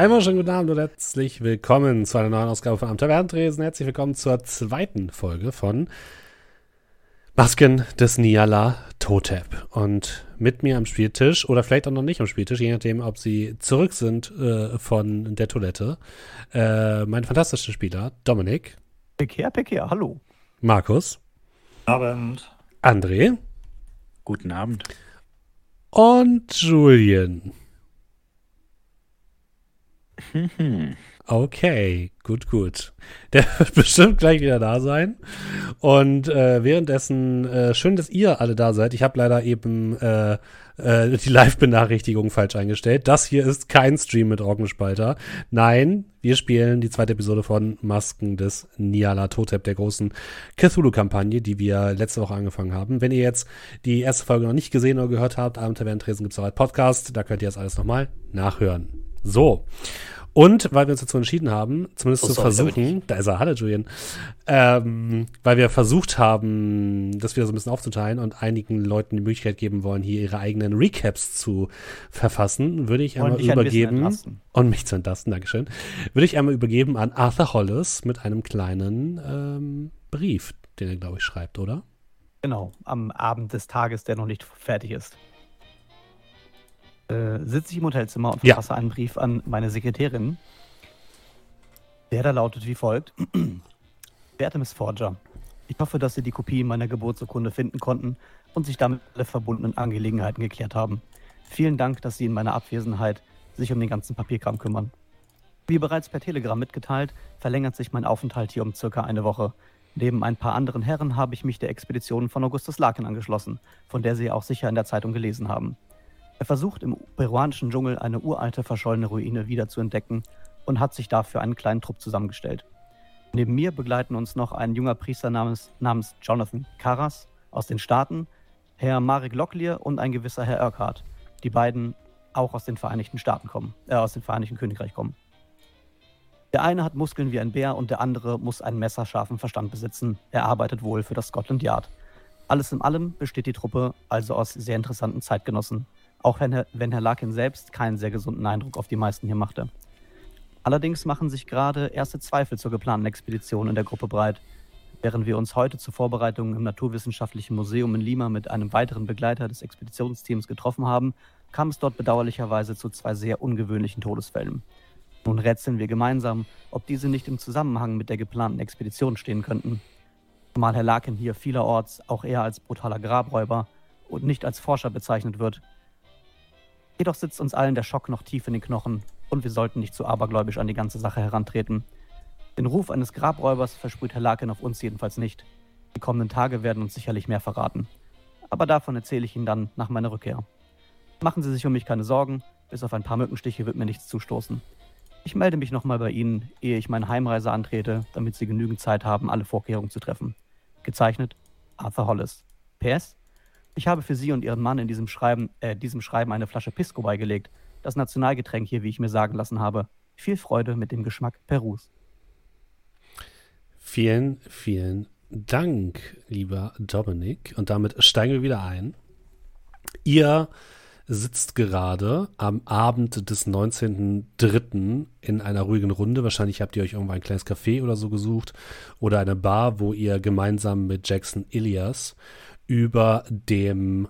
Einen wunderschönen guten Abend und herzlich willkommen zu einer neuen Ausgabe von Am Tavernentresen. Herzlich willkommen zur zweiten Folge von Masken des Niala Totep. Und mit mir am Spieltisch oder vielleicht auch noch nicht am Spieltisch, je nachdem, ob sie zurück sind äh, von der Toilette, äh, mein fantastischer Spieler Dominik. Pekehr, Pekehr, hallo. Markus. Abend. André. Guten Abend. Und Julian. Okay, gut, gut. Der wird bestimmt gleich wieder da sein. Und äh, währenddessen, äh, schön, dass ihr alle da seid. Ich habe leider eben äh, äh, die Live-Benachrichtigung falsch eingestellt. Das hier ist kein Stream mit Orgenspalter. Nein, wir spielen die zweite Episode von Masken des Niala Totep, der großen Cthulhu-Kampagne, die wir letzte Woche angefangen haben. Wenn ihr jetzt die erste Folge noch nicht gesehen oder gehört habt, Abend Tresen gibt es auch als Podcast. Da könnt ihr das alles nochmal nachhören. So. Und weil wir uns dazu entschieden haben, zumindest oh, zu sorry, versuchen, da ist er, hallo Julian, ähm, weil wir versucht haben, das wieder so ein bisschen aufzuteilen und einigen Leuten die Möglichkeit geben wollen, hier ihre eigenen Recaps zu verfassen, würde ich einmal übergeben und mich zu entlasten, Dankeschön, würde ich einmal übergeben an Arthur Hollis mit einem kleinen ähm, Brief, den er, glaube ich, schreibt, oder? Genau, am Abend des Tages, der noch nicht fertig ist äh, sitze ich im Hotelzimmer und verfasse ja. einen Brief an meine Sekretärin. Der da lautet wie folgt: Werte Miss Forger, ich hoffe, dass Sie die Kopie meiner Geburtsurkunde finden konnten und sich damit alle verbundenen Angelegenheiten geklärt haben. Vielen Dank, dass Sie in meiner Abwesenheit sich um den ganzen Papierkram kümmern. Wie bereits per Telegramm mitgeteilt, verlängert sich mein Aufenthalt hier um circa eine Woche. Neben ein paar anderen Herren habe ich mich der Expedition von Augustus Larkin angeschlossen, von der Sie auch sicher in der Zeitung gelesen haben. Er versucht im peruanischen Dschungel eine uralte verschollene Ruine wiederzuentdecken und hat sich dafür einen kleinen Trupp zusammengestellt. Neben mir begleiten uns noch ein junger Priester namens, namens Jonathan Carras aus den Staaten, Herr Marek Locklear und ein gewisser Herr Urquhart, die beiden auch aus den Vereinigten Staaten kommen, äh, aus dem Vereinigten Königreich kommen. Der eine hat Muskeln wie ein Bär und der andere muss einen messerscharfen Verstand besitzen. Er arbeitet wohl für das Scotland Yard. Alles in allem besteht die Truppe also aus sehr interessanten Zeitgenossen, auch wenn Herr, wenn Herr Larkin selbst keinen sehr gesunden Eindruck auf die meisten hier machte. Allerdings machen sich gerade erste Zweifel zur geplanten Expedition in der Gruppe breit. Während wir uns heute zur Vorbereitung im Naturwissenschaftlichen Museum in Lima mit einem weiteren Begleiter des Expeditionsteams getroffen haben, kam es dort bedauerlicherweise zu zwei sehr ungewöhnlichen Todesfällen. Nun rätseln wir gemeinsam, ob diese nicht im Zusammenhang mit der geplanten Expedition stehen könnten. Zumal Herr Larkin hier vielerorts auch eher als brutaler Grabräuber und nicht als Forscher bezeichnet wird, Jedoch sitzt uns allen der Schock noch tief in den Knochen und wir sollten nicht zu abergläubisch an die ganze Sache herantreten. Den Ruf eines Grabräubers versprüht Herr Larkin auf uns jedenfalls nicht. Die kommenden Tage werden uns sicherlich mehr verraten. Aber davon erzähle ich Ihnen dann nach meiner Rückkehr. Machen Sie sich um mich keine Sorgen, bis auf ein paar Mückenstiche wird mir nichts zustoßen. Ich melde mich nochmal bei Ihnen, ehe ich meine Heimreise antrete, damit Sie genügend Zeit haben, alle Vorkehrungen zu treffen. Gezeichnet Arthur Hollis. PS ich habe für Sie und Ihren Mann in diesem Schreiben, äh, diesem Schreiben eine Flasche Pisco beigelegt. Das Nationalgetränk hier, wie ich mir sagen lassen habe. Viel Freude mit dem Geschmack Perus. Vielen, vielen Dank, lieber Dominik. Und damit steigen wir wieder ein. Ihr sitzt gerade am Abend des 19.03. in einer ruhigen Runde. Wahrscheinlich habt ihr euch irgendwo ein kleines Café oder so gesucht oder eine Bar, wo ihr gemeinsam mit Jackson Ilias über dem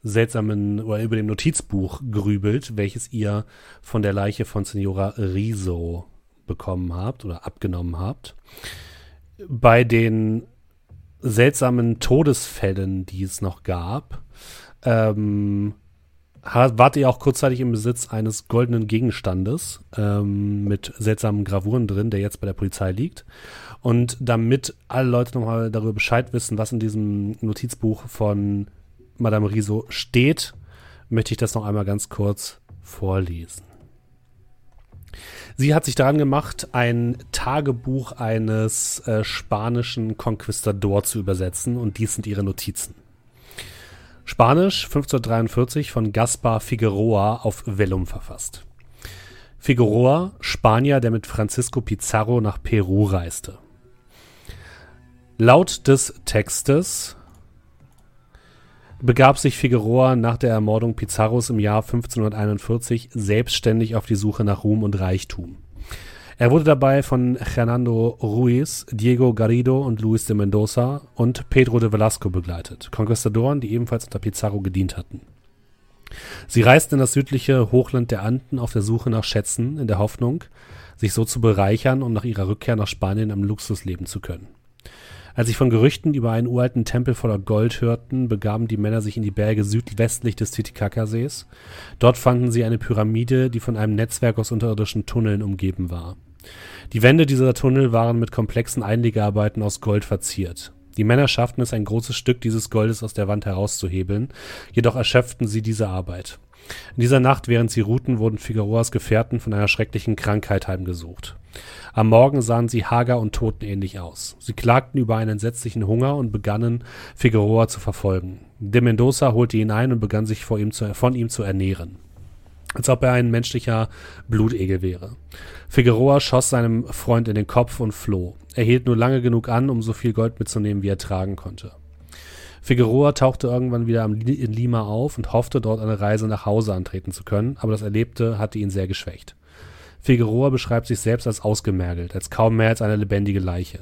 seltsamen oder über dem Notizbuch grübelt, welches ihr von der Leiche von Signora Riso bekommen habt oder abgenommen habt. Bei den seltsamen Todesfällen, die es noch gab, ähm, wart ihr auch kurzzeitig im Besitz eines goldenen Gegenstandes ähm, mit seltsamen Gravuren drin, der jetzt bei der Polizei liegt. Und damit alle Leute nochmal darüber Bescheid wissen, was in diesem Notizbuch von Madame Riso steht, möchte ich das noch einmal ganz kurz vorlesen. Sie hat sich daran gemacht, ein Tagebuch eines äh, spanischen Conquistador zu übersetzen und dies sind ihre Notizen. Spanisch 1543 von Gaspar Figueroa auf Vellum verfasst. Figueroa, Spanier, der mit Francisco Pizarro nach Peru reiste. Laut des Textes begab sich Figueroa nach der Ermordung Pizarros im Jahr 1541 selbstständig auf die Suche nach Ruhm und Reichtum. Er wurde dabei von Hernando Ruiz, Diego Garrido und Luis de Mendoza und Pedro de Velasco begleitet, Konquistadoren, die ebenfalls unter Pizarro gedient hatten. Sie reisten in das südliche Hochland der Anden auf der Suche nach Schätzen, in der Hoffnung, sich so zu bereichern und nach ihrer Rückkehr nach Spanien am Luxus leben zu können. Als sie von Gerüchten über einen uralten Tempel voller Gold hörten, begaben die Männer sich in die Berge südwestlich des Titicaca-Sees. Dort fanden sie eine Pyramide, die von einem Netzwerk aus unterirdischen Tunneln umgeben war. Die Wände dieser Tunnel waren mit komplexen Einlegearbeiten aus Gold verziert. Die Männer schafften es, ein großes Stück dieses Goldes aus der Wand herauszuhebeln, jedoch erschöpften sie diese Arbeit. In dieser Nacht, während sie ruhten, wurden Figueroas Gefährten von einer schrecklichen Krankheit heimgesucht. Am Morgen sahen sie hager und totenähnlich aus. Sie klagten über einen entsetzlichen Hunger und begannen, Figueroa zu verfolgen. De Mendoza holte ihn ein und begann sich ihm zu, von ihm zu ernähren. Als ob er ein menschlicher Blutegel wäre. Figueroa schoss seinem Freund in den Kopf und floh. Er hielt nur lange genug an, um so viel Gold mitzunehmen, wie er tragen konnte. Figueroa tauchte irgendwann wieder in Lima auf und hoffte, dort eine Reise nach Hause antreten zu können, aber das Erlebte hatte ihn sehr geschwächt. Figueroa beschreibt sich selbst als ausgemergelt, als kaum mehr als eine lebendige Leiche.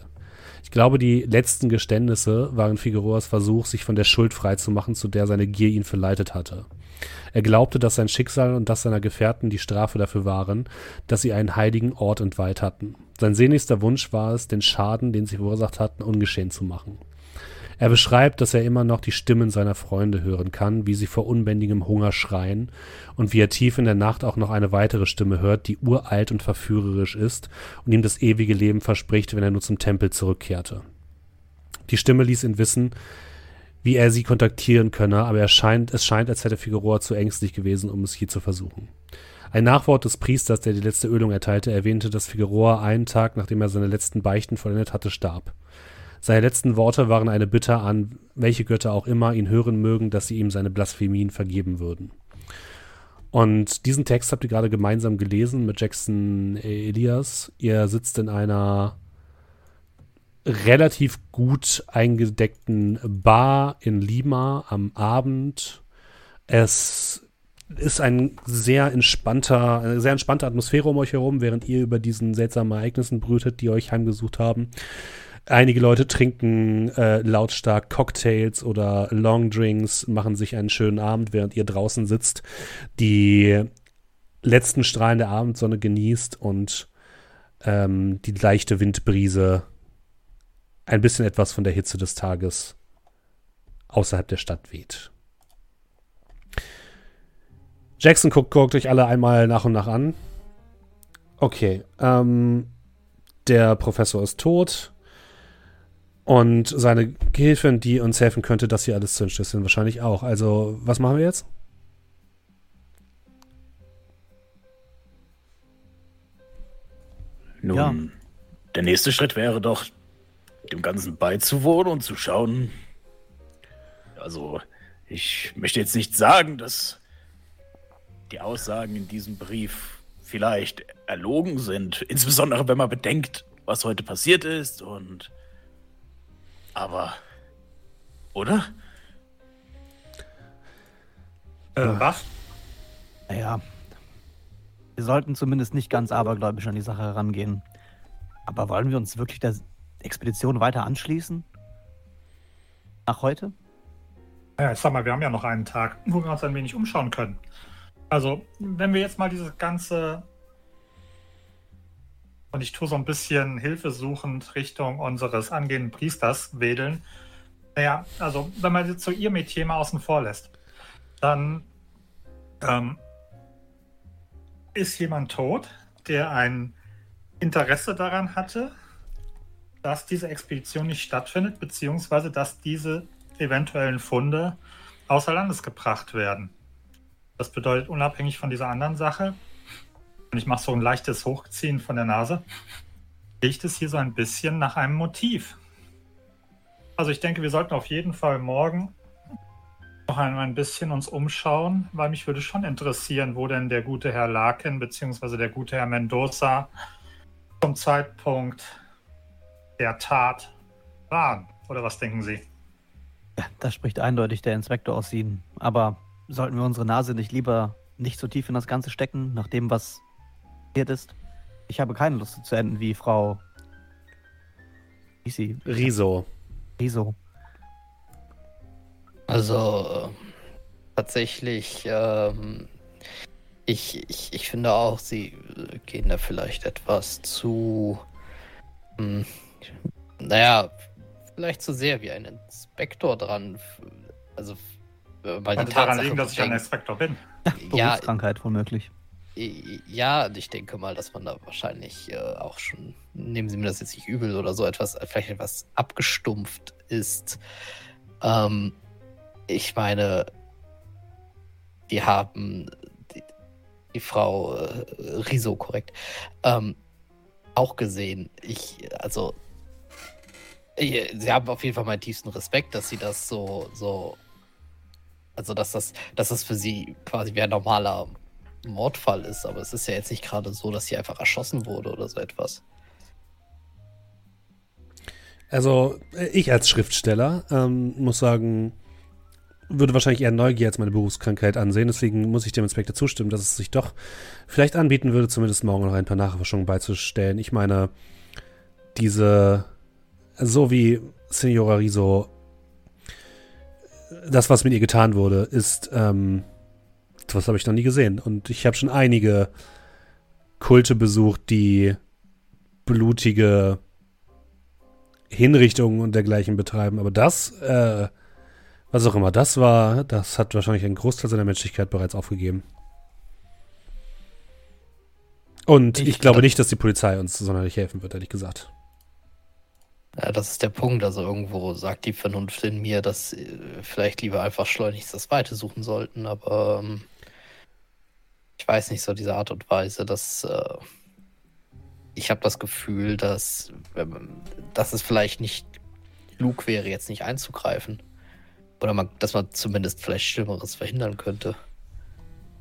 Ich glaube, die letzten Geständnisse waren Figueroas Versuch, sich von der Schuld freizumachen, zu der seine Gier ihn verleitet hatte. Er glaubte, dass sein Schicksal und das seiner Gefährten die Strafe dafür waren, dass sie einen heiligen Ort entweiht hatten. Sein sehnlichster Wunsch war es, den Schaden, den sie verursacht hatten, ungeschehen zu machen. Er beschreibt, dass er immer noch die Stimmen seiner Freunde hören kann, wie sie vor unbändigem Hunger schreien, und wie er tief in der Nacht auch noch eine weitere Stimme hört, die uralt und verführerisch ist und ihm das ewige Leben verspricht, wenn er nur zum Tempel zurückkehrte. Die Stimme ließ ihn wissen, wie er sie kontaktieren könne, aber er scheint, es scheint, als hätte Figueroa zu ängstlich gewesen, um es je zu versuchen. Ein Nachwort des Priesters, der die letzte Ölung erteilte, erwähnte, dass Figueroa einen Tag, nachdem er seine letzten Beichten vollendet hatte, starb. Seine letzten Worte waren eine Bitte an welche Götter auch immer ihn hören mögen, dass sie ihm seine Blasphemien vergeben würden. Und diesen Text habt ihr gerade gemeinsam gelesen mit Jackson Elias. Ihr sitzt in einer relativ gut eingedeckten Bar in Lima am Abend. Es ist ein sehr entspannter, eine sehr entspannte Atmosphäre um euch herum, während ihr über diesen seltsamen Ereignissen brütet, die euch heimgesucht haben. Einige Leute trinken äh, lautstark Cocktails oder Longdrinks, machen sich einen schönen Abend, während ihr draußen sitzt, die letzten Strahlen der Abendsonne genießt und ähm, die leichte Windbrise ein bisschen etwas von der Hitze des Tages außerhalb der Stadt weht. Jackson guckt, guckt euch alle einmal nach und nach an. Okay, ähm, der Professor ist tot. Und seine Gehilfin, die uns helfen könnte, das hier alles zu entschlüsseln, wahrscheinlich auch. Also, was machen wir jetzt? Nun, ja. der nächste Schritt wäre doch, dem Ganzen beizuwohnen und zu schauen. Also, ich möchte jetzt nicht sagen, dass die Aussagen in diesem Brief vielleicht erlogen sind. Insbesondere, wenn man bedenkt, was heute passiert ist und aber. Oder? Äh, was? Naja. Wir sollten zumindest nicht ganz abergläubisch an die Sache herangehen. Aber wollen wir uns wirklich der Expedition weiter anschließen? Nach heute? Ja, ich sag mal, wir haben ja noch einen Tag, wo wir uns ein wenig umschauen können. Also, wenn wir jetzt mal dieses ganze und ich tue so ein bisschen hilfesuchend Richtung unseres angehenden Priesters wedeln. Naja, also wenn man jetzt so ihr Metier mal außen vor lässt, dann ähm, ist jemand tot, der ein Interesse daran hatte, dass diese Expedition nicht stattfindet, beziehungsweise dass diese eventuellen Funde außer Landes gebracht werden. Das bedeutet, unabhängig von dieser anderen Sache, und ich mache so ein leichtes Hochziehen von der Nase, riecht es hier so ein bisschen nach einem Motiv. Also ich denke, wir sollten auf jeden Fall morgen noch ein, bisschen uns umschauen, weil mich würde schon interessieren, wo denn der gute Herr Larkin bzw. der gute Herr Mendoza zum Zeitpunkt der Tat waren. Oder was denken Sie? Da spricht eindeutig der Inspektor aus Ihnen. Aber sollten wir unsere Nase nicht lieber nicht so tief in das Ganze stecken, nach dem, was passiert ist? Ich habe keine Lust zu enden wie Frau. Wie sie? Riso. Riso. Also tatsächlich, ähm, ich, ich, ich finde auch, sie gehen da vielleicht etwas zu, hm, naja, vielleicht zu sehr wie ein Inspektor dran. Also, weil Könnte daran liegen, dass ich ein Inspektor bin. Ja, Berufskrankheit womöglich. Ja, ich denke mal, dass man da wahrscheinlich äh, auch schon, nehmen Sie mir das jetzt nicht übel oder so etwas, vielleicht etwas abgestumpft ist. Ähm, ich meine, die haben die, die Frau äh, Riso, korrekt, ähm, auch gesehen. Ich, also, sie haben auf jeden Fall meinen tiefsten Respekt, dass sie das so, so, also, dass das, dass das für sie quasi wie ein normaler Mordfall ist, aber es ist ja jetzt nicht gerade so, dass sie einfach erschossen wurde oder so etwas. Also, ich als Schriftsteller ähm, muss sagen, würde wahrscheinlich eher Neugier als meine Berufskrankheit ansehen. Deswegen muss ich dem Inspektor zustimmen, dass es sich doch vielleicht anbieten würde, zumindest morgen noch ein paar Nachforschungen beizustellen. Ich meine, diese, so wie Signora Riso, das, was mit ihr getan wurde, ist, ähm, was habe ich noch nie gesehen. Und ich habe schon einige Kulte besucht, die blutige Hinrichtungen und dergleichen betreiben. Aber das, äh, was auch immer das war, das hat wahrscheinlich einen Großteil seiner Menschlichkeit bereits aufgegeben. Und ich, ich glaube nicht, dass die Polizei uns sonderlich helfen wird, ehrlich gesagt. Ja, das ist der Punkt. Also irgendwo sagt die Vernunft in mir, dass äh, vielleicht lieber einfach schleunigst das Weite suchen sollten, aber ähm, ich weiß nicht, so diese Art und Weise, dass äh, ich habe das Gefühl, dass, dass es vielleicht nicht klug wäre, jetzt nicht einzugreifen. Oder man, dass man zumindest vielleicht Schlimmeres verhindern könnte.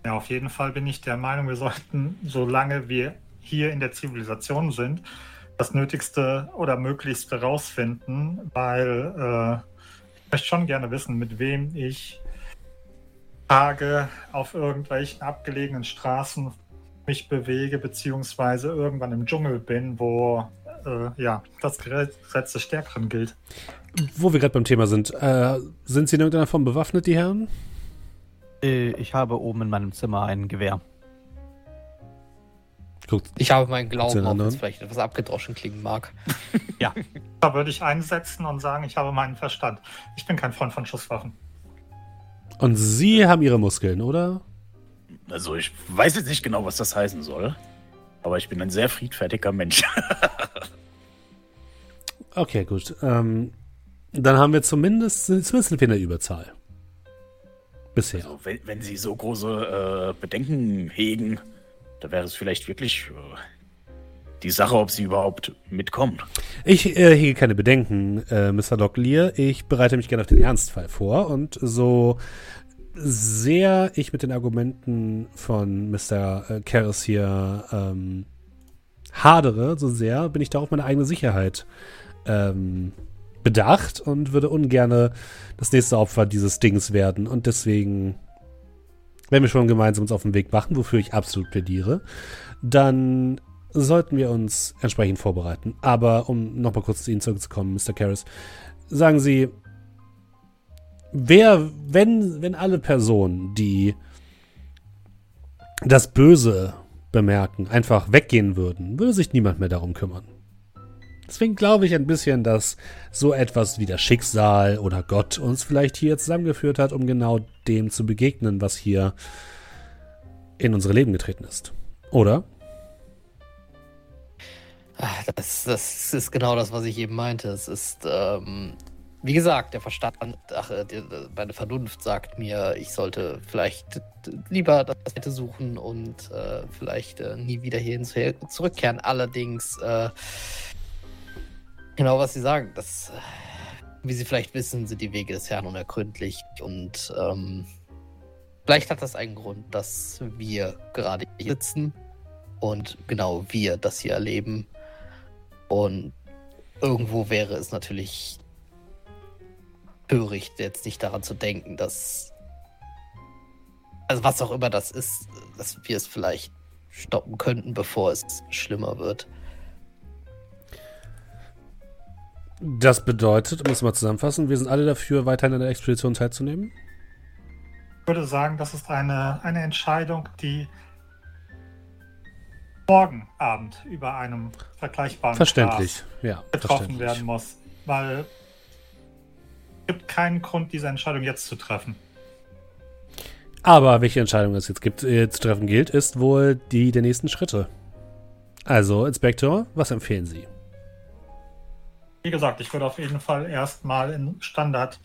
Ja, auf jeden Fall bin ich der Meinung, wir sollten, solange wir hier in der Zivilisation sind, das Nötigste oder Möglichste rausfinden, weil äh, ich möchte schon gerne wissen, mit wem ich Tage auf irgendwelchen abgelegenen Straßen mich bewege, beziehungsweise irgendwann im Dschungel bin, wo äh, ja, das Gesetz des Stärkeren gilt. Wo wir gerade beim Thema sind, äh, sind Sie in irgendeiner Form bewaffnet, die Herren? Äh, ich habe oben in meinem Zimmer ein Gewehr. Guckt. Ich habe meinen Glauben, auch wenn es vielleicht etwas abgedroschen klingen mag. ja, da würde ich einsetzen und sagen, ich habe meinen Verstand. Ich bin kein Freund von Schusswaffen. Und Sie haben Ihre Muskeln, oder? Also ich weiß jetzt nicht genau, was das heißen soll. Aber ich bin ein sehr friedfertiger Mensch. okay, gut. Ähm, dann haben wir zumindest, zumindest eine Überzahl. Bisher. Also, wenn, wenn, Sie so große äh, Bedenken hegen, da wäre es vielleicht wirklich äh, die Sache, ob Sie überhaupt mitkommen. Ich äh, hege keine Bedenken, äh, Mr. Locklear. Ich bereite mich gerne auf den Ernstfall vor und so sehr ich mit den Argumenten von Mr. Äh, Karras hier ähm, hadere, so sehr bin ich da auf meine eigene Sicherheit ähm, bedacht und würde ungern das nächste Opfer dieses Dings werden. Und deswegen, wenn wir schon gemeinsam uns auf den Weg machen, wofür ich absolut plädiere, dann sollten wir uns entsprechend vorbereiten. Aber um nochmal kurz zu Ihnen zurückzukommen, Mr. Karras, sagen Sie, wer, wenn, wenn alle Personen, die das Böse bemerken, einfach weggehen würden, würde sich niemand mehr darum kümmern. Deswegen glaube ich ein bisschen, dass so etwas wie das Schicksal oder Gott uns vielleicht hier zusammengeführt hat, um genau dem zu begegnen, was hier in unsere Leben getreten ist. Oder? Das, das ist genau das, was ich eben meinte. Es ist ähm, wie gesagt, der Verstand, ach, äh, meine Vernunft sagt mir, ich sollte vielleicht lieber das Hätte suchen und äh, vielleicht äh, nie wieder hierhin zurückkehren. Allerdings, äh, genau was Sie sagen, das, äh, wie Sie vielleicht wissen, sind die Wege des Herrn unergründlich und ähm, vielleicht hat das einen Grund, dass wir gerade hier sitzen und genau wir das hier erleben. Und irgendwo wäre es natürlich töricht, jetzt nicht daran zu denken, dass. Also, was auch immer das ist, dass wir es vielleicht stoppen könnten, bevor es schlimmer wird. Das bedeutet, um es mal zusammenfassen, wir sind alle dafür, weiterhin an der Expedition teilzunehmen. Ich würde sagen, das ist eine, eine Entscheidung, die morgen Abend über einem vergleichbaren Verständlich, ja. getroffen Verständlich. werden muss. Weil es gibt keinen Grund, diese Entscheidung jetzt zu treffen. Aber welche Entscheidung es jetzt gibt, äh, zu treffen gilt, ist wohl die der nächsten Schritte. Also, Inspektor, was empfehlen Sie? Wie gesagt, ich würde auf jeden Fall erstmal in Standard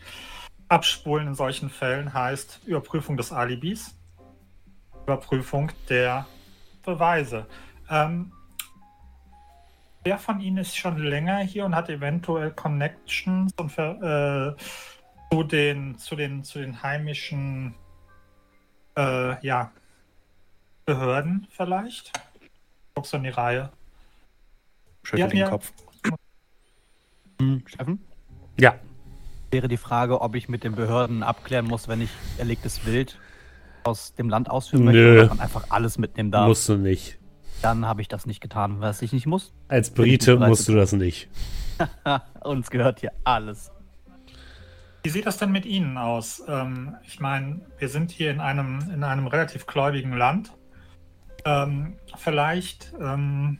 abspulen in solchen Fällen heißt Überprüfung des Alibis, Überprüfung der Beweise. Ähm, wer von Ihnen ist schon länger hier und hat eventuell Connections und äh, zu, den, zu, den, zu den heimischen äh, ja, Behörden vielleicht? Guckst du in die Reihe? Schüttel den ja. Hm, Steffen? Ja. Wäre die Frage, ob ich mit den Behörden abklären muss, wenn ich erlegtes Wild aus dem Land ausführen möchte, Nö. oder man einfach alles mitnehmen darf. Musst du nicht. Dann habe ich das nicht getan, was ich nicht muss. Als Brite musst du das nicht. Uns gehört hier alles. Wie sieht das denn mit Ihnen aus? Ähm, ich meine, wir sind hier in einem, in einem relativ gläubigen Land. Ähm, vielleicht ähm,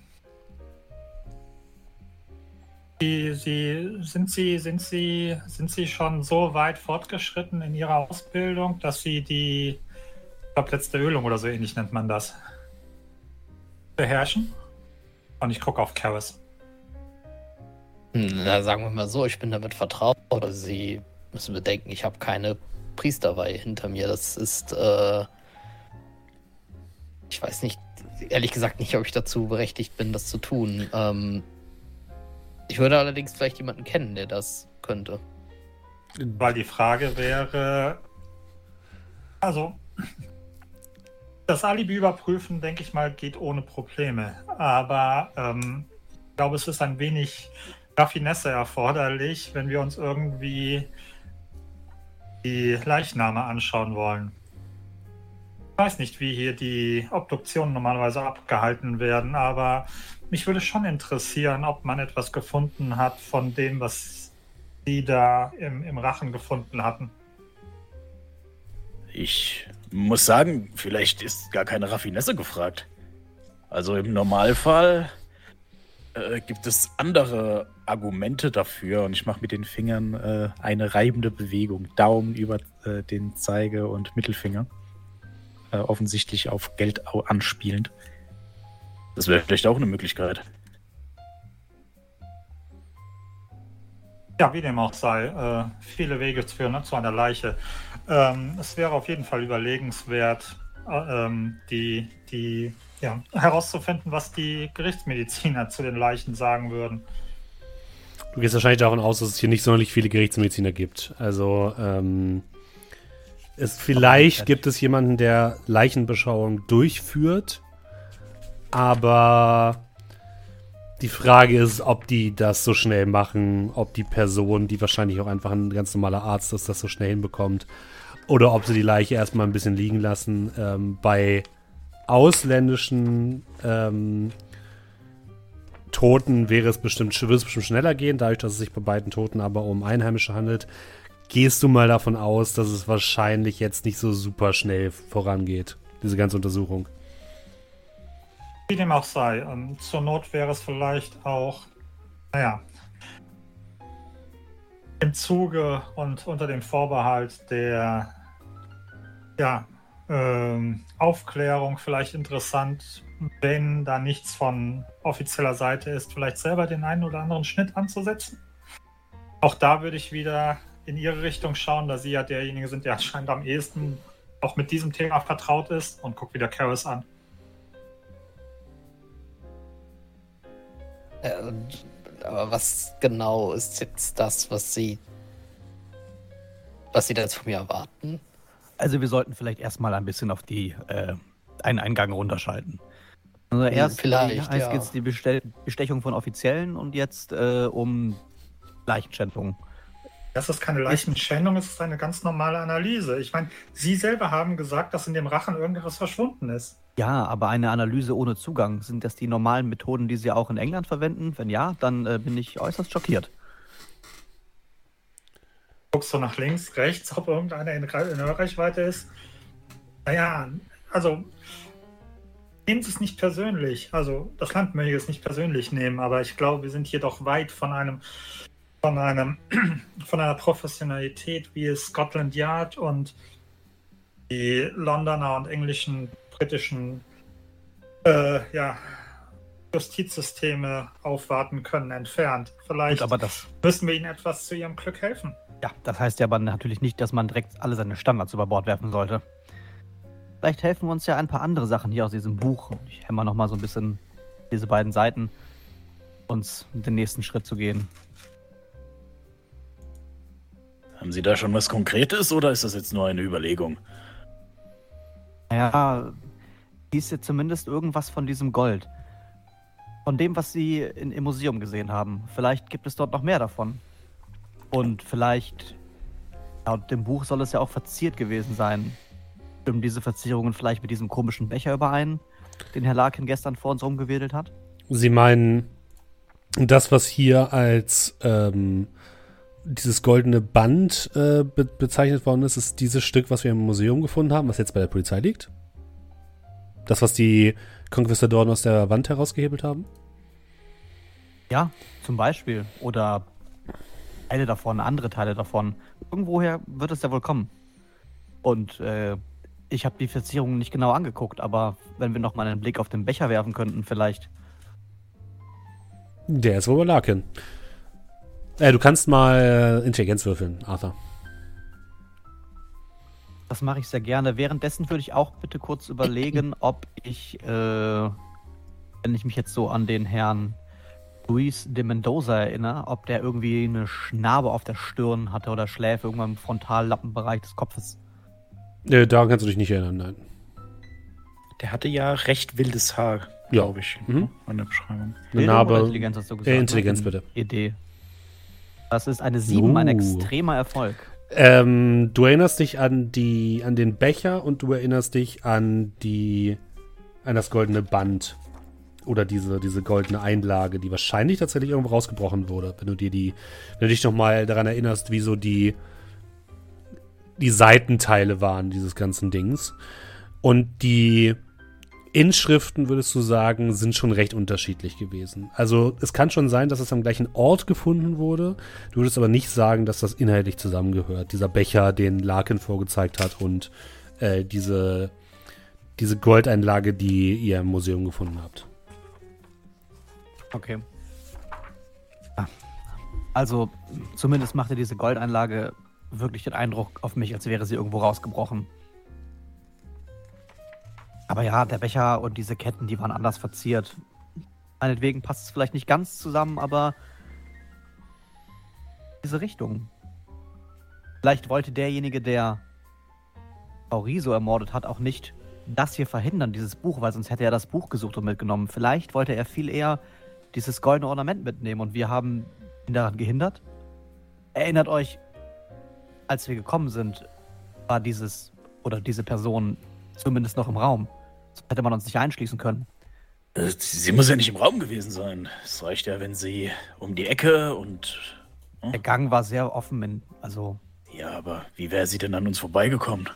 Sie, Sie, sind, Sie, sind, Sie, sind Sie schon so weit fortgeschritten in Ihrer Ausbildung, dass Sie die, ich Ölung oder so ähnlich nennt man das, beherrschen? Und ich gucke auf Karis. Na, sagen wir mal so, ich bin damit vertraut. Oder Sie müssen bedenken, ich habe keine Priesterweihe hinter mir. Das ist, äh, ich weiß nicht, ehrlich gesagt nicht, ob ich dazu berechtigt bin, das zu tun. Ähm, ich würde allerdings vielleicht jemanden kennen, der das könnte. Weil die Frage wäre, also das Alibi überprüfen, denke ich mal, geht ohne Probleme. Aber ähm, ich glaube, es ist ein wenig Raffinesse erforderlich, wenn wir uns irgendwie die Leichname anschauen wollen. Ich weiß nicht, wie hier die Obduktionen normalerweise abgehalten werden, aber mich würde schon interessieren, ob man etwas gefunden hat von dem, was die da im, im Rachen gefunden hatten. Ich muss sagen, vielleicht ist gar keine Raffinesse gefragt. Also im Normalfall äh, gibt es andere Argumente dafür und ich mache mit den Fingern äh, eine reibende Bewegung. Daumen über äh, den Zeige- und Mittelfinger. Äh, offensichtlich auf Geld anspielend. Das wäre vielleicht auch eine Möglichkeit. Ja, wie dem auch sei, äh, viele Wege führen ne, zu einer Leiche. Ähm, es wäre auf jeden Fall überlegenswert, äh, ähm, die, die, ja, herauszufinden, was die Gerichtsmediziner zu den Leichen sagen würden. Du gehst wahrscheinlich davon aus, dass es hier nicht sonderlich viele Gerichtsmediziner gibt. Also, ähm, es, vielleicht gibt es jemanden, der Leichenbeschauung durchführt, aber die Frage ist, ob die das so schnell machen, ob die Person, die wahrscheinlich auch einfach ein ganz normaler Arzt ist, das so schnell hinbekommt, oder ob sie die Leiche erstmal ein bisschen liegen lassen. Ähm, bei ausländischen ähm, Toten wäre es bestimmt, wird es bestimmt schneller gehen, dadurch, dass es sich bei beiden Toten aber um Einheimische handelt. Gehst du mal davon aus, dass es wahrscheinlich jetzt nicht so super schnell vorangeht, diese ganze Untersuchung? Wie dem auch sei. Ähm, zur Not wäre es vielleicht auch, naja, im Zuge und unter dem Vorbehalt der ja, ähm, Aufklärung vielleicht interessant, wenn da nichts von offizieller Seite ist, vielleicht selber den einen oder anderen Schnitt anzusetzen. Auch da würde ich wieder in Ihre Richtung schauen, da Sie ja derjenige sind, der anscheinend am ehesten auch mit diesem Thema vertraut ist und guck wieder Karis an. Äh, aber was genau ist jetzt das, was Sie, was Sie da jetzt von mir erwarten? Also wir sollten vielleicht erstmal ein bisschen auf die äh, einen Eingang runterschalten. Also erst vielleicht, heißt ja. jetzt die Bestell Bestechung von Offiziellen und jetzt äh, um Leichenschändung. Das ist keine leichten Schändung, es ist eine ganz normale Analyse. Ich meine, Sie selber haben gesagt, dass in dem Rachen irgendetwas verschwunden ist. Ja, aber eine Analyse ohne Zugang, sind das die normalen Methoden, die Sie auch in England verwenden? Wenn ja, dann äh, bin ich äußerst schockiert. Guckst du nach links, rechts, ob irgendeiner in, in Hörreichweite ist? Naja, also nehmen Sie es nicht persönlich. Also das Land möchte ich es nicht persönlich nehmen, aber ich glaube, wir sind hier doch weit von einem von einem von einer Professionalität wie es Scotland Yard und die Londoner und englischen, britischen äh, ja, Justizsysteme aufwarten können, entfernt. Vielleicht Gut, aber das, müssen wir ihnen etwas zu ihrem Glück helfen. ja, das heißt ja aber natürlich nicht, dass man direkt alle seine Standards über Bord werfen sollte. Vielleicht helfen uns ja ein paar andere Sachen hier aus diesem Buch. Ich hämmer noch mal so ein bisschen diese beiden Seiten, uns den nächsten Schritt zu gehen. Haben Sie da schon was Konkretes oder ist das jetzt nur eine Überlegung? Naja, hieß ja zumindest irgendwas von diesem Gold. Von dem, was Sie in, im Museum gesehen haben. Vielleicht gibt es dort noch mehr davon. Und vielleicht, laut dem Buch soll es ja auch verziert gewesen sein. Stimmen diese Verzierungen vielleicht mit diesem komischen Becher überein, den Herr Larkin gestern vor uns rumgewedelt hat? Sie meinen das, was hier als ähm, dieses goldene Band äh, be bezeichnet worden ist, ist dieses Stück, was wir im Museum gefunden haben, was jetzt bei der Polizei liegt? Das, was die Konquistadoren aus der Wand herausgehebelt haben? Ja, zum Beispiel. Oder Teile davon, andere Teile davon. Irgendwoher wird es ja wohl kommen. Und äh, ich habe die Verzierungen nicht genau angeguckt, aber wenn wir noch mal einen Blick auf den Becher werfen könnten, vielleicht. Der ist wohl Larkin. Äh, du kannst mal äh, Intelligenz würfeln, Arthur. Das mache ich sehr gerne. Währenddessen würde ich auch bitte kurz überlegen, ob ich, äh, wenn ich mich jetzt so an den Herrn Luis de Mendoza erinnere, ob der irgendwie eine Schnarbe auf der Stirn hatte oder Schläfe, irgendwann im Frontallappenbereich des Kopfes. Äh, daran kannst du dich nicht erinnern, nein. Der hatte ja recht wildes Haar, Ja. glaube ich, Mhm. an der Beschreibung. Eine Narbe. Intelligenz hast du gesagt. Äh, ne? Intelligenz, In bitte. Idee. Das ist eine 7, ein Uh. extremer Erfolg. Ähm, du erinnerst dich an die, an den Becher und du erinnerst dich an die, an das goldene Band oder diese, diese goldene Einlage, die wahrscheinlich tatsächlich irgendwo rausgebrochen wurde, wenn du dir die, wenn du dich noch mal daran erinnerst, wie so die, die Seitenteile waren dieses ganzen Dings. Und die Inschriften, würdest du sagen, sind schon recht unterschiedlich gewesen. Also es kann schon sein, dass es am gleichen Ort gefunden wurde. Du würdest aber nicht sagen, dass das inhaltlich zusammengehört. Dieser Becher, den Larkin vorgezeigt hat und äh, diese, diese Goldeinlage, die ihr im Museum gefunden habt. Okay. Ah. Also, zumindest machte diese Goldeinlage wirklich den Eindruck auf mich, als wäre sie irgendwo rausgebrochen. Aber ja, der Becher und diese Ketten, die waren anders verziert. Meinetwegen passt es vielleicht nicht ganz zusammen, aber diese Richtung. Vielleicht wollte derjenige, der Auriso ermordet hat, auch nicht das hier verhindern, dieses Buch, weil sonst hätte er das Buch gesucht und mitgenommen. Vielleicht wollte er viel eher dieses goldene Ornament mitnehmen und wir haben ihn daran gehindert. Erinnert euch, als wir gekommen sind, war dieses oder diese Person zumindest noch im Raum. Sonst hätte man uns nicht einschließen können. Äh, Sie muss ja nicht im Raum gewesen sein. Es reicht ja, wenn sie um die Ecke und. Der Gang war sehr offen, in, also Ja, aber wie wäre sie denn an uns vorbeigekommen?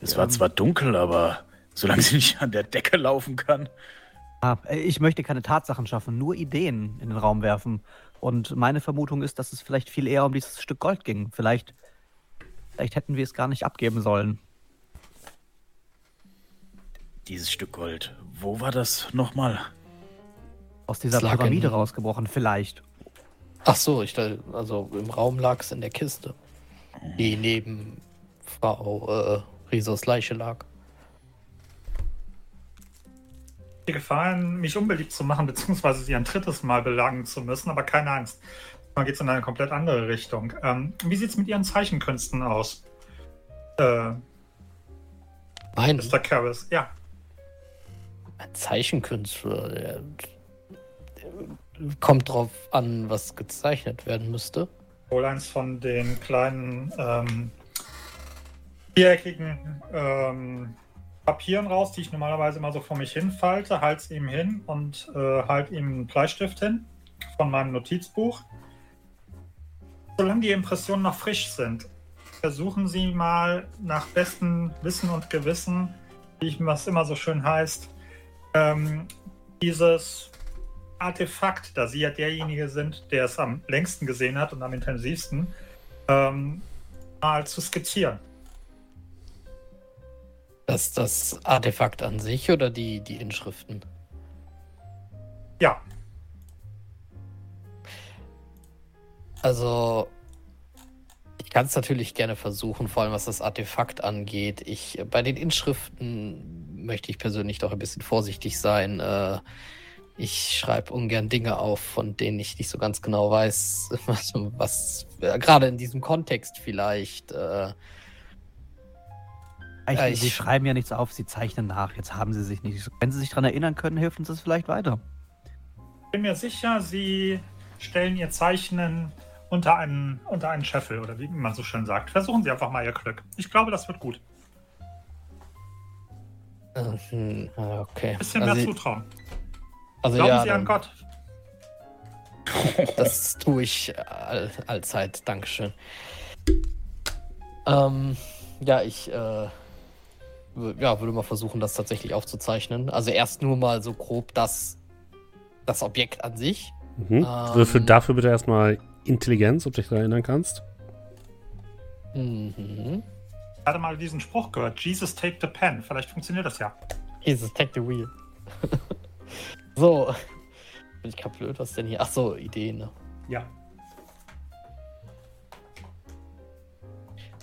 Es war Ähm. zwar dunkel, aber solange sie nicht an der Decke laufen kann. ah, ich möchte keine Tatsachen schaffen, nur Ideen in den Raum werfen. Und meine Vermutung ist, dass es vielleicht viel eher um dieses Stück Gold ging. Vielleicht, vielleicht hätten wir es gar nicht abgeben sollen. Dieses Stück Gold. Wo war das nochmal? Aus dieser Es Pyramide in- rausgebrochen, vielleicht. Ach so, ich dachte, also im Raum lag es in der Kiste, die neben Frau äh, Risos Leiche lag. Die Gefahr, mich unbeliebt zu machen, beziehungsweise sie ein drittes Mal belagen zu müssen, aber keine Angst. Man geht in eine komplett andere Richtung. Ähm, wie sieht es mit Ihren Zeichenkünsten aus? Äh, Mr. Karras, ja. Ein Zeichenkünstler, der, kommt drauf an, was gezeichnet werden müsste. Hol eins von den kleinen ähm, viereckigen ähm, Papieren raus, die ich normalerweise immer so vor mich hinfalte, halte es ihm hin und äh, halte ihm einen Bleistift hin von meinem Notizbuch. Solange die Impressionen noch frisch sind, versuchen Sie mal nach bestem Wissen und Gewissen, wie es immer so schön heißt, ähm, dieses Artefakt, da Sie ja derjenige sind, der es am längsten gesehen hat und am intensivsten, ähm, mal zu skizzieren. Das, das Artefakt an sich oder die, die Inschriften? Ja. Also, ich kann es natürlich gerne versuchen, vor allem was das Artefakt angeht. Ich, bei den Inschriften möchte ich persönlich doch ein bisschen vorsichtig sein. Äh, ich schreibe ungern Dinge auf, von denen ich nicht so ganz genau weiß, was, was äh, gerade in diesem Kontext vielleicht. Äh, ich, sie schreiben ja nichts auf, sie zeichnen nach. Jetzt haben sie sich nicht. Wenn sie sich daran erinnern können, hilft uns das vielleicht weiter. Ich bin mir sicher, sie stellen ihr Zeichnen unter einen, unter einen Scheffel oder wie man so schön sagt. Versuchen Sie einfach mal Ihr Glück. Ich glaube, das wird gut. Mhm, okay. Bisschen also, mehr zutrauen. Also Glauben ja, Sie an Gott. Das tue ich all, allzeit. Dankeschön. Ähm, ja, ich äh, ja, würde mal versuchen, das tatsächlich aufzuzeichnen. Also erst nur mal so grob das, das Objekt an sich. Mhm. Ähm, Würfel dafür bitte erstmal Intelligenz, ob du dich daran erinnern kannst. Mhm. Ich hatte mal diesen Spruch gehört: Jesus take the pen. Vielleicht funktioniert das ja. Jesus take the wheel. so. Bin ich gerade blöd, was denn hier? Ach so, Ideen, ne? Ja.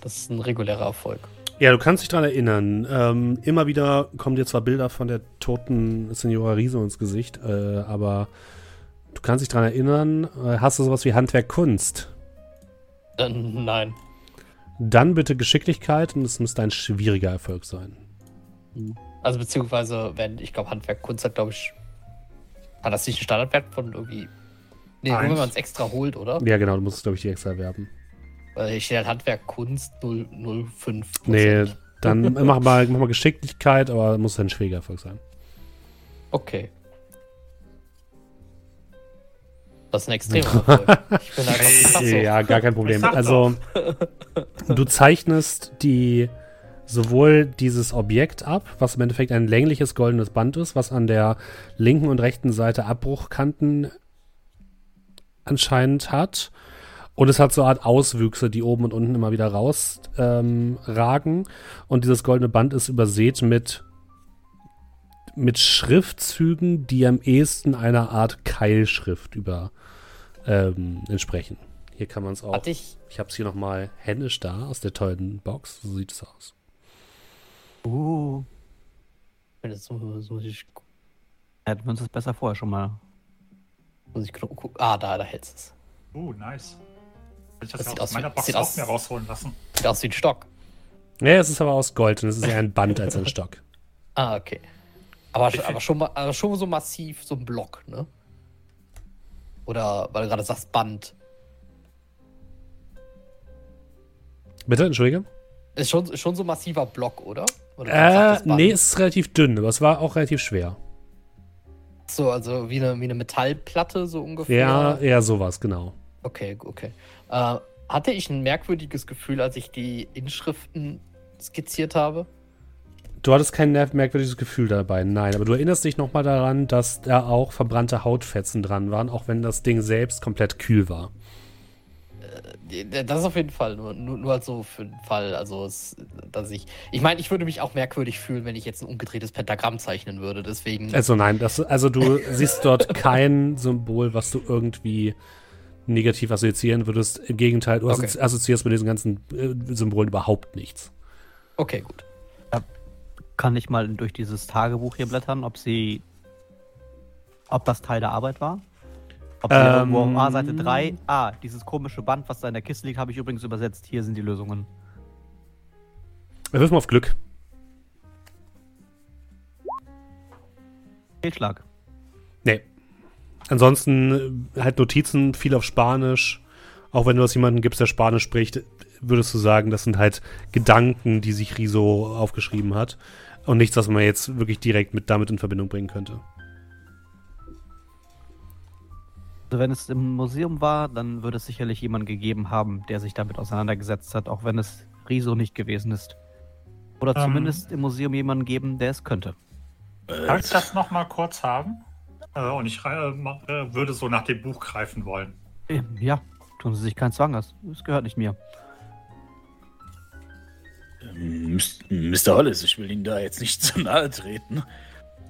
Das ist ein regulärer Erfolg. Ja, du kannst dich daran erinnern. Ähm, immer wieder kommen dir zwar Bilder von der toten Signora Riso ins Gesicht, äh, aber du kannst dich daran erinnern. Äh, hast du sowas wie Handwerk Kunst? Äh, nein. Dann bitte Geschicklichkeit und es müsste ein schwieriger Erfolg sein. Also beziehungsweise, wenn, ich glaube, Handwerk Kunst hat, glaube ich, hat das nicht einen Standardwert von irgendwie. Nee, nur wenn man es extra holt, oder? Ja, genau, du musst es, glaube ich, die extra erwerben. Weil ich stehe Handwerk Kunst 005. Nee, dann mach mal, mach mal Geschicklichkeit, aber muss ein schwieriger Erfolg sein. Okay. Das ist ein extremer Erfolg. Ich bin einfach Ja, gar kein Problem. Also, du zeichnest die sowohl dieses Objekt ab, was im Endeffekt ein längliches goldenes Band ist, was an der linken und rechten Seite Abbruchkanten anscheinend hat, und es hat so eine Art Auswüchse, die oben und unten immer wieder rausragen. Ähm, und dieses goldene Band ist übersät mit, mit Schriftzügen, die am ehesten einer Art Keilschrift über ähm, entsprechen. Hier kann man es auch. Hat ich ich habe es hier nochmal händisch da aus der tollen Box. So sieht es aus. Uh. Wenn das so, so ich. Hätten wir uns das besser vorher schon mal. Muss ich gucken. Ah, da, da hält es. Uh, nice. Ich das, das aus meiner Box auch aus, mehr rausholen lassen. Sieht aus wie ein Stock. Ja, es ist aber aus Gold und es ist eher ein Band als ein Stock. Ah, okay. Aber, aber, schon, aber schon so massiv, so ein Block, ne? Oder weil du gerade sagst Band. Bitte, entschuldige? Ist schon, schon so massiver Block, oder? oder äh, nee, es ist relativ dünn, aber es war auch relativ schwer. So, also wie eine, wie eine Metallplatte, so ungefähr. Ja, eher sowas, genau. Okay, okay. Äh, hatte ich ein merkwürdiges Gefühl, als ich die Inschriften skizziert habe? Du hattest kein merkwürdiges Gefühl dabei, nein. Aber du erinnerst dich nochmal daran, dass da auch verbrannte Hautfetzen dran waren, auch wenn das Ding selbst komplett kühl war. Äh, das ist auf jeden Fall, nur, nur, nur halt so für den Fall, also es, dass ich, ich meine, ich würde mich auch merkwürdig fühlen, wenn ich jetzt ein umgedrehtes Pentagramm zeichnen würde, deswegen. Also nein, das, also du siehst dort kein Symbol, was du irgendwie negativ assoziieren würdest. Im Gegenteil, du okay. assoziierst mit diesen ganzen äh, Symbolen überhaupt nichts. Okay, gut. Kann ich mal durch dieses Tagebuch hier blättern, ob sie. ob das Teil der Arbeit war? Ob sie ähm, irgendwo ah, Seite 3, ah, dieses komische Band, was da in der Kiste liegt, habe ich übrigens übersetzt. Hier sind die Lösungen. Wir wirf mal auf Glück. Fehlschlag. Nee. ansonsten äh, halt Notizen, viel auf Spanisch. Auch wenn du das jemanden gibst, der Spanisch spricht, würdest du sagen, das sind halt Gedanken, die sich Riso aufgeschrieben hat. Und nichts, was man jetzt wirklich direkt mit damit in Verbindung bringen könnte. Also wenn es im Museum war, dann würde es sicherlich jemanden gegeben haben, der sich damit auseinandergesetzt hat, auch wenn es Riso nicht gewesen ist. Oder Ähm. zumindest im Museum jemanden geben, der es könnte. Darf ich das noch mal kurz haben? Äh, und ich äh, äh, würde so nach dem Buch greifen wollen. Ja, tun Sie sich keinen Zwang, das gehört nicht mir. Mr. Hollis, ich will Ihnen da jetzt nicht zu nahe treten.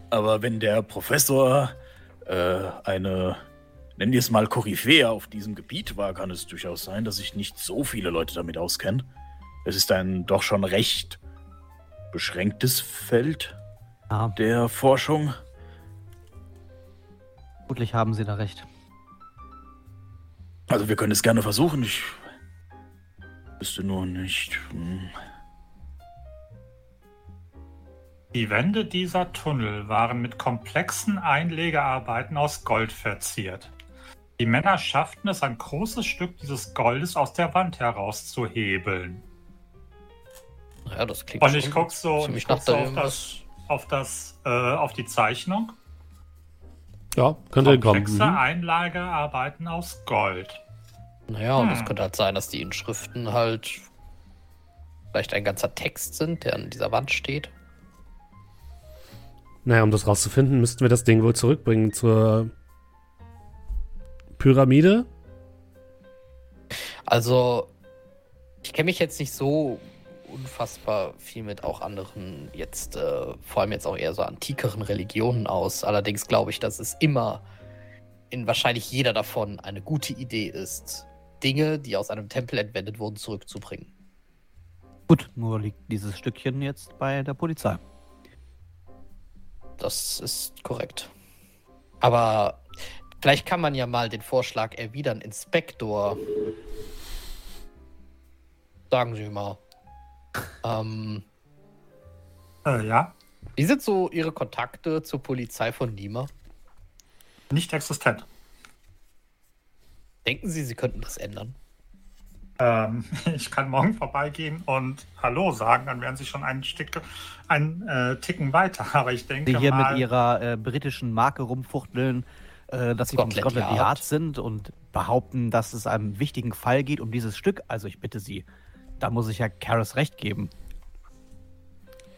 Aber wenn der Professor äh, eine, nennen wir es mal, Koryphäe auf diesem Gebiet war, kann es durchaus sein, dass sich nicht so viele Leute damit auskennen. Es ist ein doch schon recht beschränktes Feld Ja, der Forschung. vermutlich haben Sie da recht. Also wir können es gerne versuchen. Ich wüsste nur nicht. Hm. Die Wände dieser Tunnel waren mit komplexen Einlegearbeiten aus Gold verziert. Die Männer schafften es, ein großes Stück dieses Goldes aus der Wand herauszuhebeln. Ja, das klingt Und ich gucke so, und ich guck so auf, das, auf, das, äh, auf die Zeichnung. Ja, könnte kommen. Komplexe Mhm. Einlagearbeiten aus Gold. Naja, und es Hm. könnte halt sein, dass die Inschriften halt vielleicht ein ganzer Text sind, der an dieser Wand steht. Naja, um das rauszufinden, müssten wir das Ding wohl zurückbringen zur Pyramide. Also, ich kenne mich jetzt nicht so unfassbar viel mit auch anderen, jetzt äh, vor allem jetzt auch eher so antikeren Religionen aus. Allerdings glaube ich, dass es immer in wahrscheinlich jeder davon eine gute Idee ist, Dinge, die aus einem Tempel entwendet wurden, zurückzubringen. Gut, nur liegt dieses Stückchen jetzt bei der Polizei. Das ist korrekt. Aber vielleicht kann man ja mal den Vorschlag erwidern, Inspektor. Sagen Sie mal. Ähm, Äh, ja, wie sind so Ihre Kontakte zur Polizei von Lima? nicht existent. Denken Sie, Sie könnten das ändern? Ähm, ich kann morgen vorbeigehen und Hallo sagen, dann wären sie schon einen, Stück, einen äh, Ticken weiter. Aber ich denke Sie hier mal, mit ihrer äh, britischen Marke rumfuchteln, äh, dass sie von Scotland Scotland Yard. Yard sind und behaupten, dass es einem wichtigen Fall geht um dieses Stück. Also ich bitte Sie, da muss ich ja Karis recht geben.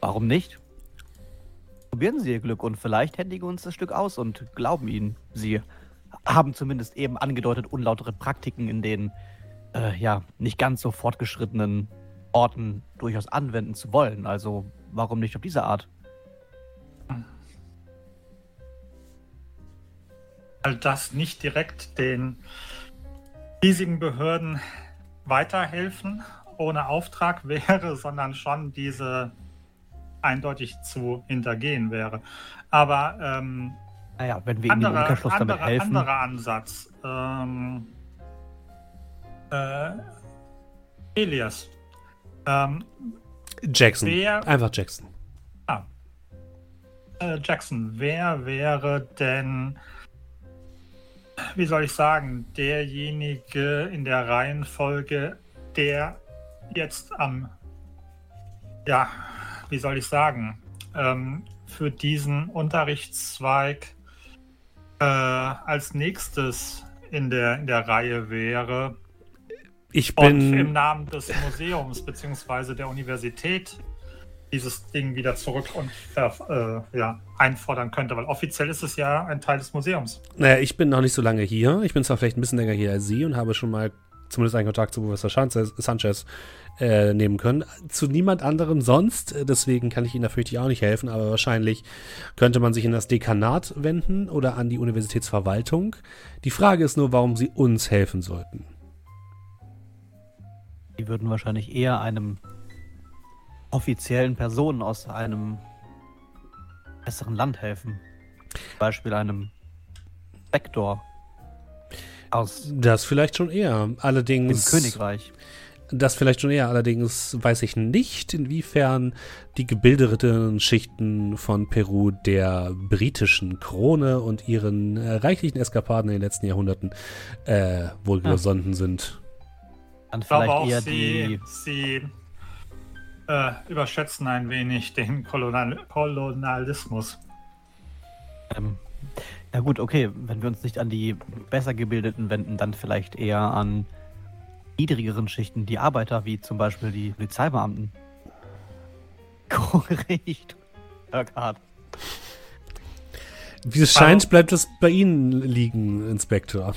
Warum nicht? Probieren Sie Ihr Glück und vielleicht händigen uns das Stück aus und glauben Ihnen. Sie haben zumindest eben angedeutet unlautere Praktiken in den äh, ja nicht ganz so fortgeschrittenen Orten durchaus anwenden zu wollen. Also warum nicht auf diese Art? all das nicht direkt den hiesigen Behörden weiterhelfen ohne Auftrag wäre, sondern schon diese eindeutig zu hintergehen wäre. Aber ähm, Naja, wenn wir Ihnen Umkehrschluss damit helfen. anderer Ansatz. Ähm, äh, Elias. Ähm, Jackson. Wer- Einfach Jackson. äh, Jackson, wer wäre denn, wie soll ich sagen, derjenige in der Reihenfolge, der jetzt am, ja, wie soll ich sagen, ähm, für diesen Unterrichtszweig äh, als nächstes in der, in der Reihe wäre Ich und im bin. Namen des Museums bzw. der Universität dieses Ding wieder zurück und äh, ja, einfordern könnte, weil offiziell ist es ja ein Teil des Museums. Naja, ich bin noch nicht so lange hier. Ich bin zwar vielleicht ein bisschen länger hier als Sie und habe schon mal zumindest einen Kontakt zu Professor Sanchez, Sanchez äh, nehmen können. Zu niemand anderem sonst. Äh, Deswegen kann ich Ihnen da fürchte ich auch nicht helfen, aber wahrscheinlich könnte man sich in das Dekanat wenden oder an die Universitätsverwaltung. Die Frage ist nur, warum Sie uns helfen sollten. Die würden wahrscheinlich eher einem offiziellen Person aus einem besseren Land helfen. Zum Beispiel einem Vektor aus Das vielleicht schon eher. dem Allerdings. Königreich. Das vielleicht schon eher, allerdings weiß ich nicht, inwiefern die gebildeten Schichten von Peru der britischen Krone und ihren äh, reichlichen Eskapaden in den letzten Jahrhunderten äh, wohlgesonnen ah. sind. Dann vielleicht auch eher sie, die. Sie äh, überschätzen ein wenig den Kolonial Kolonialismus. Ähm, ja gut, okay, wenn wir uns nicht an die besser gebildeten wenden, dann vielleicht eher an niedrigeren Schichten, die Arbeiter, wie zum Beispiel die Polizeibeamten. Korrekt. Hart. Wie es scheint, bleibt es bei Ihnen liegen, Inspektor.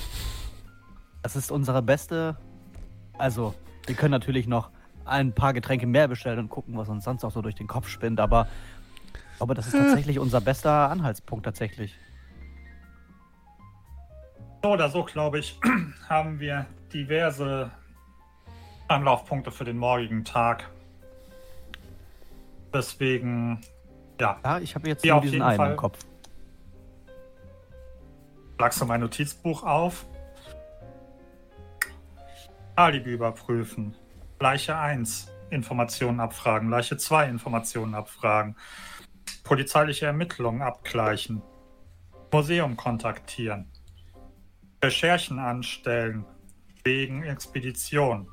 Das ist unsere beste. Also, wir können natürlich noch ein paar Getränke mehr bestellen und gucken, was uns sonst auch so durch den Kopf spinnt, aber, aber das ist tatsächlich unser bester Anhaltspunkt tatsächlich. So oder so, glaube ich, haben wir diverse Anlaufpunkte für den morgigen Tag. Deswegen, ja. Ja, ich habe jetzt nur diesen einen Fall. im Kopf. Schlagst du mein Notizbuch auf? Alibi überprüfen. Leiche 1, Informationen abfragen. Leiche 2, Informationen abfragen. Polizeiliche Ermittlungen abgleichen. Museum kontaktieren. Recherchen anstellen wegen Expedition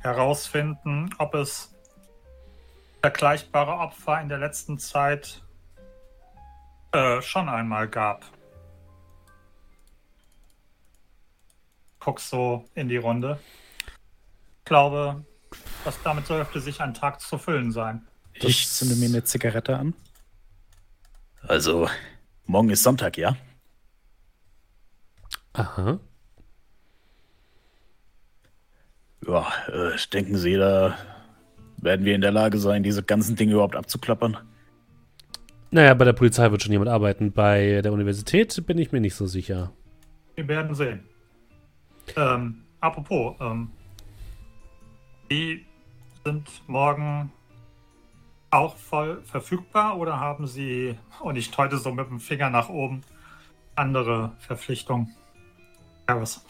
herausfinden, ob es vergleichbare Opfer in der letzten Zeit äh, schon einmal gab. Guck so in die Runde. Ich glaube, dass damit sollte sich ein Tag zu füllen sein. Ich zünde mir eine Zigarette an. Also, morgen ist Sonntag, ja? Aha. Ja, äh, denken Sie, da werden wir in der Lage sein, diese ganzen Dinge überhaupt abzuklappern? Naja, bei der Polizei wird schon jemand arbeiten. Bei der Universität bin ich mir nicht so sicher. Wir werden sehen. Ähm, apropos, ähm, die sind morgen auch voll verfügbar oder haben Sie, und ich deute so mit dem Finger nach oben, andere Verpflichtungen? Ja, was?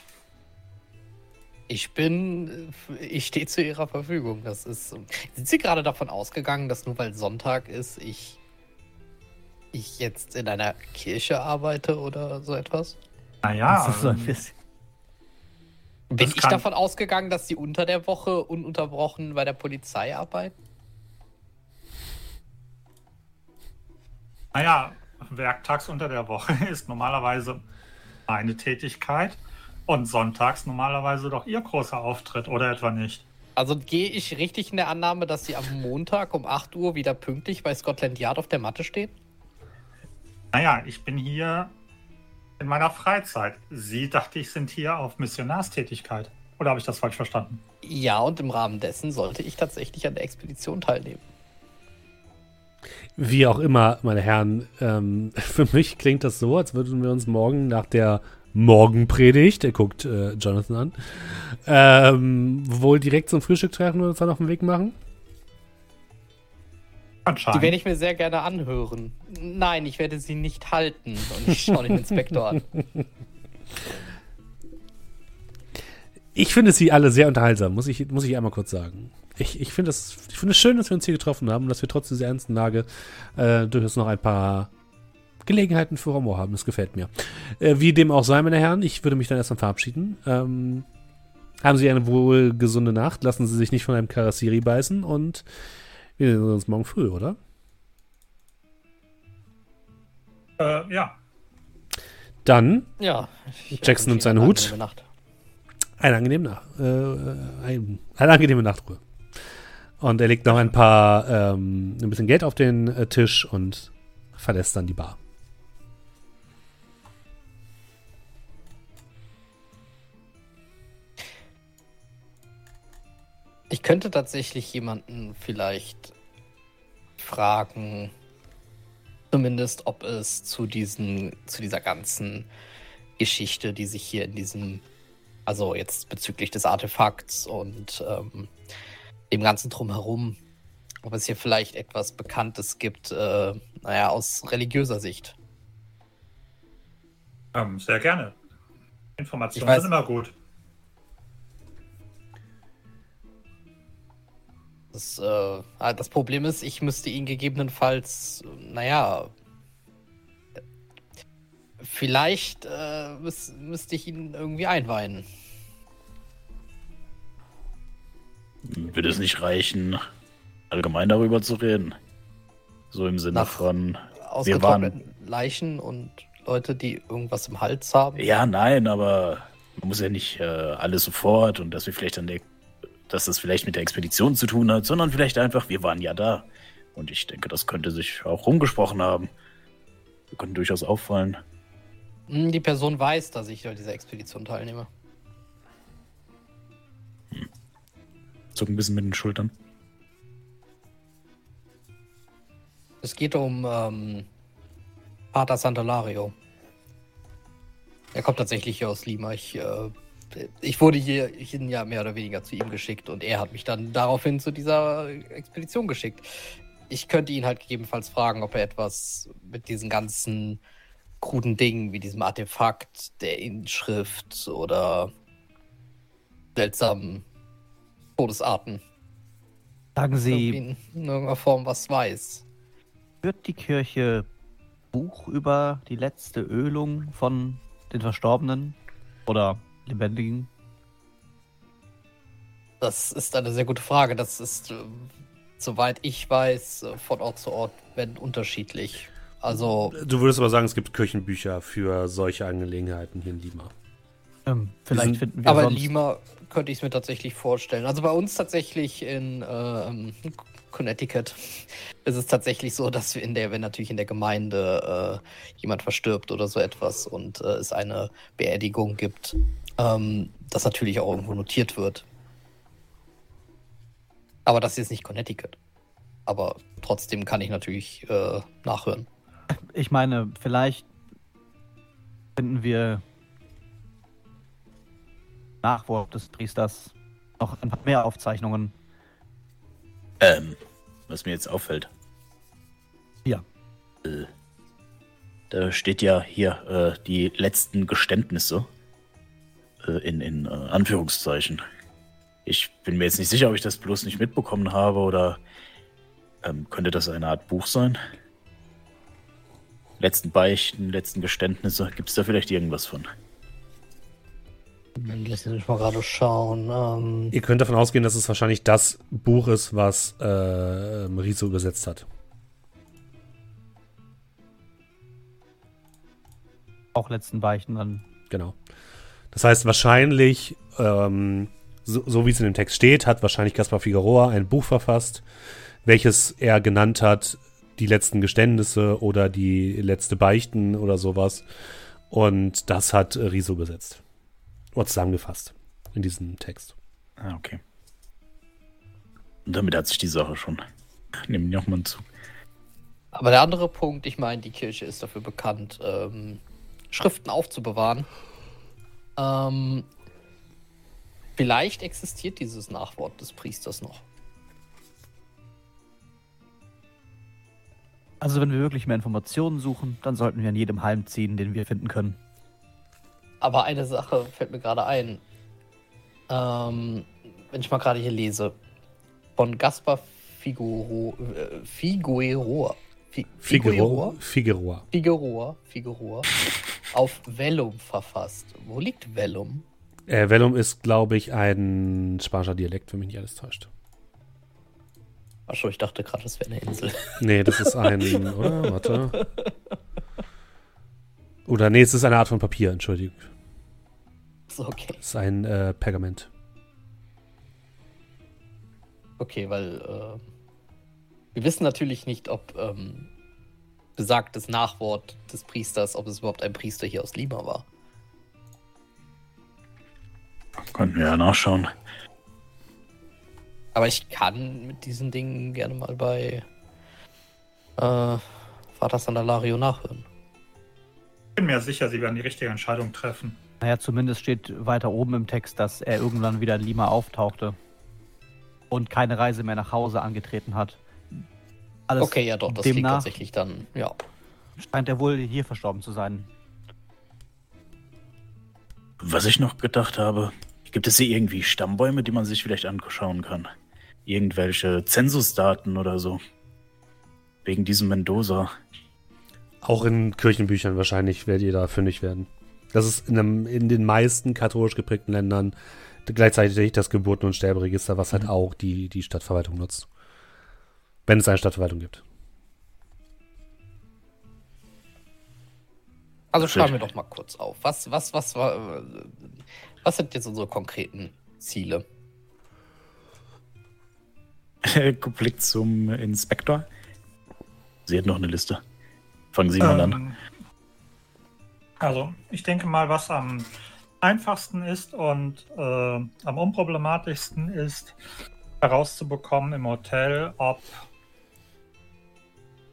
Ich bin, ich stehe zu Ihrer Verfügung. Das ist. Sind Sie gerade davon ausgegangen, dass nur weil Sonntag ist, ich, ich jetzt in einer Kirche arbeite oder so etwas? Naja. So ein ähm, bin ich davon ausgegangen, dass Sie unter der Woche ununterbrochen bei der Polizei arbeiten? Naja, werktags unter der Woche ist normalerweise eine Tätigkeit. Und sonntags normalerweise doch Ihr großer Auftritt, oder etwa nicht? Also gehe ich richtig in der Annahme, dass Sie am Montag um 8 Uhr wieder pünktlich bei Scotland Yard auf der Matte stehen? Naja, ich bin hier in meiner Freizeit. Sie, dachte ich, sind hier auf Missionarstätigkeit. Oder habe ich das falsch verstanden? Ja, und im Rahmen dessen sollte ich tatsächlich an der Expedition teilnehmen. Wie auch immer, meine Herren, ähm, für mich klingt das so, als würden wir uns morgen nach der Morgenpredigt, er guckt äh, Jonathan an, ähm, wohl direkt zum Frühstück treffen und uns dann auf den Weg machen? Die werde ich mir sehr gerne anhören. Nein, ich werde sie nicht halten. Und ich schaue den Inspektor an. Ich finde sie alle sehr unterhaltsam, muss ich, muss ich einmal kurz sagen. Ich, ich finde es find schön, dass wir uns hier getroffen haben und dass wir trotz dieser ernsten Lage äh, durchaus noch ein paar Gelegenheiten für Humor haben. Das gefällt mir. Äh, wie dem auch sei, meine Herren, ich würde mich dann erstmal verabschieden. Ähm, haben Sie eine wohlgesunde Nacht. Lassen Sie sich nicht von einem Karasiri beißen und wir sehen uns morgen früh, oder? Äh, ja. Dann. Ja. Jackson nimmt seinen Hut. Nacht. Eine angenehme Nacht. Äh, ein, eine angenehme Nachtruhe. Und er legt noch ein paar, ähm, ein bisschen Geld auf den äh, Tisch und verlässt dann die Bar. Ich könnte tatsächlich jemanden vielleicht fragen, zumindest ob es zu diesen, zu dieser ganzen Geschichte, die sich hier in diesem, also jetzt bezüglich des Artefakts und ähm, dem ganzen drumherum, ob es hier vielleicht etwas Bekanntes gibt, äh, naja, aus religiöser Sicht. Ähm, sehr gerne. Informationen sind immer gut. Das, äh, ah, das Problem ist, ich müsste ihn gegebenenfalls, naja, vielleicht äh, müß, müsste ich ihn irgendwie einweihen. Würde es nicht reichen, allgemein darüber zu reden? So im Sinne Nach von, Ausgetrockneten Leichen und Leute, die irgendwas im Hals haben. ja, nein, aber man muss ja nicht äh, alles sofort und dass wir vielleicht an der, dass das vielleicht mit der Expedition zu tun hat, sondern vielleicht einfach, wir waren ja da. Und ich denke, das könnte sich auch rumgesprochen haben. Wir könnten durchaus auffallen. Hm, Die Person weiß, dass ich an dieser Expedition teilnehme. Zuck ein bisschen mit den Schultern. Es geht um ähm, Pater Santalario. Er kommt tatsächlich hier aus Lima. Ich, äh, ich wurde hier hin ja mehr oder weniger zu ihm geschickt und er hat mich dann daraufhin zu dieser Expedition geschickt. Ich könnte ihn halt gegebenenfalls fragen, ob er etwas mit diesen ganzen kruden Dingen wie diesem Artefakt, der Inschrift oder seltsamen Todesarten Sagen Sie, in irgendeiner Form was weiß. führt die Kirche Buch über die letzte Ölung von den Verstorbenen oder Lebendigen? Das ist eine sehr gute Frage. Das ist, äh, soweit ich weiß, äh, von Ort zu Ort wenn unterschiedlich. Also, Du würdest aber sagen, es gibt Kirchenbücher für solche Angelegenheiten hier in Lima. Ähm, vielleicht sind- finden wir aber sonst... Lima könnte ich es mir tatsächlich vorstellen. Also bei uns tatsächlich in ähm, Connecticut ist es tatsächlich so, dass wir in der, wenn natürlich in der Gemeinde äh, jemand verstirbt oder so etwas und äh, es eine Beerdigung gibt, ähm, das natürlich auch irgendwo notiert wird. Aber das ist nicht Connecticut. Aber trotzdem kann ich natürlich äh, nachhören. Ich meine, vielleicht finden wir Nachwort des Priesters noch ein paar mehr Aufzeichnungen. Ähm, was mir jetzt auffällt. Ja. Äh, da steht ja hier äh, die letzten Geständnisse in, in äh, Anführungszeichen. Ich bin mir jetzt nicht sicher, ob ich das bloß nicht mitbekommen habe oder ähm, könnte das eine Art Buch sein? Letzten Beichten, letzten Geständnisse. Gibt es da vielleicht irgendwas von? Lass mich mal gerade schauen. Ähm, Ihr könnt davon ausgehen, dass es wahrscheinlich das Buch ist, was äh, Riso übersetzt hat. Auch letzten Beichten dann. Genau. Das heißt, wahrscheinlich, ähm, so, so wie es in dem Text steht, hat wahrscheinlich Gaspar Figueroa ein Buch verfasst, welches er genannt hat, die letzten Geständnisse oder die letzte Beichten oder sowas. Und das hat Riso übersetzt. Oder zusammengefasst in diesem Text. Ah, okay. Und damit hat sich die Sache schon. Nehmen wir nochmal zu. Aber der andere Punkt, ich meine, die Kirche ist dafür bekannt, ähm, Schriften aufzubewahren. Ähm, vielleicht existiert dieses Nachwort des Priesters noch. Also wenn wir wirklich mehr Informationen suchen, dann sollten wir an jedem Halm ziehen, den wir finden können. Aber eine Sache fällt mir gerade ein. Ähm, wenn ich mal gerade hier lese. Von Gaspar Figuero, äh, Figueroa. Fi- Figueroa. Figueroa. Figueroa. Figueroa. auf Vellum verfasst. Wo liegt Vellum? Äh, Vellum ist, glaube ich, ein spanischer Dialekt, wenn mich nicht alles täuscht. Achso, ich dachte gerade, das wäre eine Insel. Nee, das ist ein, oder? Warte. Oder nee, es ist eine Art von Papier, Entschuldigung. So, okay. Es ist ein äh, Pergament. Okay, weil äh, wir wissen natürlich nicht, ob ähm, besagtes Nachwort des Priesters, ob es überhaupt ein Priester hier aus Lima war. Könnten wir ja nachschauen. Aber ich kann mit diesen Dingen gerne mal bei äh, Vater Sandalario nachhören. Ich bin mir sicher, sie werden die richtige Entscheidung treffen. Naja, zumindest steht weiter oben im Text, dass er irgendwann wieder in Lima auftauchte und keine Reise mehr nach Hause angetreten hat. Alles okay, ja doch, das klingt demnach tatsächlich dann, ja. scheint er wohl hier verstorben zu sein. Was ich noch gedacht habe, gibt es hier irgendwie Stammbäume, die man sich vielleicht anschauen kann? irgendwelche Zensusdaten oder so. Wegen diesem Mendoza. Auch in Kirchenbüchern wahrscheinlich werdet ihr da fündig werden. Das ist in, einem, in den meisten katholisch geprägten Ländern gleichzeitig das Geburten- und Sterberegister, was halt mhm. auch die, die Stadtverwaltung nutzt. Wenn es eine Stadtverwaltung gibt. Also schreiben wir doch mal kurz auf. Was, was, was, was, was sind jetzt unsere konkreten Ziele? Blick zum Inspektor. Sie hat noch eine Liste. Fangen Sie mal ähm, an. Also, ich denke mal, was am einfachsten ist und äh, am unproblematischsten ist, herauszubekommen im Hotel, ob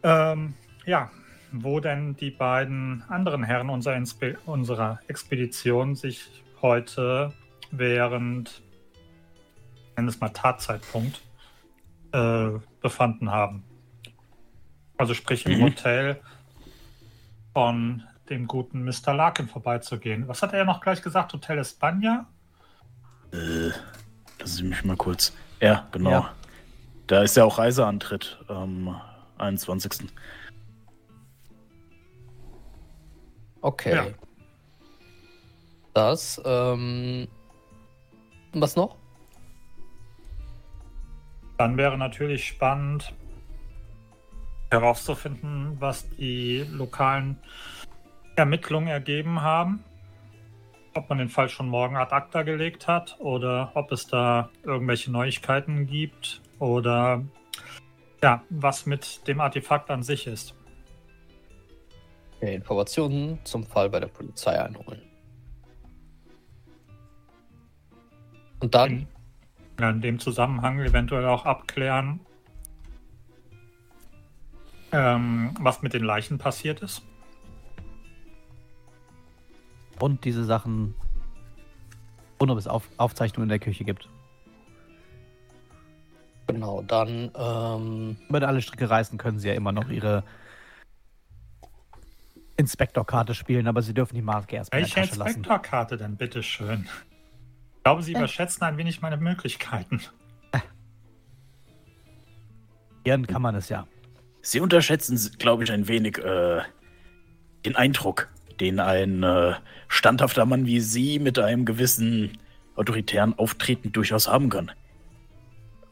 ähm, ja, wo denn die beiden anderen Herren unserer, Inspe unserer Expedition sich heute während, nennen es mal Tatzeitpunkt, äh, befanden haben. Also sprich im mhm. Hotel von dem guten Mr. Larkin vorbeizugehen. Was hat er noch gleich gesagt? Hotel España? Äh, lassen Sie mich mal kurz. Ja, genau. Ja. Da ist ja auch Reiseantritt am 21. Okay. Ja. Das, ähm, was noch? Dann wäre natürlich spannend herauszufinden, was die lokalen Ermittlungen ergeben haben. Ob man den Fall schon morgen ad acta gelegt hat oder ob es da irgendwelche Neuigkeiten gibt oder ja, was mit dem Artefakt an sich ist. Informationen zum Fall bei der Polizei einholen. Und dann? In, in dem Zusammenhang eventuell auch abklären, ähm, was mit den Leichen passiert ist. Und diese Sachen. Und ob es Auf Aufzeichnungen in der Küche gibt. Genau, dann. Ähm, Wenn alle Stricke reißen, können sie ja immer noch ihre Inspektorkarte spielen, aber sie dürfen die Marke erst Welche Inspektorkarte denn, bitteschön? Ich glaube, Sie äh. überschätzen ein wenig meine Möglichkeiten. Ihren kann man es ja. Sie unterschätzen, glaube ich, ein wenig äh, den Eindruck, den ein äh, standhafter Mann wie Sie mit einem gewissen autoritären Auftreten durchaus haben kann.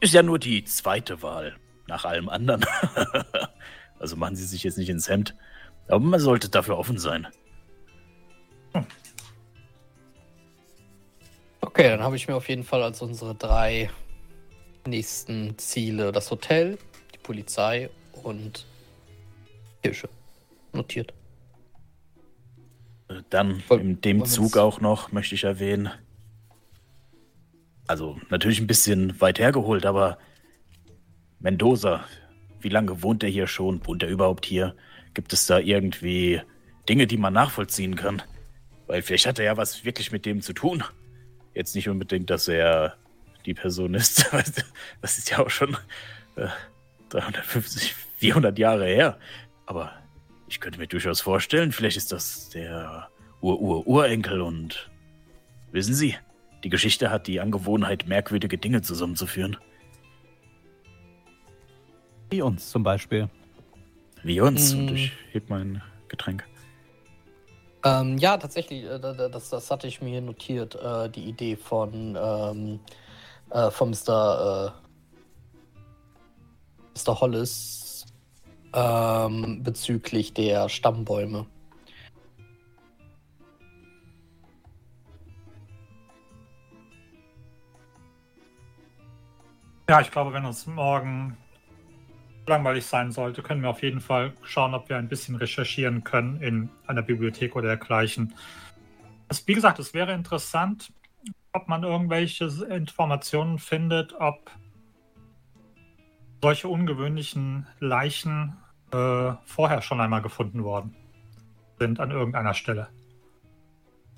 Ist ja nur die zweite Wahl nach allem anderen. also machen Sie sich jetzt nicht ins Hemd. Aber man sollte dafür offen sein. Okay, dann habe ich mir auf jeden Fall als unsere drei nächsten Ziele das Hotel, die Polizei und Kirche notiert. Dann in dem Zug auch noch möchte ich erwähnen. Also natürlich ein bisschen weit hergeholt, aber Mendoza, wie lange wohnt er hier schon? Wohnt er überhaupt hier? Gibt es da irgendwie Dinge, die man nachvollziehen kann? Weil vielleicht hat er ja was wirklich mit dem zu tun. Jetzt nicht unbedingt, dass er die Person ist. Das ist ja auch schon äh, 350, 400 Jahre her. Aber ich könnte mir durchaus vorstellen, vielleicht ist das der Ur-Ur-Urenkel und wissen Sie, die Geschichte hat die Angewohnheit, merkwürdige Dinge zusammenzuführen. Wie uns zum Beispiel. Wie uns. Mm. Und ich heb mein Getränk. Ähm, ja, tatsächlich, äh, das, das hatte ich mir notiert, äh, die Idee von, ähm, äh, von Mr. Äh, Mr. Hollis ähm, bezüglich der Stammbäume. Ja, ich glaube, wenn uns morgen langweilig sein sollte, können wir auf jeden Fall schauen, ob wir ein bisschen recherchieren können in einer Bibliothek oder dergleichen. Das, wie gesagt, es wäre interessant, ob man irgendwelche Informationen findet, ob solche ungewöhnlichen Leichen äh, vorher schon einmal gefunden worden sind an irgendeiner Stelle.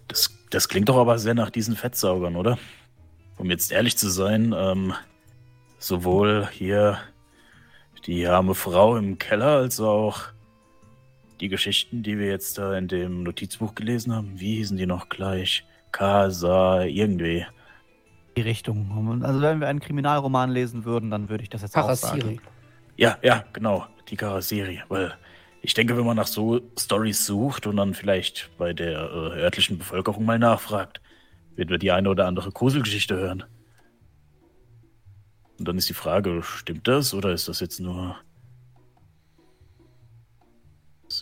Das, das klingt doch aber sehr nach diesen Fettsaugern, oder? Um jetzt ehrlich zu sein, ähm, sowohl hier die arme Frau im Keller, als auch die Geschichten, die wir jetzt da in dem Notizbuch gelesen haben. Wie hießen die noch gleich? Casa, irgendwie. Die Richtung. Also wenn wir einen Kriminalroman lesen würden, dann würde ich das jetzt auch Parasiri. sagen. Ja, ja, genau. Die Karasserie. Weil ich denke, wenn man nach so Stories sucht und dann vielleicht bei der äh, örtlichen Bevölkerung mal nachfragt, wird wir die eine oder andere Gruselgeschichte hören. Und dann ist die Frage, stimmt das oder ist das jetzt nur.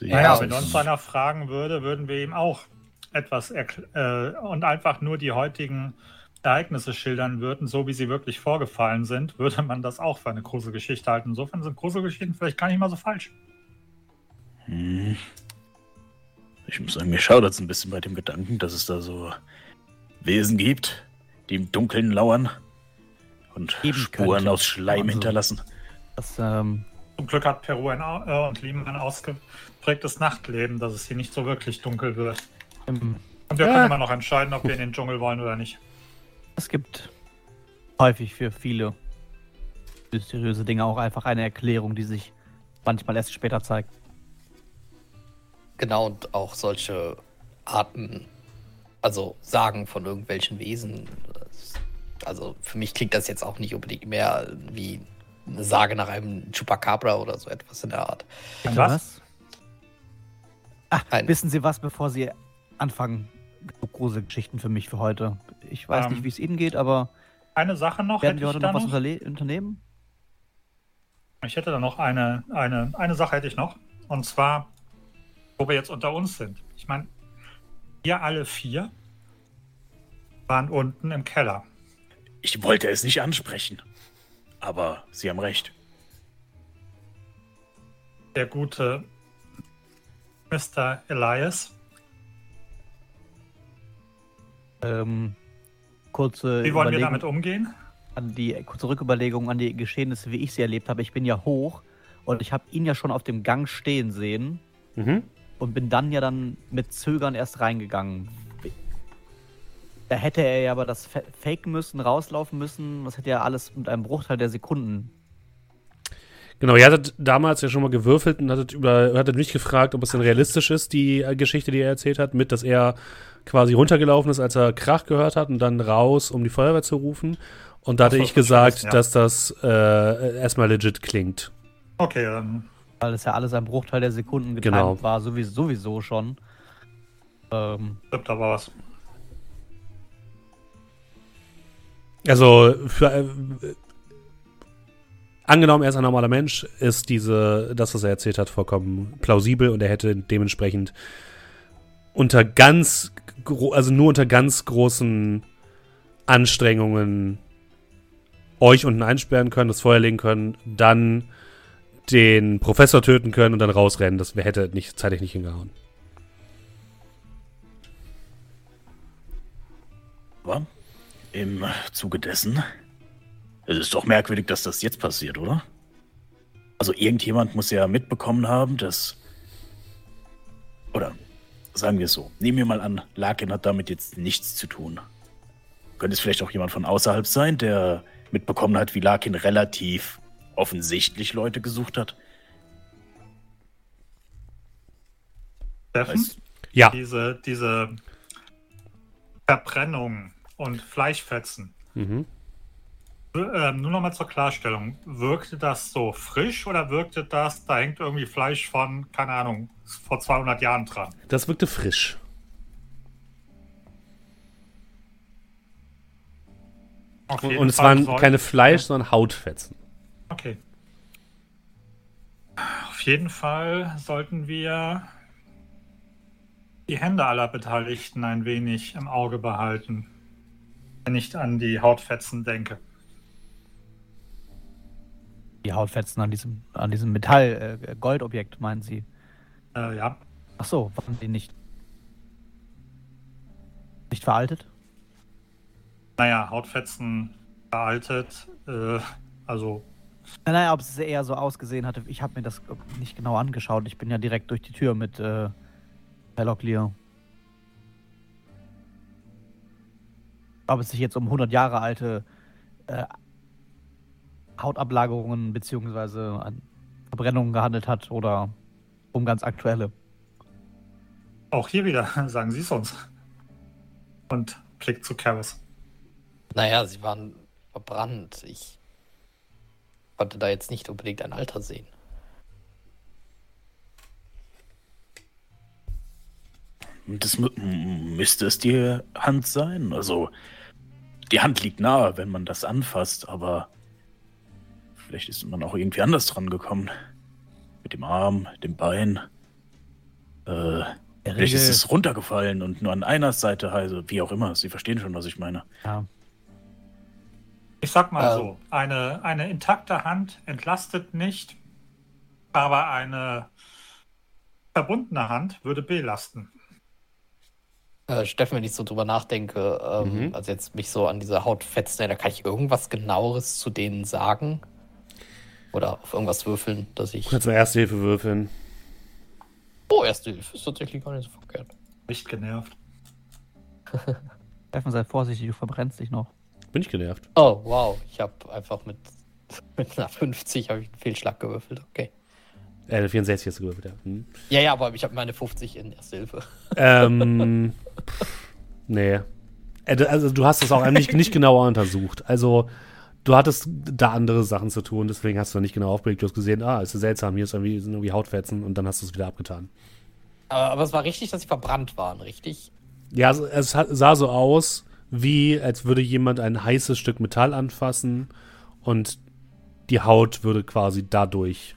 Naja, Ja, wenn uns einer fragen würde, würden wir ihm auch etwas äh, und einfach nur die heutigen Ereignisse schildern würden, so wie sie wirklich vorgefallen sind, würde man das auch für eine Gruselgeschichte halten. Insofern sind Gruselgeschichten vielleicht gar nicht mal so falsch. Hm. Ich muss sagen, mir schaudert es ein bisschen bei dem Gedanken, dass es da so Wesen gibt, die im Dunkeln lauern und Geben Spuren könnte. aus Schleim Also- hinterlassen. Das, ähm, Zum Glück hat Peru ein, äh, und Lima ein ausgeprägtes Nachtleben, dass es hier nicht so wirklich dunkel wird. im, Und wir Ja. können immer noch entscheiden, ob wir in den Dschungel wollen oder nicht. es gibt häufig für viele mysteriöse Dinge auch einfach eine Erklärung, die sich manchmal erst später zeigt. Genau, und auch solche Arten, also Sagen von irgendwelchen Wesen. Also für mich klingt das jetzt auch nicht unbedingt mehr wie eine Sage nach einem Chupacabra oder so etwas in der Art. Ein Bitte was? Ach, Ein- wissen Sie was, bevor Sie anfangen? Genug Gruselgeschichten für mich für heute. Ich weiß Ähm, nicht, wie es Ihnen geht, aber Eine Sache noch, werden hätte wir ich heute noch was noch. unternehmen? Ich hätte da noch eine, eine, eine Sache hätte ich noch. Und zwar, wo wir jetzt unter uns sind. Ich meine, wir alle vier waren unten im Keller. Ich wollte es nicht ansprechen. Aber Sie haben recht. Der gute Mr. Elias. Ähm, kurze Wie wollen wir damit umgehen? an die kurze Rücküberlegung an die Geschehnisse, wie ich sie erlebt habe. Ich bin ja hoch und ich habe ihn ja schon auf dem Gang stehen sehen Mhm. und bin dann ja dann mit Zögern erst reingegangen. Da hätte er ja aber das fa- faken müssen, rauslaufen müssen. Das hätte ja alles mit einem Bruchteil der Sekunden. Genau, ihr hattet damals ja schon mal gewürfelt und hattet, über, hattet mich gefragt, ob es denn realistisch ist, die äh, Geschichte, die er erzählt hat, mit, dass er quasi runtergelaufen ist, als er Krach gehört hat und dann raus, um die Feuerwehr zu rufen. Und da hatte ich gesagt, ja. dass das äh, erstmal legit klingt. Okay, dann Weil es ja alles ein Bruchteil der Sekunden getimt Genau. war, sowieso, sowieso schon. Ähm, stimmt aber was. Also, für, äh, angenommen, er ist ein normaler Mensch, ist diese, das, was er erzählt hat, vollkommen plausibel und er hätte dementsprechend unter ganz, also nur unter ganz großen Anstrengungen euch unten einsperren können, das Feuer legen können, dann den Professor töten können und dann rausrennen. Das hätte nicht, zeitlich nicht hingehauen. Aber im Zuge dessen. Es ist doch merkwürdig, dass das jetzt passiert, oder? Also irgendjemand muss ja mitbekommen haben, dass. Oder sagen wir es so. Nehmen wir mal an, Larkin hat damit jetzt nichts zu tun. Könnte es vielleicht auch jemand von außerhalb sein, der mitbekommen hat, wie Larkin relativ offensichtlich Leute gesucht hat? Steffen, Ja, diese, diese Verbrennung und Fleischfetzen. mhm. Ähm, nur nochmal zur Klarstellung. Wirkte das so frisch oder wirkte das, da hängt irgendwie Fleisch von, keine Ahnung, vor 200 Jahren dran? das wirkte frisch. Und, und es waren soll- keine Fleisch, sondern Hautfetzen. Okay. Auf jeden Fall sollten wir die Hände aller Beteiligten ein wenig im Auge behalten, wenn ich an die Hautfetzen denke. die Hautfetzen an diesem, an diesem Metall, äh, meinen Sie? Äh, ja, Ach so, waren die nicht. Nicht veraltet? naja, Hautfetzen veraltet, äh, also Nein, nein, ob es eher so ausgesehen hatte. Ich habe mir das nicht genau angeschaut. Ich bin ja direkt durch die Tür mit äh, Herr Locklear. Ob es sich jetzt um 100 Jahre alte äh, Hautablagerungen bzw. Verbrennungen gehandelt hat oder um ganz aktuelle. auch hier wieder, sagen Sie es uns. Und blickt zu Karis. Naja, sie waren verbrannt. Ich konnte da jetzt nicht unbedingt ein Alter sehen. Das müsste es die Hand sein. Also, die Hand liegt nahe, wenn man das anfasst, aber vielleicht ist man auch irgendwie anders dran gekommen. Mit dem Arm, dem Bein. Äh, vielleicht ist Regel- es runtergefallen und nur an einer Seite, also wie auch immer. Sie verstehen schon, was ich meine. Ja. Ich sag mal Ähm. so, eine, eine intakte Hand entlastet nicht, aber eine verbundene Hand würde belasten. Äh, Steffen, wenn ich so drüber nachdenke, ähm, Mhm. also jetzt mich so an diese Hautfetzen, da kann ich irgendwas genaueres zu denen sagen? Oder auf irgendwas würfeln, dass ich. Du kannst mal Erste Hilfe würfeln. Oh, erste Hilfe ist tatsächlich gar nicht so verkehrt. Nicht genervt. Steffen, sei vorsichtig, du verbrennst dich noch. Bin ich genervt. Oh, wow. Ich habe einfach mit, mit einer 50 habe ich einen Fehlschlag gewürfelt. Okay. Äh, eine 64 hast du gewürfelt, ja. Hm. Ja, ja, aber ich habe meine 50 in Erste Hilfe. Ähm, pff, nee. Äh, Also du hast das auch nicht, nicht genauer untersucht. Also du hattest da andere Sachen zu tun, deswegen hast du nicht genau aufgelegt. Du hast gesehen, ah, ist seltsam, hier ist irgendwie, sind irgendwie Hautfetzen und dann hast du es wieder abgetan. Aber, aber es war richtig, dass sie verbrannt waren, richtig? Ja, es, es hat- sah so aus, wie als würde jemand ein heißes Stück Metall anfassen und die Haut würde quasi dadurch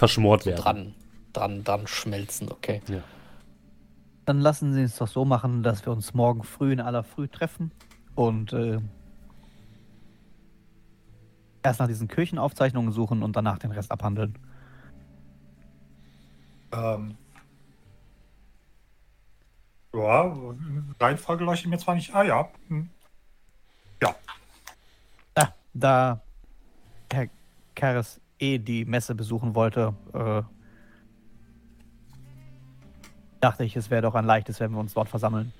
verschmort werden. Dran, dran, dran schmelzen, okay. Dann lassen Sie es doch so machen, dass wir uns morgen früh in aller Früh treffen und äh, erst nach diesen Kirchenaufzeichnungen suchen und danach den Rest abhandeln. Ähm, ja, Reihenfolge leuchtet mir zwar nicht. Ah ja. Hm. Ja, Ah, da Herr Keres eh die Messe besuchen wollte, äh, dachte ich, es wäre doch ein leichtes, wenn wir uns dort versammeln.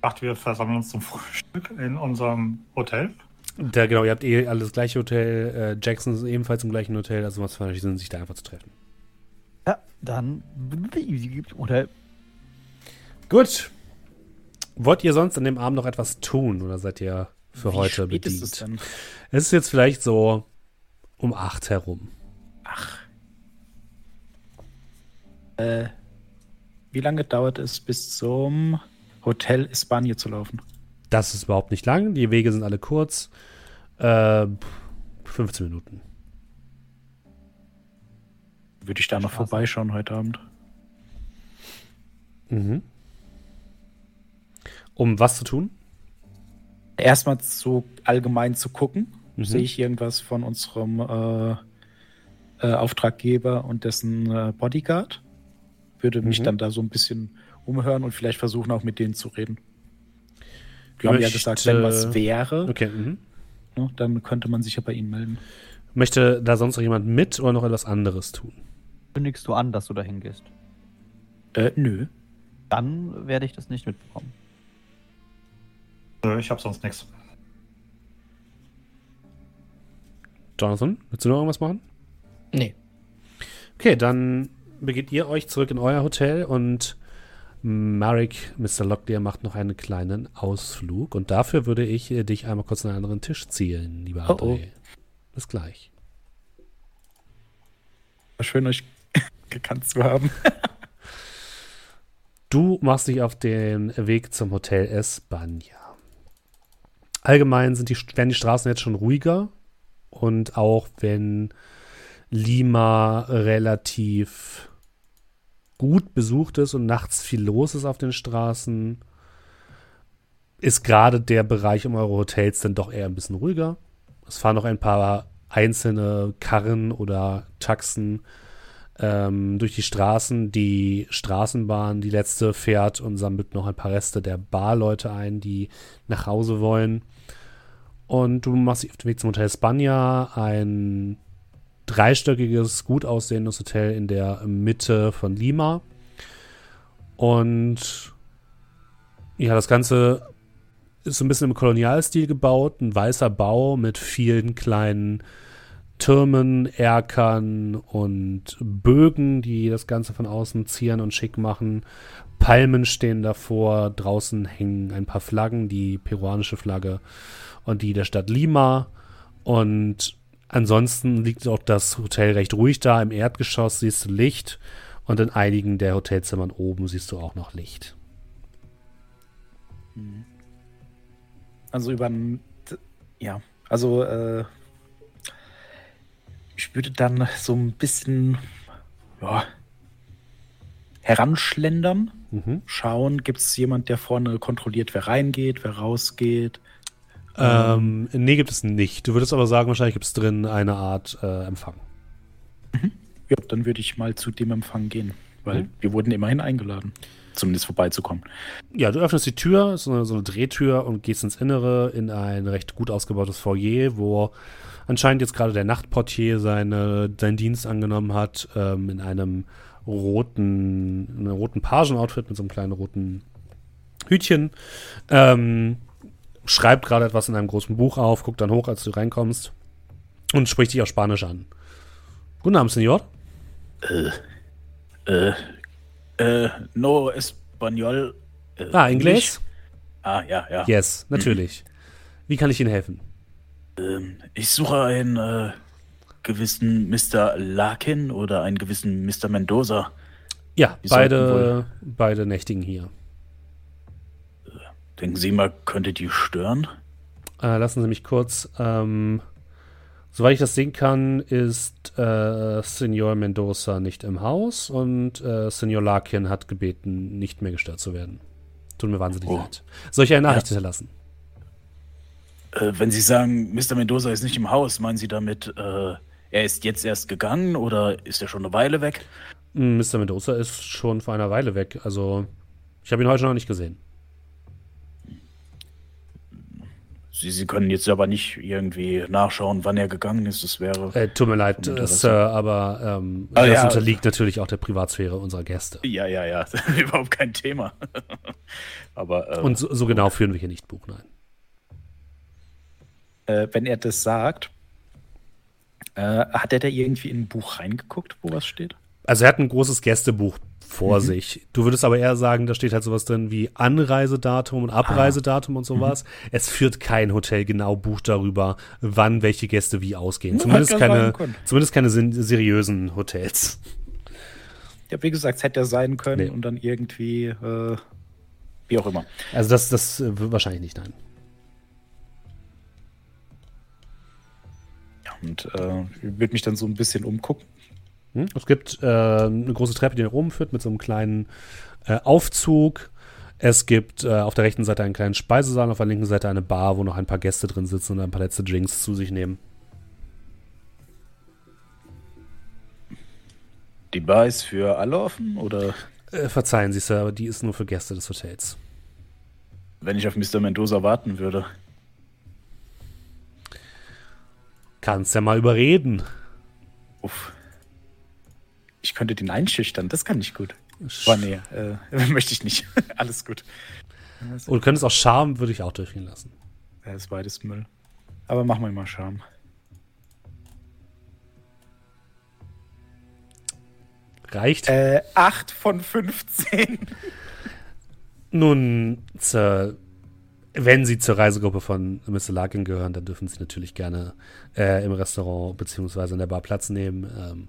dachte, wir versammeln uns zum Frühstück in unserem Hotel. Da, genau, ihr habt eh alles das gleiche Hotel. Äh, Jackson ist ebenfalls im gleichen Hotel, also was für Sinn, sich da einfach zu treffen. Ja, dann oder Gut. Wollt ihr sonst an dem Abend noch etwas tun oder seid ihr für Wie heute spät bedient? ist es denn? Es ist jetzt vielleicht so um acht herum. Äh, wie lange dauert es bis zum Hotel Espanje zu laufen? Das ist überhaupt nicht lang. Die Wege sind alle kurz. Äh, 15 Minuten. Würde ich da noch Straße. vorbeischauen heute Abend? Mhm. Um was zu tun? Erstmal so allgemein zu gucken. Mhm. Sehe ich irgendwas von unserem äh, äh, Auftraggeber und dessen äh, Bodyguard? Würde mich Mhm. dann da so ein bisschen umhören und vielleicht versuchen, auch mit denen zu reden. Die haben ja gesagt, wenn was wäre, Okay. Mhm. ne, dann könnte man sich ja bei ihnen melden. Möchte da sonst noch jemand mit oder noch etwas anderes tun? kündigst du an, dass du dahin gehst? Äh, nö. Dann werde ich das nicht mitbekommen. Nö, Ich habe sonst nichts. Jonathan, willst du noch irgendwas machen? Nee. Okay, dann begebt ihr euch zurück in euer Hotel und Marek, Mr. Locklear, macht noch einen kleinen Ausflug. Und dafür würde ich äh, dich einmal kurz an einen anderen Tisch zielen, lieber Oh, André. Bis gleich. Schön, euch gekannt zu haben. Du machst dich auf den Weg zum Hotel Espanja. Allgemein sind die, werden die Straßen jetzt schon ruhiger und auch wenn Lima relativ gut besucht ist und nachts viel los ist auf den Straßen, ist gerade der Bereich um eure Hotels dann doch eher ein bisschen ruhiger. Es fahren noch ein paar einzelne Karren oder Taxen ähm, durch die Straßen. Die Straßenbahn, die letzte, fährt und sammelt noch ein paar Reste der Barleute ein, die nach Hause wollen. Und du machst dich auf den Weg zum Hotel Spanja, ein dreistöckiges, gut aussehendes Hotel in der Mitte von Lima. Und ja, das Ganze ist so ein bisschen im Kolonialstil gebaut, ein weißer Bau mit vielen kleinen Türmen, Erkern und Bögen, die das Ganze von außen zieren und schick machen. Palmen stehen davor, draußen hängen ein paar Flaggen, die peruanische Flagge und die der Stadt Lima. Und ansonsten liegt auch das Hotel recht ruhig da. Im Erdgeschoss siehst du Licht und in einigen der Hotelzimmern oben siehst du auch noch Licht. Also über ja, also äh, ich würde dann so ein bisschen ja, heranschlendern, mhm. schauen, gibt es jemand, der vorne kontrolliert, wer reingeht, wer rausgeht. Ähm, nee, gibt es nicht. Du würdest aber sagen, wahrscheinlich gibt es drin eine Art äh, Empfang. Mhm. Ja, dann würde ich mal zu dem Empfang gehen, weil mhm. wir wurden immerhin eingeladen, zumindest vorbeizukommen. Ja, du öffnest die Tür, so eine, so eine Drehtür und gehst ins Innere in ein recht gut ausgebautes Foyer, wo anscheinend jetzt gerade der Nachtportier seine, seinen Dienst angenommen hat, ähm, in einem roten, einem roten Pagenoutfit mit so einem kleinen roten Hütchen. Ähm, schreibt gerade etwas in einem großen Buch auf, guckt dann hoch, als du reinkommst und spricht dich auf Spanisch an. Guten Abend, Senor. Äh, äh, äh, no Español. Äh, ah, Englisch? Ah, ja, ja. Yes, natürlich. Wie kann ich Ihnen helfen? Ähm, ich suche einen äh, gewissen Mr. Larkin oder einen gewissen Mr. Mendoza. Ja, beide, beide nächtigen hier. Denken Sie mal, könnte die stören? Äh, lassen Sie mich kurz. Ähm, soweit ich das sehen kann, ist äh, Senor Mendoza nicht im Haus und äh, Senor Larkin hat gebeten, nicht mehr gestört zu werden. Tut mir wahnsinnig oh. leid. Soll ich eine Nachricht ja. hinterlassen? Äh, wenn Sie sagen, Mr. Mendoza ist nicht im Haus, meinen Sie damit, äh, er ist jetzt erst gegangen oder ist er schon eine Weile weg? Mr. Hm, Mendoza ist schon vor einer Weile weg. Also, ich habe ihn heute noch nicht gesehen. Sie, Sie können jetzt aber nicht irgendwie nachschauen, wann er gegangen ist. Das wäre. Äh, tut mir leid, Sir, aber ähm, ah, das ja. unterliegt natürlich auch der Privatsphäre unserer Gäste. Ja, ja, ja. Überhaupt kein Thema. aber, ähm, Und so, so, genau führen wir hier nicht Buch, nein. Äh, wenn er das sagt, äh, hat er da irgendwie in ein Buch reingeguckt, wo was steht? Also er hat ein großes Gästebuch vor mhm. sich. Du würdest aber eher sagen, da steht halt sowas drin wie Anreisedatum und Abreisedatum ah. und sowas. Mhm. Es führt kein Hotel genau Buch darüber, wann welche Gäste wie ausgehen. Zumindest keine, zumindest keine seriösen Hotels. Ja, wie gesagt, es hätte ja sein können nee. und dann irgendwie, äh, wie auch immer. Also das, das äh, wahrscheinlich nicht, nein. Und äh, ich würde mich dann so ein bisschen umgucken hm? Es gibt äh, eine große Treppe, die nach oben führt, mit so einem kleinen äh, Aufzug. Es gibt äh, auf der rechten Seite einen kleinen Speisesaal, auf der linken Seite eine Bar, wo noch ein paar Gäste drin sitzen und ein paar letzte Drinks zu sich nehmen. Die Bar ist für alle offen, oder? Äh, verzeihen Sie, Sir, aber die ist nur für Gäste des Hotels. Wenn ich auf Mr. Mendoza warten würde. Kannst ja mal überreden. Uff. Ich könnte den einschüchtern, das kann ich gut. Aber nee, äh, möchte ich nicht. Alles gut. Und du könntest auch Charme, würde ich auch durchgehen lassen. Ja, ist beides Müll. Aber machen wir mal Charme. Reicht? Äh, 8 von 15. Nun, zur, wenn Sie zur Reisegruppe von Mr. Larkin gehören, dann dürfen Sie natürlich gerne äh, im Restaurant bzw. in der Bar Platz nehmen. Ähm,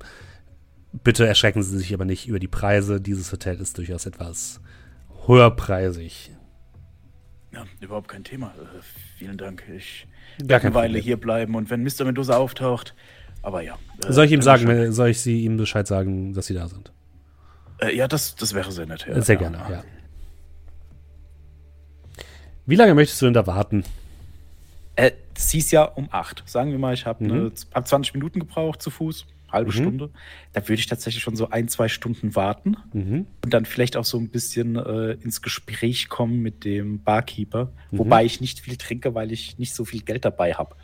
Bitte erschrecken Sie sich aber nicht über die Preise. Dieses Hotel ist durchaus etwas höherpreisig. Ja, überhaupt kein Thema. Äh, vielen Dank. Ich werde eine Weile hier bleiben und wenn Mr. Mendoza auftaucht, aber ja. Äh, soll ich ihm sagen, schon... soll ich Sie ihm Bescheid sagen, dass Sie da sind? Äh, ja, das, das wäre sehr nett. Ja. Sehr gerne, ja. Wie lange möchtest du denn da warten? Äh, es hieß ja um 8. Sagen wir mal, ich habe mhm. hab 20 Minuten gebraucht zu Fuß halbe mhm. Stunde. Da würde ich tatsächlich schon so ein, zwei Stunden warten mhm. und dann vielleicht auch so ein bisschen äh, ins Gespräch kommen mit dem Barkeeper, mhm. wobei ich nicht viel trinke, weil ich nicht so viel Geld dabei habe.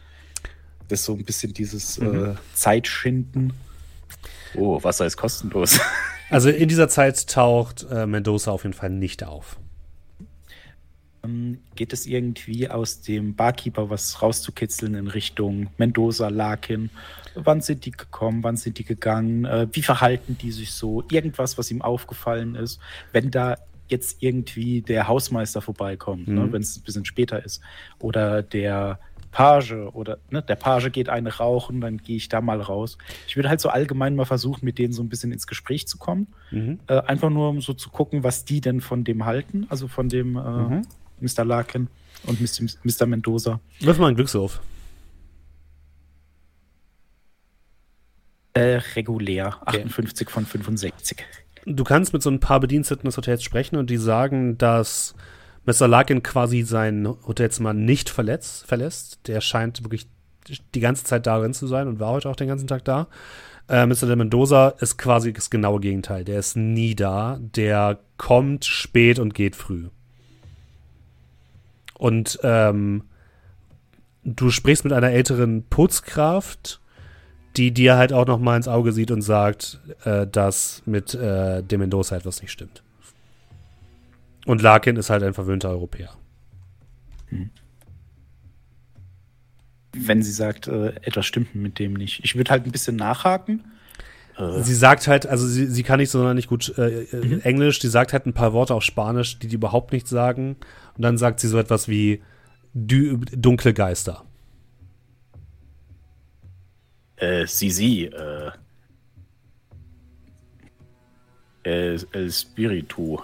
Das ist so ein bisschen dieses äh, mhm. Zeitschinden. Oh, Wasser ist kostenlos. Also in dieser Zeit taucht äh, Mendoza auf jeden Fall nicht auf. Ähm, geht es irgendwie aus dem Barkeeper was rauszukitzeln in Richtung Mendoza, Larkin? Wann sind die gekommen? Wann sind die gegangen? Äh, wie verhalten die sich so? Irgendwas, was ihm aufgefallen ist? Wenn da jetzt irgendwie der Hausmeister vorbeikommt, ne, Mhm. wenn es ein bisschen später ist, oder der Page oder ne, der Page geht eine rauchen, dann gehe ich da mal raus. Ich würde halt so allgemein mal versuchen, mit denen so ein bisschen ins Gespräch zu kommen. Mhm. Äh, einfach nur, um so zu gucken, was die denn von dem halten, also von dem äh, Mhm. Mr. Larkin und Mr. Mendoza. Wirf mal einen Glückswurf. Äh, regulär, 58 von 65. Du kannst mit so ein paar Bediensteten des Hotels sprechen und die sagen, dass Mr. Larkin quasi sein Hotelzimmer nicht verletzt, verlässt. Der scheint wirklich die ganze Zeit darin zu sein und war heute auch den ganzen Tag da. Äh, Mr. de Mendoza ist quasi das genaue Gegenteil. Der ist nie da. Der kommt spät und geht früh. Und ähm, du sprichst mit einer älteren Putzkraft, die dir halt auch noch mal ins Auge sieht und sagt, äh, dass mit äh, dem Mendoza etwas nicht stimmt. Und Larkin ist halt ein verwöhnter Europäer. Wenn sie sagt, äh, etwas stimmt mit dem nicht. Ich würde halt ein bisschen nachhaken. Äh, Sie sagt halt, also sie, sie kann nicht sonderlich gut äh, äh, Englisch, sie sagt halt ein paar Worte auf Spanisch, die die überhaupt nichts sagen. Und dann sagt sie so etwas wie dunkle Geister. äh, sie, sie, äh, äh, El Spiritu.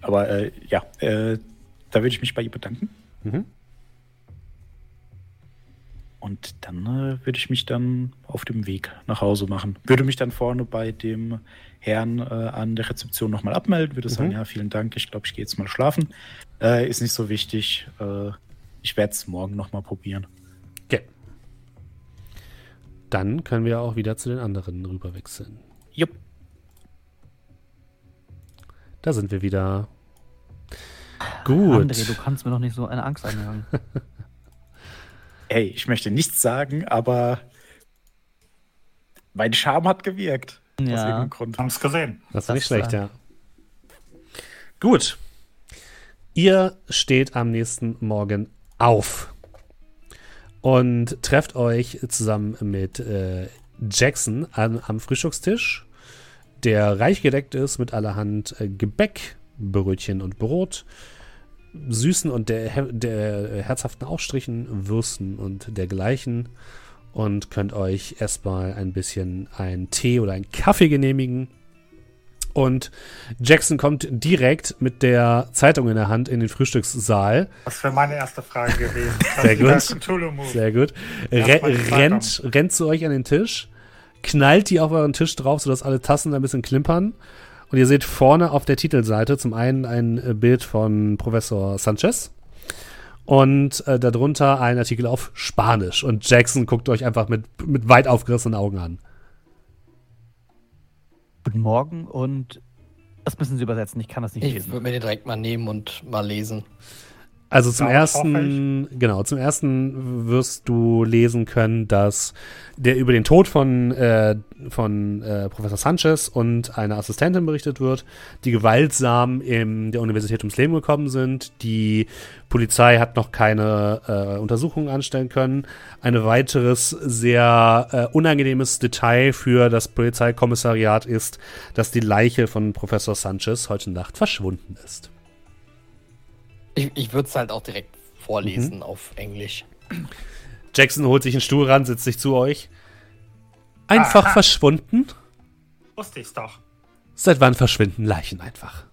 Aber äh, ja, äh, da würde ich mich bei ihr bedanken. Mhm. Und dann äh, würde ich mich dann auf dem Weg nach Hause machen. Würde mich dann vorne bei dem Herrn äh, an der Rezeption nochmal abmelden, würde sagen, Mhm. ja, vielen Dank, ich glaube, ich gehe jetzt mal schlafen. Äh, ist nicht so wichtig. Äh, ich werde es morgen nochmal probieren. Okay. Dann können wir auch wieder zu den anderen rüber wechseln. Jupp. Da sind wir wieder. Gut. André, du kannst mir doch nicht so eine Angst einjagen. Hey, ich möchte nichts sagen, aber mein Charme hat gewirkt. Aus Ja. irgendeinem Grund. Haben es gesehen. Das ist Das nicht schlecht, ja. Gut. Ihr steht am nächsten Morgen auf und trefft euch zusammen mit äh, Jackson an, am Frühstückstisch, der reich gedeckt ist mit allerhand äh, Gebäck, Brötchen und Brot, süßen und der, der herzhaften Aufstrichen, Würsten und dergleichen und könnt euch erstmal ein bisschen einen Tee oder einen Kaffee genehmigen. Und Jackson kommt direkt mit der Zeitung in der Hand in den Frühstückssaal. Das wäre meine erste Frage gewesen. Sehr gut. Sehr gut. Re rennt, rennt zu euch an den Tisch, knallt die auf euren Tisch drauf, sodass alle Tassen ein bisschen klimpern. Und ihr seht vorne auf der Titelseite zum einen ein äh, Bild von Professor Sanchez und äh, darunter ein Artikel auf Spanisch. Und Jackson guckt euch einfach mit, mit weit aufgerissenen Augen an. Guten Morgen und das müssen Sie übersetzen. Ich kann das nicht Ich lesen. würde mir den direkt mal nehmen und mal lesen. Also zum Ja, ersten, genau, zum ersten wirst du lesen können, dass der über den Tod von, äh, von äh, Professor Sanchez und einer Assistentin berichtet wird, die gewaltsam in der Universität ums Leben gekommen sind. Die Polizei hat noch keine äh, Untersuchungen anstellen können. Ein weiteres sehr äh, unangenehmes Detail für das Polizeikommissariat ist, dass die Leiche von Professor Sanchez heute Nacht verschwunden ist. Ich, ich würde es halt auch direkt vorlesen auf Englisch. Jackson holt sich einen Stuhl ran, setzt sich zu euch. Einfach Aha. verschwunden? Wusste ich's doch. Seit wann verschwinden Leichen einfach?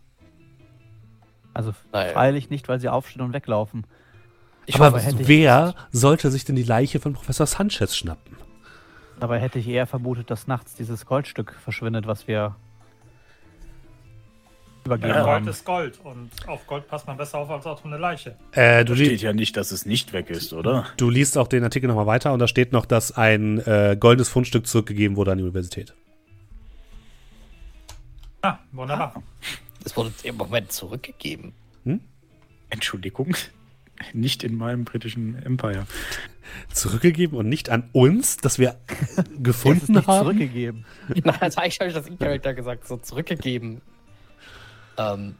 Also Naja. freilich nicht, weil Sie aufstehen und weglaufen. Ich Aber hoffe, wer sollte sich denn die Leiche von Professor Sanchez schnappen? Dabei hätte ich eher vermutet, dass nachts dieses Goldstück verschwindet, was wir übergeben Ja, Gold ist Gold und auf Gold passt man besser auf als auf eine Leiche. Äh, du, Steht ja nicht, dass es nicht weg ist, oder? du liest auch den Artikel nochmal weiter und da steht noch, dass ein äh, goldenes Fundstück zurückgegeben wurde an die Universität. Ah, wunderbar. Es wurde im Moment zurückgegeben. Entschuldigung. Nicht in meinem britischen Empire. Zurückgegeben und nicht an uns, dass wir gefunden nicht haben? zurückgegeben. Nein, das habe ich das E-Charakter gesagt, so zurückgegeben. Ähm,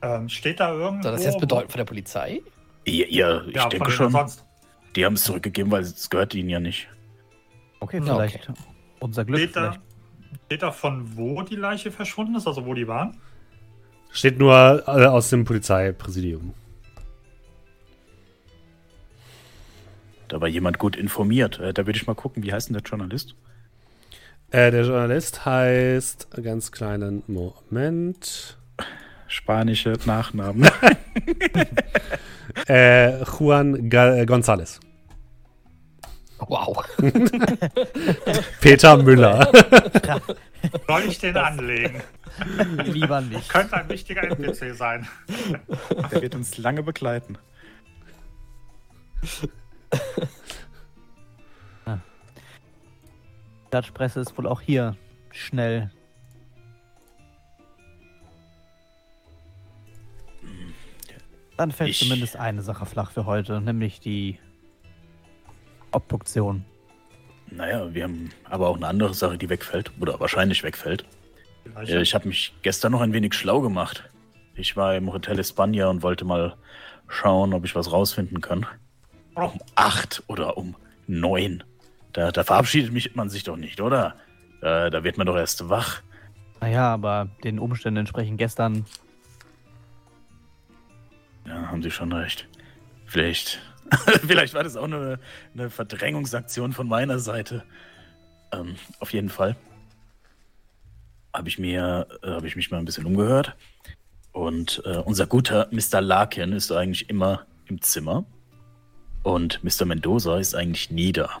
Ähm, steht da irgendwo? Soll das jetzt bedeuten von der Polizei? Ja, ja ich ja, denke schon. Sonst. Die haben es zurückgegeben, weil es gehört ihnen ja nicht. Okay, vielleicht unser Glück. Steht da, steht da von wo die Leiche verschwunden ist, also wo die waren? Steht nur äh, aus dem Polizeipräsidium. Da war jemand gut informiert. Äh, da würde ich mal gucken, wie heißt denn der Journalist? Äh, der Journalist heißt, ganz kleinen Moment, Spanische Nachnamen. äh, Juan Ga González. Wow. Peter Müller. Soll ich den anlegen? Lieber nicht. Könnte ein wichtiger NPC sein. der wird uns lange begleiten. Klatschpresse ist wohl auch hier schnell. Dann fällt Ich- zumindest eine Sache flach für heute, nämlich die Obduktion. Naja, wir haben aber auch eine andere Sache, die wegfällt. Oder wahrscheinlich wegfällt. Äh. Ich habe mich gestern noch ein wenig schlau gemacht. Ich war im Hotel España und wollte mal schauen, ob ich was rausfinden kann. Um acht oder um neun. Da, da verabschiedet mich man sich doch nicht, oder? Da, da wird man doch erst wach. Naja, aber den Umständen entsprechend gestern. Ja, haben Sie schon recht. Vielleicht, vielleicht war das auch eine, eine Verdrängungsaktion von meiner Seite. Ähm, auf jeden Fall habe ich äh, habe ich mich mal ein bisschen umgehört. Und äh, unser guter Mr. Larkin ist eigentlich immer im Zimmer. Und Mr. Mendoza ist eigentlich nie da.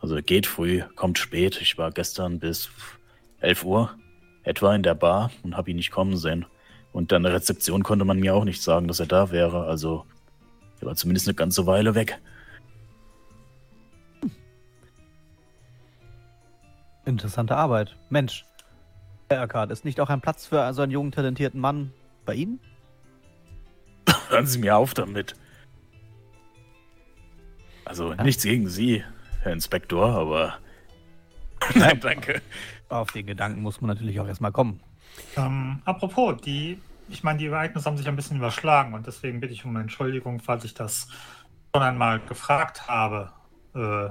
Also geht früh, kommt spät. Ich war gestern bis 11 Uhr etwa in der Bar und habe ihn nicht kommen sehen. Und an der Rezeption konnte man mir auch nicht sagen, dass er da wäre. Also er war zumindest eine ganze Weile weg. Interessante Arbeit. Mensch, Herr Eckhardt, ist nicht auch ein Platz für so einen jungen, talentierten Mann bei Ihnen? Hören Sie mir auf damit. Also nichts gegen Sie, Herr Inspektor, aber. Nein, danke. Auf den Gedanken muss man natürlich auch erstmal kommen. Ähm, apropos, die, ich meine, die Ereignisse haben sich ein bisschen überschlagen und deswegen bitte ich um Entschuldigung, falls ich das schon einmal gefragt habe. Äh,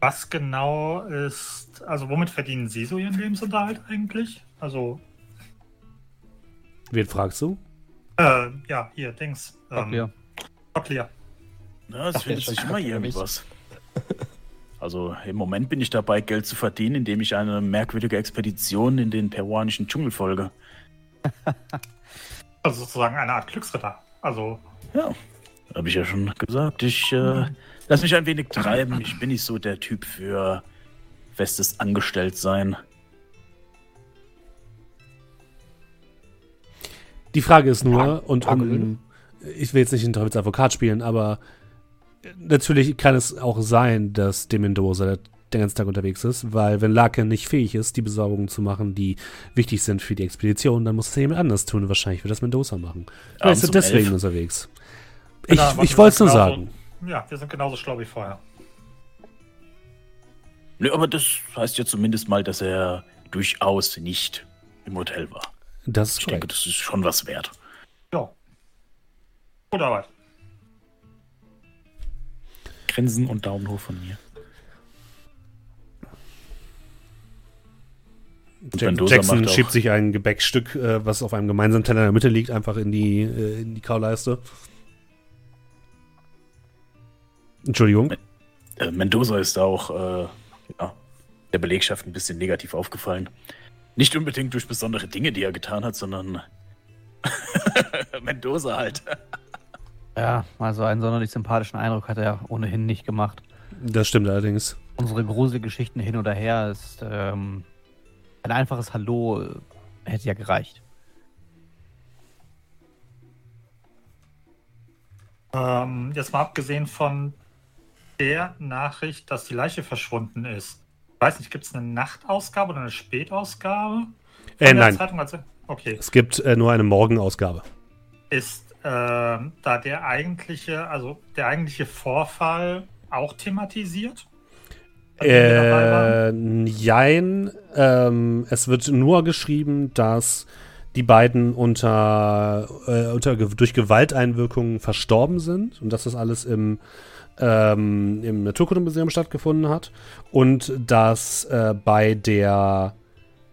was genau ist, also womit verdienen Sie so Ihren Lebensunterhalt eigentlich? Also, Wen fragst du? äh, ja, hier, Dings. Ähm, ja. Clear. Ja, es Ach, findet sich immer irgendwas. Also im Moment bin ich dabei, Geld zu verdienen, indem ich eine merkwürdige Expedition in den peruanischen Dschungel folge. Also sozusagen eine Art Glücksritter. Also, Ja, habe ich ja schon gesagt. Ich äh, lass mich ein wenig treiben. Ich bin nicht so der Typ für festes Angestelltsein. Die Frage ist nur, und um, ich will jetzt nicht den Teufels spielen, aber natürlich kann es auch sein, dass de Mendoza den ganzen Tag unterwegs ist, weil wenn Larkin nicht fähig ist, die Besorgungen zu machen, die wichtig sind für die Expedition, dann muss es jemand anders tun. und Wahrscheinlich wird das Mendoza machen. Vielleicht ist er um deswegen elf. unterwegs. Ich, Genau, aber ich wollte es nur genauso- sagen. ja, wir sind genauso schlau wie vorher. Nö, aber das heißt ja zumindest mal, dass er durchaus nicht im Hotel war. Das ist Ich denke, korrekt. das ist schon was wert. Ja. Gute Arbeit. Grinsen und Daumen hoch von mir. Jack Jackson schiebt sich ein Gebäckstück, äh, was auf einem gemeinsamen Teller in der Mitte liegt, einfach in die, äh, in die Kauleiste. Entschuldigung. Äh, Mendoza ist auch äh, ja, der Belegschaft ein bisschen negativ aufgefallen. Nicht unbedingt durch besondere Dinge, die er getan hat, sondern Mendoza halt. Ja, also einen sonderlich sympathischen Eindruck hat er ohnehin nicht gemacht. Das stimmt allerdings. Unsere Gruselgeschichten hin oder her ist ähm, ein einfaches Hallo äh, hätte ja gereicht. Ähm, jetzt mal abgesehen von der Nachricht, dass die Leiche verschwunden ist. Ich weiß nicht, gibt es eine Nachtausgabe oder eine Spätausgabe? Äh, nein, Zeitung? Also, okay. es gibt äh, nur eine Morgenausgabe. Ist ähm, da der eigentliche, also der eigentliche Vorfall auch thematisiert? Äh, jein. Ähm, es wird nur geschrieben, dass die beiden unter, äh, unter durch Gewalteinwirkungen verstorben sind und dass das alles im, ähm, im Naturkundemuseum stattgefunden hat und dass äh, bei der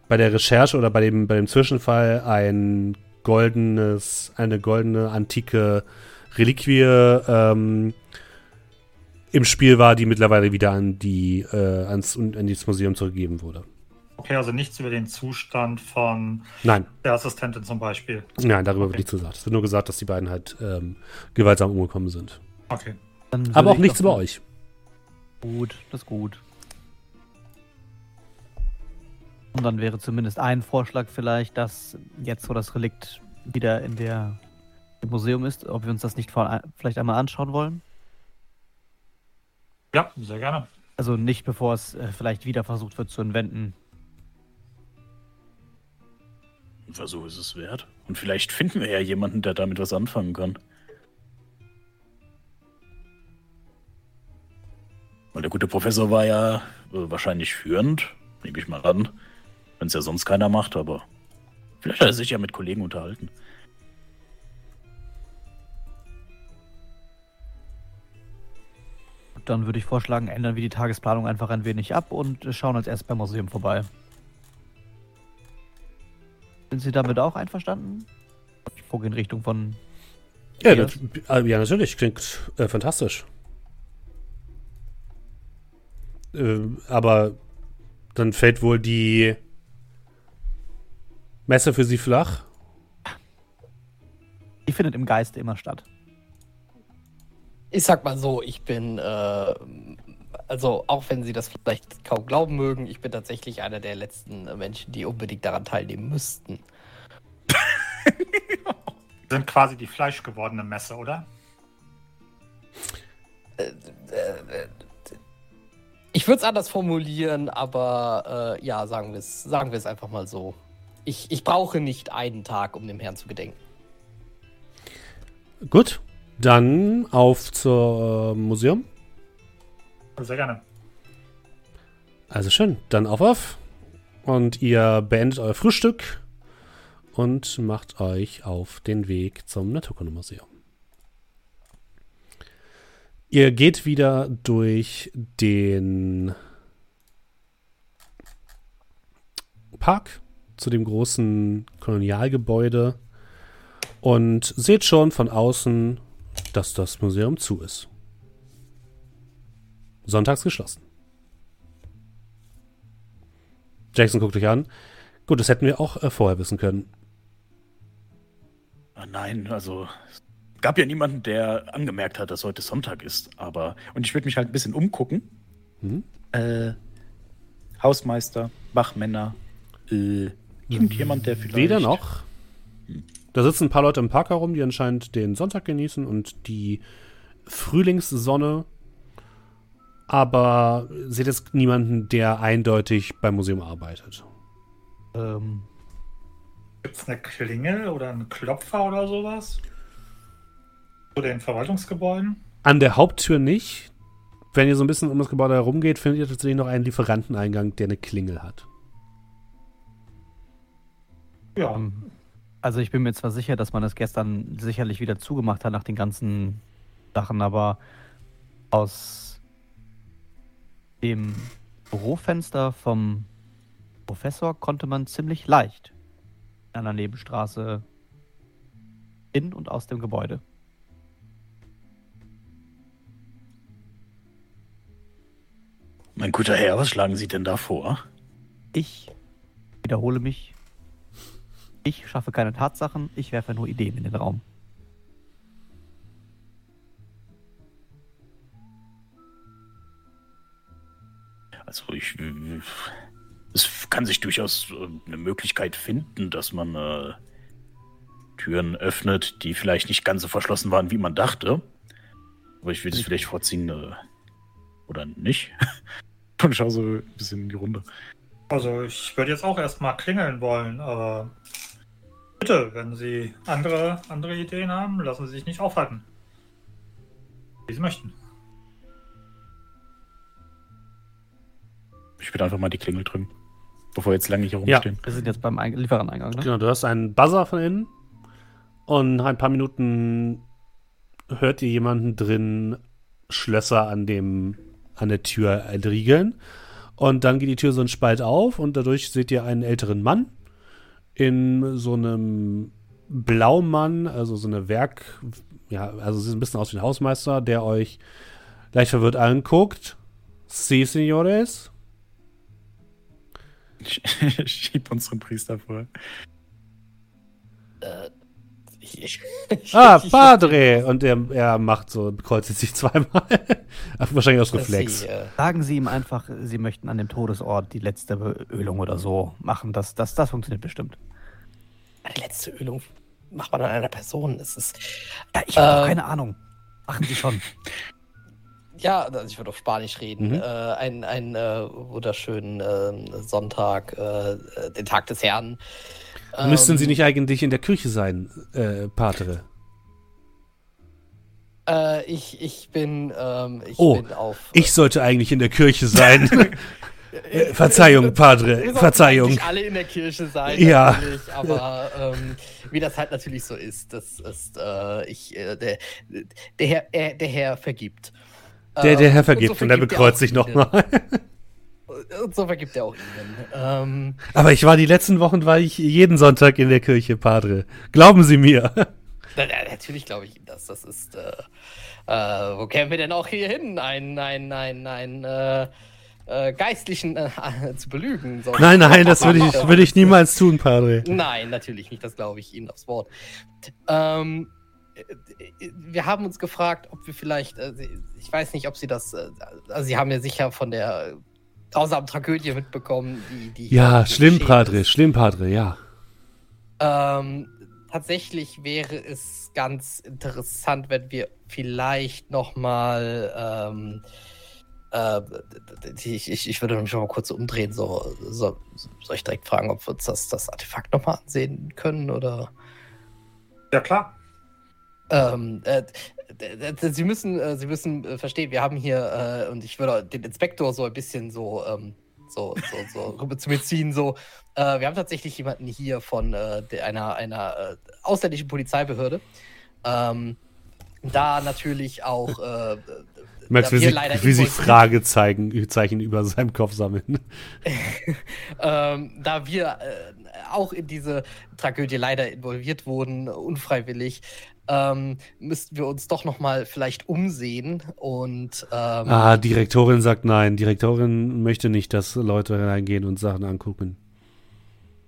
bei der Recherche oder bei dem, bei dem Zwischenfall ein goldenes, eine goldene antike Reliquie ähm, im Spiel war, die mittlerweile wieder an die äh, ans, an dieses Museum zurückgegeben wurde. Okay, also nichts über den Zustand von Nein. der Assistentin zum Beispiel. Nein, darüber Okay. wird nichts gesagt. Es wird nur gesagt, dass die beiden halt ähm, gewaltsam umgekommen sind. Okay. Aber auch ich nichts über euch. Gut, das ist gut. Und dann wäre zumindest ein Vorschlag vielleicht, dass jetzt, wo das Relikt wieder in der im Museum ist, ob wir uns das nicht vor, vielleicht einmal anschauen wollen. Ja, sehr gerne. Also nicht bevor es äh, vielleicht wieder versucht wird zu entwenden. Ein Versuch ist es wert. Und vielleicht finden wir ja jemanden, der damit was anfangen kann. Weil der gute Professor war ja äh, wahrscheinlich führend, nehme ich mal an. Wenn es ja sonst keiner macht, aber vielleicht hat er sich ja mit Kollegen unterhalten. Dann würde ich vorschlagen, ändern wir die Tagesplanung einfach ein wenig ab und schauen als erstes beim Museum vorbei. Sind Sie damit auch einverstanden? Ich vorgehe in Richtung von. Ja, das, äh, ja natürlich. Klingt äh, fantastisch. Äh, aber dann fällt wohl die Messe für sie flach. Die findet im Geiste immer statt. Ich sag mal so, ich bin, äh, also auch wenn Sie das vielleicht kaum glauben mögen, ich bin tatsächlich einer der letzten Menschen, die unbedingt daran teilnehmen müssten. Sind quasi die fleischgewordene Messe, oder? Ich würde es anders formulieren, aber äh, ja, sagen wir es sagen wir es einfach mal so. Ich, ich brauche nicht einen Tag, um dem Herrn zu gedenken. Gut, dann auf zur äh, Museum. Sehr gerne. Also schön, dann auf auf. Und ihr beendet euer Frühstück und macht euch auf den Weg zum Naturkundemuseum. Ihr geht wieder durch den Park zu dem großen Kolonialgebäude und seht schon von außen, dass das Museum zu ist. Sonntags geschlossen. Jackson guckt euch an. Gut, das hätten wir auch äh, vorher wissen können. Ah, nein, also es gab ja niemanden, der angemerkt hat, dass heute Sonntag ist. Aber und ich würde mich halt ein bisschen umgucken. Mhm. Äh, Hausmeister, Wachmänner, äh, irgendjemand, der vielleicht. Weder noch. Da sitzen ein paar Leute im Park herum, die anscheinend den Sonntag genießen und die Frühlingssonne. Aber seht jetzt niemanden, der eindeutig beim Museum arbeitet. Ähm, Gibt es eine Klingel oder einen Klopfer oder sowas? Zu den Verwaltungsgebäuden? An der Haupttür nicht. Wenn ihr so ein bisschen um das Gebäude herumgeht, findet ihr tatsächlich noch einen Lieferanteneingang, der eine Klingel hat. Ja. also ich bin mir zwar sicher, dass man es gestern sicherlich wieder zugemacht hat nach den ganzen Sachen, aber aus dem Bürofenster vom Professor konnte man ziemlich leicht in einer Nebenstraße in und aus dem Gebäude. Mein guter Herr, was schlagen Sie denn da vor? Ich wiederhole mich. Ich schaffe keine Tatsachen, ich werfe nur Ideen in den Raum. Also ich. Es kann sich durchaus äh, eine Möglichkeit finden, dass man äh, Türen öffnet, die vielleicht nicht ganz so verschlossen waren, wie man dachte. Aber ich würde es vielleicht vorziehen. Äh, oder nicht. Und schau so ein bisschen in die Runde. Also ich würde jetzt auch erstmal klingeln wollen, aber bitte, wenn Sie andere, andere Ideen haben, lassen Sie sich nicht aufhalten. Wie Sie möchten. Ich würde einfach mal die Klingel drücken. Bevor wir jetzt lange hier Ja. rumstehen. Wir sind jetzt beim Lieferaneingang, ne? Genau, du hast einen Buzzer von innen und nach ein paar Minuten hört ihr jemanden drin Schlösser an dem an der Tür entriegeln und dann geht die Tür so einen Spalt auf und dadurch seht ihr einen älteren Mann in so einem Blaumann, also so eine Werk, ja, also sieht ein bisschen aus wie ein Hausmeister, der euch leicht verwirrt anguckt. Sí, señores. Schieb unseren Priester vor. Äh, Ah, Padre! Und er, er macht so, kreuzigt sich zweimal. Ach, Wahrscheinlich aus Reflex. Sie, äh, Sagen Sie ihm einfach, Sie möchten an dem Todesort die letzte Beölung oder so machen. Das, das, das funktioniert bestimmt. eine letzte Ölung macht man an einer Person. Es ist. Ich habe Äh, keine Ahnung. Machen Sie schon. Ja, also ich würde auf Spanisch reden. Mhm. Äh, ein ein äh, wunderschönen äh, Sonntag, äh, äh, den Tag des Herrn. Müssten Ähm, Sie nicht eigentlich in der Kirche sein, äh, Patere? Äh, ich, ich bin, ähm, ich Oh, bin auf. Ich sollte eigentlich in der Kirche sein. Äh, Verzeihung, Padre, Wir sollten Verzeihung. eigentlich alle in der Kirche sein, Ja. aber ähm, wie das halt natürlich so ist, das ist, äh, ich, äh, der, der, Herr, äh, der Herr vergibt. Der, der Ähm, Herr und so vergibt und er vergibt bekreuzt sich nochmal. Und so vergibt er auch Ihnen. Ähm, Aber ich war die letzten Wochen, war ich jeden Sonntag in der Kirche, Padre. Glauben Sie mir. na, na, natürlich glaube ich ihm das. Das ist, äh, äh, wo kämen wir denn auch hier hin? Ein, ein, ein, ein, äh, äh, Geistlichen äh, zu belügen. Sonst- Nein, nein, das würde ich, würde ich niemals tun, Padre. Nein, natürlich nicht, das glaube ich Ihnen aufs Wort. Ähm, äh, wir haben uns gefragt, ob wir vielleicht, ich weiß nicht, ob Sie das, also Sie haben ja sicher von der grausamen Tragödie mitbekommen, die, die Ja, schlimm, Padre, ist. schlimm, Padre, ja. Ähm, tatsächlich wäre es ganz interessant, wenn wir vielleicht noch mal ähm, äh, ich, ich, ich würde mich noch mal kurz umdrehen. So, so, soll ich direkt fragen, ob wir uns das, das Artefakt noch mal ansehen können oder? Ja, klar. Ähm, äh, Sie müssen, äh, Sie müssen äh, verstehen, wir haben hier, äh, und ich würde den Inspektor so ein bisschen so, ähm, so, so, so rüber zu mir ziehen, so, äh, wir haben tatsächlich jemanden hier von äh, einer, einer äh, ausländischen Polizeibehörde. Ähm, da natürlich auch, äh, wie wir sich, wie sich Fragezeichen Zeichen über seinem Kopf sammeln. ähm, da wir äh, auch in diese Tragödie leider involviert wurden, unfreiwillig, ähm, müssten wir uns doch noch mal vielleicht umsehen und ähm, Ah, Direktorin sagt nein. Direktorin möchte nicht, dass Leute reingehen und Sachen angucken.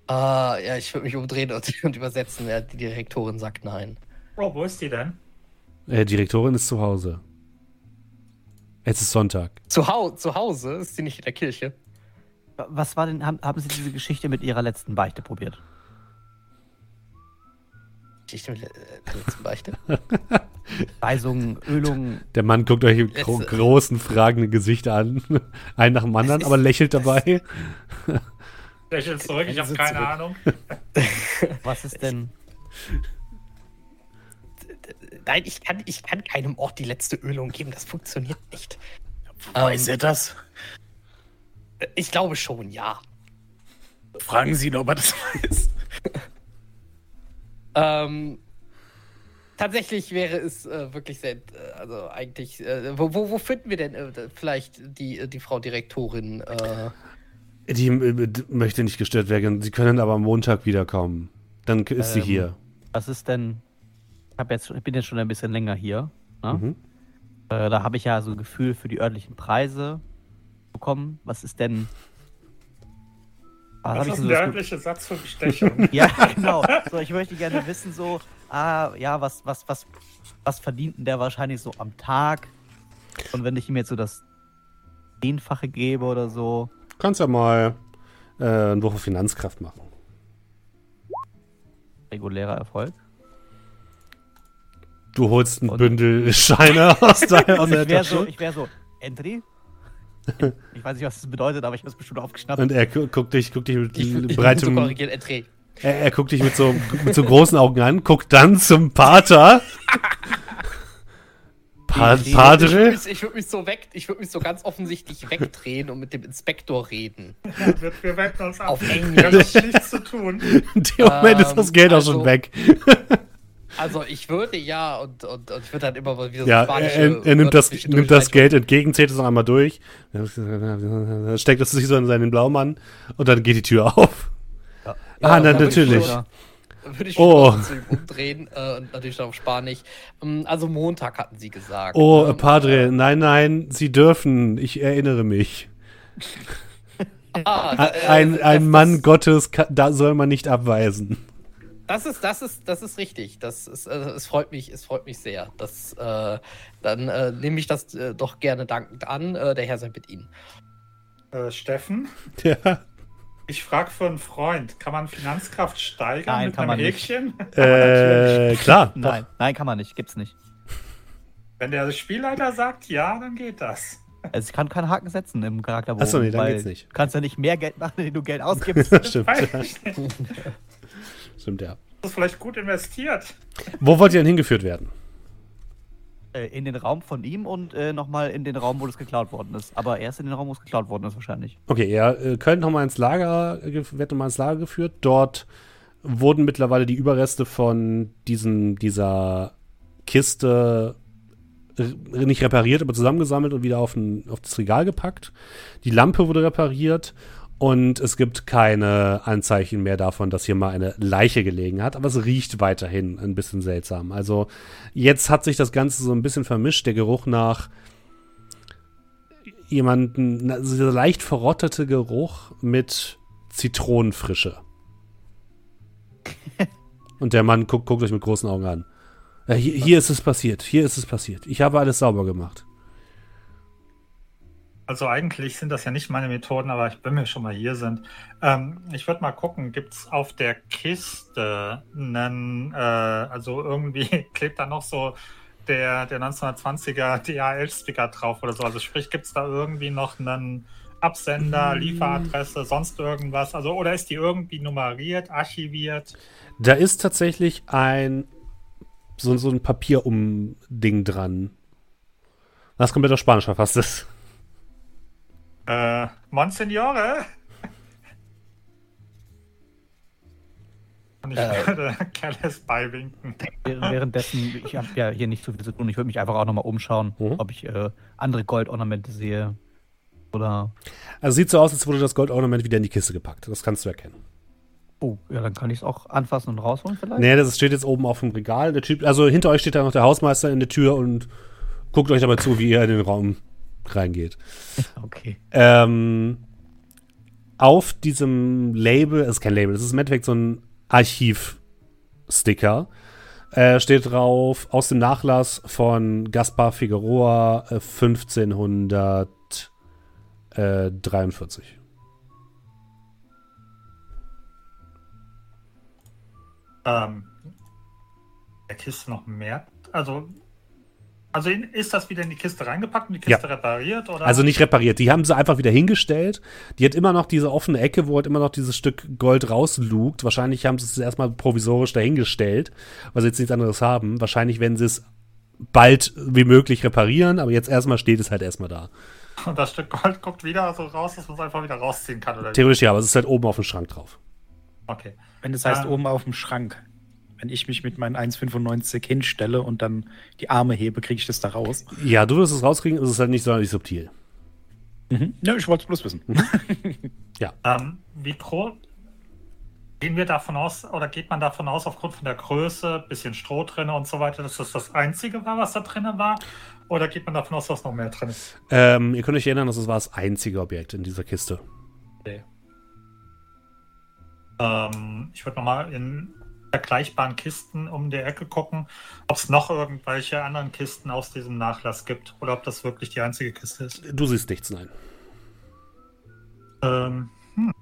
Ah, ja, ich würde mich umdrehen und, und übersetzen. Ja, die Direktorin sagt nein. Bro, wo ist die denn? Äh, Direktorin ist zu Hause. Es ist Sonntag. Zu, hau zu Hause ist sie nicht in der Kirche. Was war denn, haben, haben Sie diese Geschichte mit Ihrer letzten Beichte probiert? Geschichte mit äh, der letzten Beichte. Weisungen, Ölungen. Der Mann guckt euch mit gro Es- großen, fragenden Gesicht an. Einen nach dem anderen, ist- aber lächelt dabei. Lächelt zurück, ich habe keine zurück. Ahnung. Was ist denn? Nein, ich kann, ich kann keinem Ort die letzte Ölung geben. Das funktioniert nicht. Weiß Ähm, er das? Ich glaube schon, ja. Fragen Sie ihn, ob er das weiß. Ähm, tatsächlich wäre es äh, wirklich sehr, äh, also eigentlich, äh, wo, wo, wo finden wir denn äh, vielleicht die, die Frau Direktorin? Äh, Die äh, möchte nicht gestört werden. Sie können aber am Montag wiederkommen. Dann ist sie Ähm, hier. Was ist denn? Ich, hab jetzt, ich bin jetzt schon ein bisschen länger hier. Ne? Mhm. Äh, da habe ich ja so ein Gefühl für die örtlichen Preise bekommen. Was ist denn? Ah, ist das der Ge- örtliche Satz für Bestechung? Ja, genau. So, ich möchte gerne wissen, so, ah, ja, was, was, was, was verdient denn der wahrscheinlich so am Tag? Und wenn ich ihm jetzt so das Zehnfache gebe oder so, Kannst ja mal äh, Wurf auf Finanzkraft machen. regulärer Erfolg. Du holst ein Und- Bündel Scheine aus deiner der Ich wäre so, Tasche. ich wäre so, Entry? Ich weiß nicht, was das bedeutet, aber ich habe es bestimmt aufgeschnappt. Und er gu guckt dich, guckt dich mit ich ich breitem. so. Er, er guckt dich mit so, mit so großen Augen an, guckt dann zum Pater. Pa die- Ich Padre? würde mich, ich würd mich so weg, ich würde mich so ganz offensichtlich wegdrehen und mit dem Inspektor reden. Ja, wir, wir wenden uns ab. Auf Englisch. haben nichts zu tun. In dem Moment ist das Ähm, Geld auch also- schon weg. Also ich würde ja und, und, und ich würde dann immer mal wieder Ja, spanische er, er nimmt das, nimmt das Geld entgegen, zählt es noch einmal durch, steckt es sich so in seinen Blaumann und dann geht die Tür auf. Ja. Ah, Ja, na, da würde ich natürlich. Würde ich Oh. umdrehen äh, und natürlich dann auf Spanisch. Ähm, Also Montag hatten sie gesagt. Oh, ne? Padre, nein, nein, Sie dürfen, ich erinnere mich. Ah, A- äh, Ein, ein Mann Gottes, ka- da soll man nicht abweisen. Das ist, das ist, das ist richtig. Das ist, äh, es freut mich, es freut mich sehr. Das, äh, dann äh, nehme ich das äh, doch gerne dankend an. Äh, der Herr sei mit Ihnen. Äh, Steffen, Ja. ich frage für einen Freund, kann man Finanzkraft steigern Nein, mit kann einem man nicht. Häkchen? Äh, klar. Nein, nein, kann man nicht. Gibt's nicht. Wenn der Spielleiter sagt ja, dann geht das. Also ich kann keinen Haken setzen im Charakterbogen. Ach so, nee, dann weil geht's nicht. Du kannst ja nicht mehr Geld machen, wenn du Geld ausgibst. Stimmt, Stimmt, ja. Das ist vielleicht gut investiert. Wo wollt ihr denn hingeführt werden? Äh, in den Raum von ihm und äh, nochmal in den Raum, wo das geklaut worden ist. Aber erst in den Raum, wo es geklaut worden ist, wahrscheinlich. Okay, ihr äh, könnt nochmal ins Lager, ge- wird nochmal ins Lager geführt. Dort wurden mittlerweile die Überreste von diesen, dieser Kiste nicht repariert, aber zusammengesammelt und wieder auf, ein, auf das Regal gepackt. Die Lampe wurde repariert und es gibt keine Anzeichen mehr davon, dass hier mal eine Leiche gelegen hat, aber es riecht weiterhin ein bisschen seltsam. Also jetzt hat sich das Ganze so ein bisschen vermischt, der Geruch nach jemanden, also dieser leicht verrottete Geruch mit Zitronenfrische. Und der Mann guckt, guckt euch mit großen Augen an. Ja, hier, hier ist es passiert, hier ist es passiert. Ich habe alles sauber gemacht. Also eigentlich sind das ja nicht meine Methoden, aber ich, wenn wir schon mal hier sind, ähm, ich würde mal gucken, gibt es auf der Kiste einen, äh, also irgendwie klebt da noch so der, der 1920er DHL-Sticker drauf oder so. Also sprich, gibt es da irgendwie noch einen Absender, Lieferadresse, sonst irgendwas? Also oder ist die irgendwie nummeriert, archiviert? Da ist tatsächlich ein so, so ein Papier-Um-Ding dran. Was komplett auf Spanisch verfasst ist. Äh, Monsignore? Und ich Äh. würde Callis beiwinken. Während- Währenddessen, ich habe ja hier nicht so viel zu tun. Ich würde mich einfach auch nochmal umschauen, Mhm. ob ich äh, andere Goldornamente sehe. Oder. Also sieht so aus, als wurde das Goldornament wieder in die Kiste gepackt. Das kannst du erkennen. Oh, ja, dann kann ich es auch anfassen und rausholen vielleicht. Nee, das steht jetzt oben auf dem Regal. Der Typ, also hinter euch steht da noch der Hausmeister in der Tür und guckt euch dabei zu, wie ihr in den Raum reingeht. Okay. Ähm, auf diesem Label, es ist kein Label, das ist im Endeffekt so ein Archiv-Sticker, äh, steht drauf, aus dem Nachlass von Gaspar Figueroa äh, 1543. Ähm, der Kiste noch mehr? Also, also ist das wieder in die Kiste reingepackt und die Kiste repariert? Oder? Also nicht repariert, die haben sie einfach wieder hingestellt. Die hat immer noch diese offene Ecke, wo halt immer noch dieses Stück Gold rauslugt. Wahrscheinlich haben sie es erstmal provisorisch dahingestellt, weil sie jetzt nichts anderes haben. Wahrscheinlich werden sie es bald wie möglich reparieren, aber jetzt erstmal steht es halt erstmal da. Und das Stück Gold guckt wieder so raus, dass man es einfach wieder rausziehen kann, oder? wie? Theoretisch ja, aber es ist halt oben auf dem Schrank drauf. Okay. Wenn das heißt, Ah. oben auf dem Schrank. Wenn ich mich mit meinen 1,95 hinstelle und dann die Arme hebe, kriege ich das da raus. Ja, du wirst es rauskriegen, es ist halt nicht sonderlich subtil. Mhm. Ja, ich wollte es bloß wissen. Ähm, wie pro gehen wir davon aus, oder geht man davon aus, aufgrund von der Größe, bisschen Stroh drin und so weiter, dass das das Einzige war, was da drin war? Oder geht man davon aus, dass noch mehr drin ist? Ähm, ihr könnt euch erinnern, das war das einzige Objekt in dieser Kiste. Ähm, ich würde nochmal in vergleichbaren Kisten um die Ecke gucken, ob es noch irgendwelche anderen Kisten aus diesem Nachlass gibt oder ob das wirklich die einzige Kiste ist. Du siehst nichts, nein. Ähm, hm.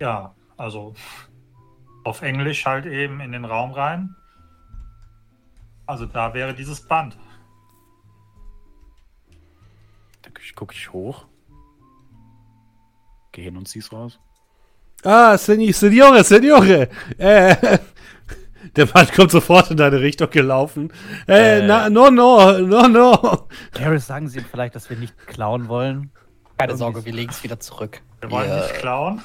Ja, also auf Englisch halt eben in den Raum rein. Also da wäre dieses Band. Da gucke ich hoch. Geh hin und zieh's raus. Ah, Sen Signore, Signore. Äh, Der Mann kommt sofort in deine Richtung gelaufen. Hey, äh, na, no, no, no, no. Harris, sagen Sie ihm vielleicht, dass wir nicht klauen wollen? Keine Irgendwie Sorge, wir legen es wieder zurück. Wir wollen wir, nicht klauen.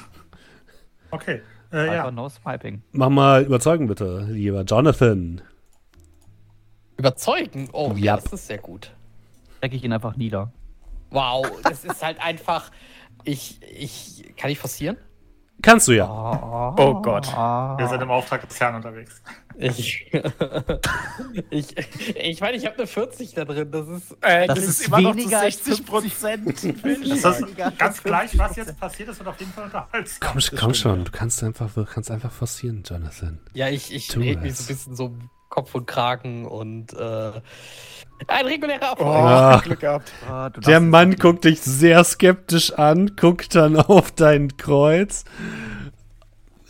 Okay. Äh, ja. no swiping. Mach mal überzeugen, bitte, lieber Jonathan. Überzeugen? Oh, ja, das ist sehr gut. Stecke ich ihn einfach nieder. Wow, das ist halt einfach. Ich, ich. Kann ich forcieren? Kannst du ja. Oh, oh Gott. Wir sind im Auftrag des Herrn unterwegs. Ich, ich, ich meine, ich habe eine 40 da drin. Das ist, äh, das, das ist, ist immer noch zu 60 Prozent. ganz gleich, was jetzt passiert ist, wird auf jeden Fall unterhaltsam. Komm, komm schon, du kannst einfach, kannst einfach forcieren, Jonathan. Ja, ich, ich rede mich so ein bisschen so Kopf und Kragen und äh, ein regulärer Erfolg. Oh, ah, Glück gehabt. Oh, der Mann guckt dich sehr skeptisch an, guckt dann auf dein Kreuz.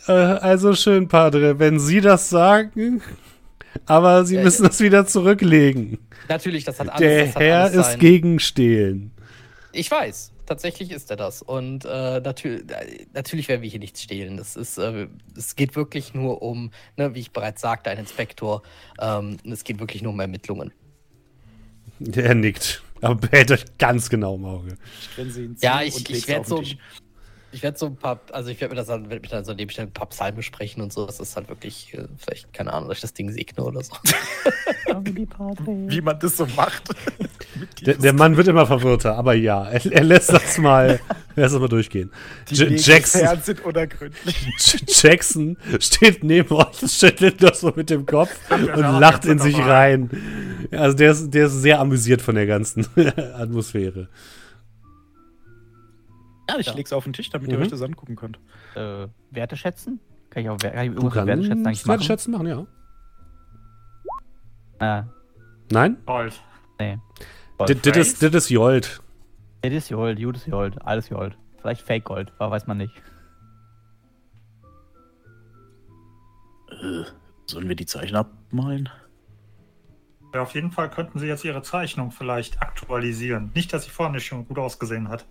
Äh, also schön, Padre, wenn Sie das sagen, aber Sie müssen es wieder zurücklegen. Natürlich, das hat alles. Der hat Herr alles ist gegen Stehlen. Ich weiß tatsächlich ist er das. Und äh, natür natürlich werden wir hier nichts stehlen. Das ist, äh, es geht wirklich nur um, ne, wie ich bereits sagte, ein Inspektor. Ähm, es geht wirklich nur um Ermittlungen. Er nickt, aber behält euch ganz genau im Auge. Ich ja, ich, ich werde so, ich werde so ein paar, also ich werde mir das dann, werd mich dann so neben ein paar Psalmen sprechen und so. Das ist halt wirklich, äh, vielleicht, keine Ahnung, dass ich das Ding segne oder so. Wie man das so macht. der, der, Mann wird immer verwirrter, aber ja, er, er lässt das mal, lässt das mal durchgehen. Die Jackson sind unergründlich. Jackson steht neben euch, schüttelt das so mit dem Kopf und lacht in sich rein. Also der ist, der ist sehr amüsiert von der ganzen Atmosphäre. Ja, ich ja. leg's auf den Tisch, damit mhm. ihr euch das angucken könnt. Äh, Werte schätzen? Kann ich auch kann ich irgendwas mit Werte schätzen eigentlich Werte schätzen machen, ja. Äh. Nein? Gold. Nee. Das ist, das ist Jold. Das ist Jold, gutes Jold, alles Jold. Vielleicht Fake Gold, aber weiß man nicht. Äh, sollen wir die Zeichen abmalen? Ja, auf jeden Fall könnten Sie jetzt Ihre Zeichnung vielleicht aktualisieren. Nicht, dass sie vorne schon gut ausgesehen hat.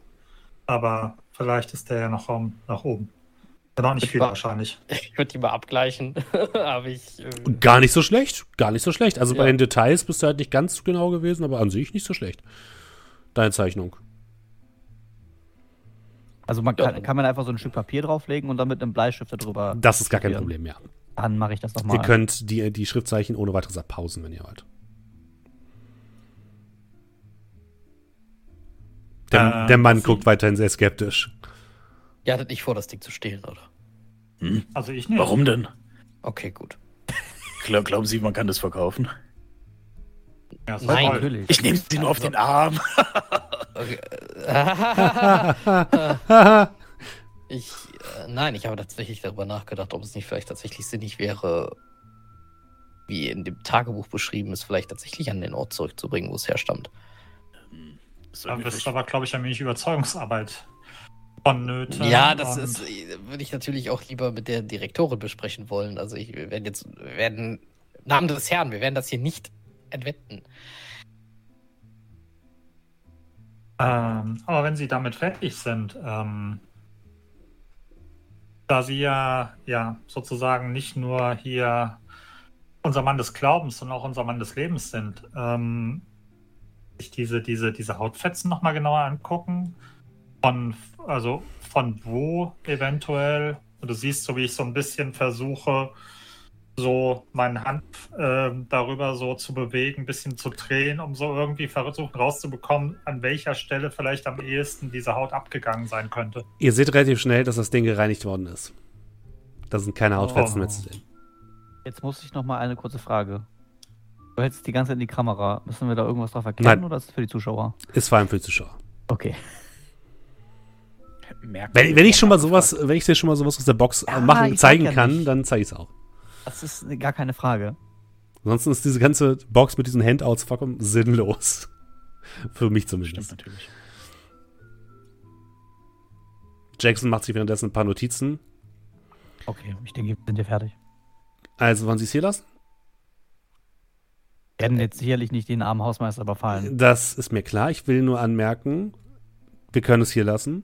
Aber vielleicht ist der ja noch Raum nach oben. Genau nicht viel war, wahrscheinlich. Ich würde die mal abgleichen. aber ich, äh Gar nicht so schlecht. Gar nicht so schlecht. Also ja. bei den Details bist du halt nicht ganz genau gewesen, aber an sich nicht so schlecht. Deine Zeichnung. Also man kann, kann man einfach so ein Stück Papier drauflegen und dann mit einem Bleistift darüber. Das ist gar kein Problem, ja. Dann mache ich das nochmal. Ihr könnt die, die Schriftzeichen ohne weiteres abpausen, wenn ihr wollt. Der, äh, der Mann guckt weiterhin sehr skeptisch. Ihr hattet nicht vor, das Ding zu stehlen, oder? Hm? Also ich nicht. Warum denn? Okay, gut. Glaub, glauben Sie, man kann das verkaufen? Ja, Nein, natürlich. Ich nehme sie nur auf den Arm. ich, äh, nein, ich habe tatsächlich darüber nachgedacht, ob es nicht vielleicht tatsächlich sinnig wäre, wie in dem Tagebuch beschrieben ist, vielleicht tatsächlich an den Ort zurückzubringen, wo es herstammt. Da ist aber, glaube ich, ein wenig Überzeugungsarbeit vonnöten. Ja, das ist, würde ich natürlich auch lieber mit der Direktorin besprechen wollen. Also ich wir werden jetzt, wir werden, Namen des Herrn, wir werden das hier nicht entwetten. Ähm, aber wenn Sie damit fertig sind, ähm, da Sie ja, ja sozusagen nicht nur hier unser Mann des Glaubens, sondern auch unser Mann des Lebens sind, ähm, sich diese, diese, diese Hautfetzen nochmal genauer angucken. Von, also von wo eventuell. Du siehst, so wie ich so ein bisschen versuche, so meine Hand äh, darüber so zu bewegen, ein bisschen zu drehen, um so irgendwie versuchen rauszubekommen, an welcher Stelle vielleicht am ehesten diese Haut abgegangen sein könnte. Ihr seht relativ schnell, dass das Ding gereinigt worden ist. Da sind keine Hautfetzen oh. mehr zu sehen. Jetzt muss ich noch mal eine kurze Frage. Du hältst die ganze Zeit in die Kamera. Müssen wir da irgendwas drauf erkennen Nein. oder ist es für die Zuschauer? Ist vor allem für die Zuschauer. Okay. Wenn, wenn, ich schon mal sowas, wenn ich dir schon mal sowas aus der Box ja, machen, zeigen ja kann, nicht. dann zeige ich es auch. Das ist gar keine Frage. Ansonsten ist diese ganze Box mit diesen Handouts vollkommen sinnlos. Für mich zumindest. Stimmt natürlich. Jackson macht sich währenddessen ein paar Notizen. Okay, ich denke, wir sind ja fertig. Also, wollen Sie es hier lassen? Werden jetzt sicherlich nicht den armen Hausmeister überfallen. Das ist mir klar. Ich will nur anmerken, wir können es hier lassen.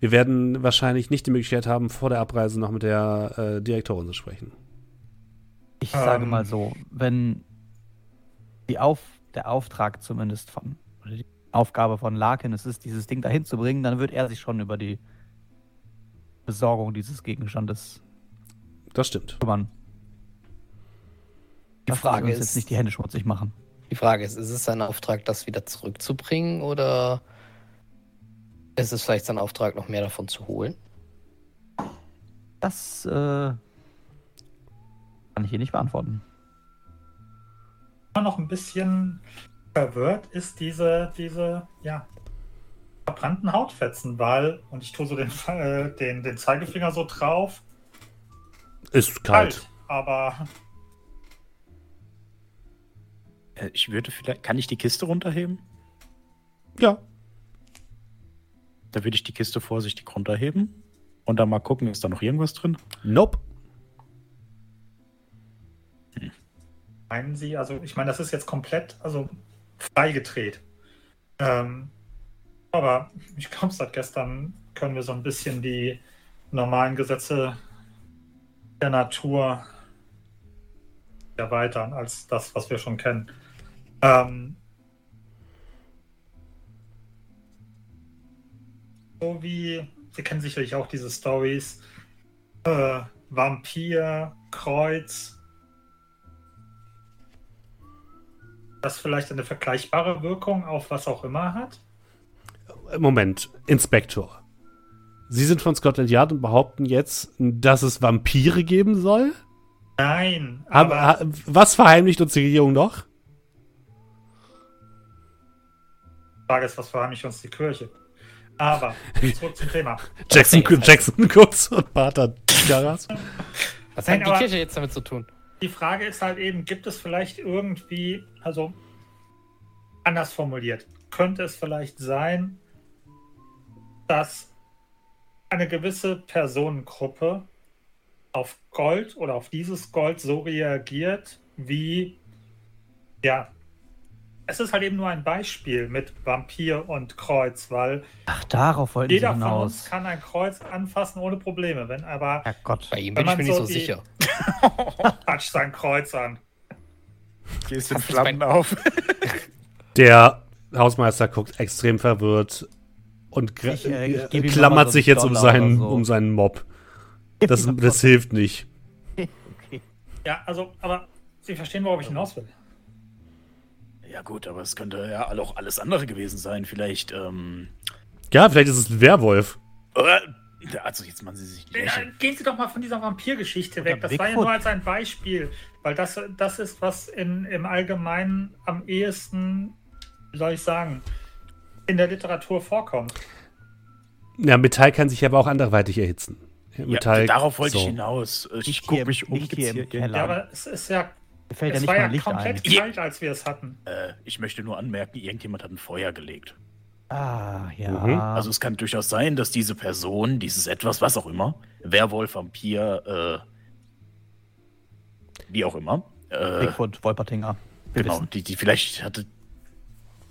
Wir werden wahrscheinlich nicht die Möglichkeit haben, vor der Abreise noch mit der äh, Direktorin zu sprechen. Ich sage Ähm. mal so, wenn die Auf, der Auftrag zumindest von, oder die Aufgabe von Larkin es ist, dieses Ding dahin zu bringen, dann wird er sich schon über die Besorgung dieses Gegenstandes Das stimmt. kümmern. Die Frage ist, jetzt nicht die Hände schmutzig machen. die Frage ist, ist es sein Auftrag, das wieder zurückzubringen oder ist es vielleicht sein Auftrag, noch mehr davon zu holen? Das äh, kann ich hier nicht beantworten. immer noch ein bisschen verwirrt ist diese, diese, ja, verbrannten Hautfetzen, weil, und ich tue so den, äh, den, den Zeigefinger so drauf, Ist kalt. kalt, aber Ich würde vielleicht. Kann ich die Kiste runterheben? Ja. Da würde ich die Kiste vorsichtig runterheben und dann mal gucken, ist da noch irgendwas drin? Nope. meinen Sie, also ich meine, das ist jetzt komplett, also freigedreht. Ähm, aber ich glaube, seit gestern können wir so ein bisschen die normalen Gesetze der Natur erweitern als das, was wir schon kennen. Ähm, so wie, Sie kennen sicherlich auch diese Stories, äh, Vampir, Kreuz, das vielleicht eine vergleichbare Wirkung auf was auch immer hat? Moment, Inspektor. Sie sind von Scotland Yard und behaupten jetzt, dass es Vampire geben soll? Nein, Aber, was verheimlicht uns die Regierung noch? Frage ist, was verheimlicht uns die Kirche? Aber zurück zum Thema. Jackson, Jackson Cooks und Pater Garas? Was Nein, hat die Kirche jetzt damit zu tun? Die Frage ist halt eben, gibt es vielleicht irgendwie, also anders formuliert, könnte es vielleicht sein, dass eine gewisse Personengruppe auf Gold oder auf dieses Gold so reagiert, wie, ja, es ist halt eben nur ein Beispiel mit Vampir und Kreuz, weil Ach, darauf wollten Sie jeder von uns kann ein Kreuz anfassen ohne Probleme, wenn aber Herrgott. Bei ihm Wenn bin ich mir nicht so die- sicher. touch sein Kreuz an. Hier ist den Flammen auf. Der Hausmeister guckt extrem verwirrt und Ich, äh, ich äh, klammert so sich jetzt um einen seinen, so. um seinen Mob. Das, das hilft nicht. Okay. Ja, also, aber Sie verstehen, worauf ich hinaus will. Ja, gut, aber es könnte ja auch alles andere gewesen sein. Vielleicht, ähm. Ja, vielleicht ist es ein Werwolf. Äh, also, jetzt machen Sie sich nicht Ja, lächeln. gehen Sie doch mal von dieser Vampirgeschichte weg. Das war ja Bigfoot. nur als ein Beispiel, weil das, das ist, was in, im Allgemeinen am ehesten, wie soll ich sagen, in der Literatur vorkommt. Ja, Metall kann sich aber auch anderweitig erhitzen. Ja, Metall, darauf wollte ich so. hinaus. Ich gucke mich um. hier hier. Ja, aber es ist ja, fällt ja es nicht war mal ja Licht komplett ein. kalt, als wir es hatten. Äh, ich möchte nur anmerken, irgendjemand hat ein Feuer gelegt. Ah, ja. Mhm. Also es kann durchaus sein, dass diese Person, dieses etwas, was auch immer, Werwolf, Vampir, äh, wie auch immer, äh, Bigfoot, Wolpertinger. Genau, wissen. die, die vielleicht hatte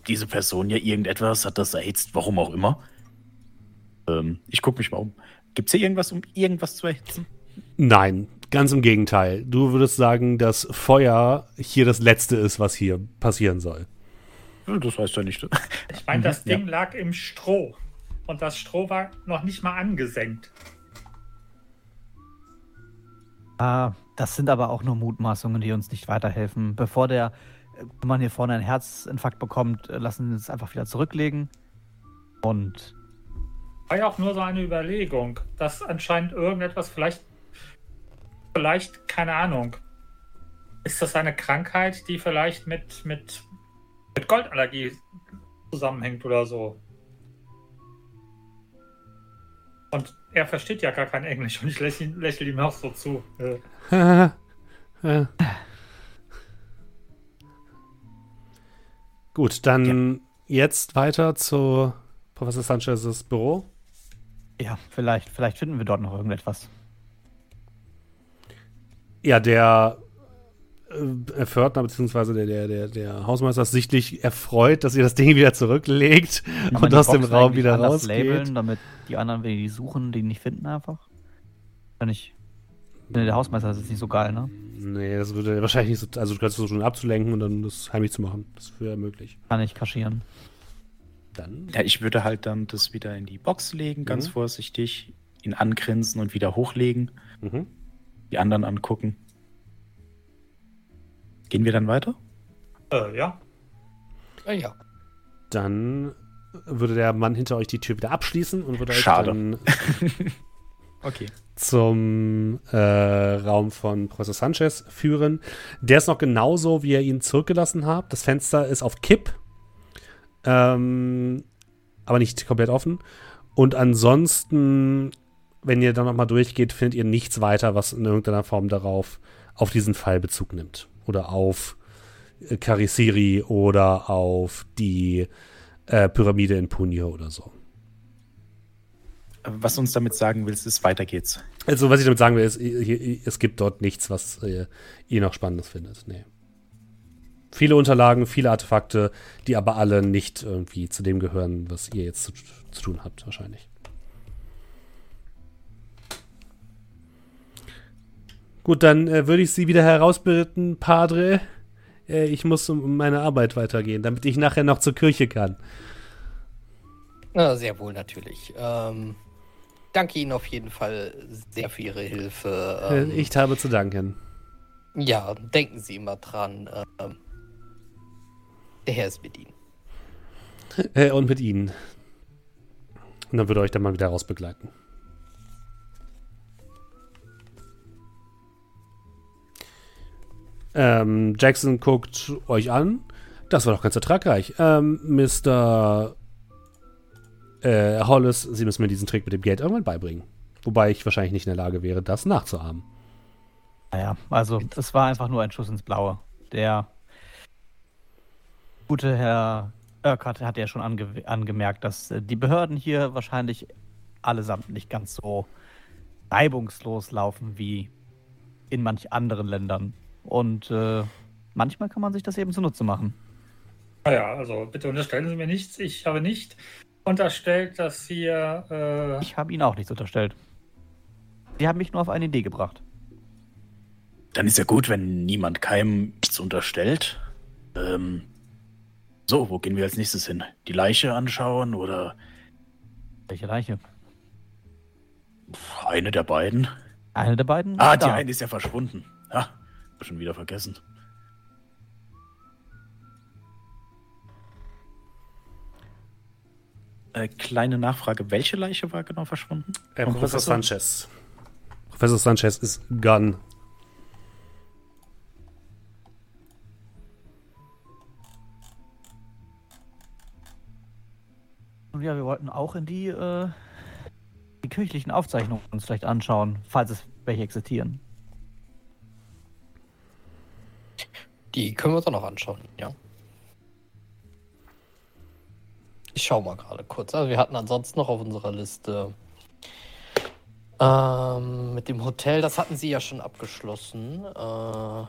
diese Person ja irgendetwas, hat das erhitzt, warum auch immer. Ähm, ich gucke mich mal um. Gibt es hier irgendwas, um irgendwas zu erhitzen? Nein, ganz im Gegenteil. Du würdest sagen, dass Feuer hier das Letzte ist, was hier passieren soll. Ja, Das heißt ja nicht. Ich meine, das Mhm, ja. Ding lag im Stroh. Und das Stroh war noch nicht mal angesenkt. Ah, das sind aber auch nur Mutmaßungen, die uns nicht weiterhelfen. Bevor der äh, Mann hier vorne einen Herzinfarkt bekommt, äh, lassen Sie uns einfach wieder zurücklegen. Und War ja auch nur so eine Überlegung, dass anscheinend irgendetwas vielleicht, vielleicht, keine Ahnung, ist das eine Krankheit, die vielleicht mit, mit, mit Goldallergie zusammenhängt oder so. Und er versteht ja gar kein Englisch und ich lächle, lächle ihm auch so zu. Gut, dann jetzt weiter zu Professor Sanchez's Büro. ja, vielleicht, vielleicht finden wir dort noch irgendetwas. Ja, der äh, Fördner bzw. Der, der, der, der Hausmeister ist sichtlich erfreut, dass ihr das Ding wieder zurücklegt man und aus dem Raum wieder rausgeht. labeln, damit die anderen, wenn die die suchen, die nicht finden einfach? Kann ich. Der Hausmeister ist jetzt nicht so geil, ne? Nee, das würde wahrscheinlich nicht so. Also, du kannst versuchen abzulenken und dann das heimlich zu machen. Das wäre möglich. Kann ich kaschieren. Dann. Ja, ich würde halt dann das wieder in die Box legen, ganz mhm. vorsichtig, ihn angrinsen und wieder hochlegen. Mhm. Die anderen angucken. Gehen wir dann weiter? Äh, ja. Äh, ja. Dann würde der Mann hinter euch die Tür wieder abschließen und würde euch Schade. dann okay. zum äh, Raum von Professor Sanchez führen. Der ist noch genauso, wie ihr ihn zurückgelassen habt. Das Fenster ist auf Kipp, ähm, aber nicht komplett offen. Und ansonsten, wenn ihr dann nochmal durchgeht, findet ihr nichts weiter, was in irgendeiner Form darauf auf diesen Fall Bezug nimmt. Oder auf äh, Karisiri oder auf die äh, Pyramide in Punio oder so. Was du uns damit sagen willst, ist, weiter geht's. Also, was ich damit sagen will, ist, es gibt dort nichts, was äh, ihr noch Spannendes findet. Nee. Viele Unterlagen, viele Artefakte, die aber alle nicht irgendwie zu dem gehören, was ihr jetzt zu, zu tun habt, wahrscheinlich. Gut, dann äh, würde ich Sie wieder herausbitten, Padre. Äh, ich muss um meine Arbeit weitergehen, damit ich nachher noch zur Kirche kann. Ja, sehr wohl natürlich. Ähm, danke Ihnen auf jeden Fall sehr für Ihre Hilfe. Äh, ähm, ich habe zu danken. Ja, denken Sie immer dran. Ähm, der Herr ist mit Ihnen. Äh, und mit Ihnen. Und dann würde euch dann mal wieder rausbegleiten. Ähm, Jackson guckt euch an. Das war doch ganz ertragreich. Ähm, Mr. Äh, Hollis, Sie müssen mir diesen Trick mit dem Geld irgendwann beibringen. Wobei ich wahrscheinlich nicht in der Lage wäre, das nachzuahmen. Naja, also es war einfach nur ein Schuss ins Blaue. Der gute Herr Urquhart hat ja schon ange angemerkt, dass äh, die Behörden hier wahrscheinlich allesamt nicht ganz so reibungslos laufen wie in manch anderen Ländern. Und äh, manchmal kann man sich das eben zunutze machen. Naja, also bitte unterstellen Sie mir nichts. Ich habe nicht unterstellt, dass hier. Äh ich habe Ihnen auch nichts unterstellt. Sie haben mich nur auf eine Idee gebracht. Dann ist ja gut, wenn niemand keinem nichts unterstellt. Ähm, so, wo gehen wir als nächstes hin? Die Leiche anschauen oder. Welche Leiche? Eine der beiden. Eine der beiden? Ah, die eine ist ja verschwunden. Ah, schon wieder vergessen. Äh, kleine Nachfrage, welche Leiche war genau verschwunden? Äh, Professor, Professor Sanchez. Professor Sanchez ist gone. Und ja, wir wollten auch in die, äh, die kirchlichen Aufzeichnungen uns vielleicht anschauen, falls es welche existieren. Die können wir uns auch noch anschauen, ja. Ich schau mal gerade kurz. Also wir hatten ansonsten noch auf unserer Liste ähm, mit dem Hotel, das hatten Sie ja schon abgeschlossen. Äh,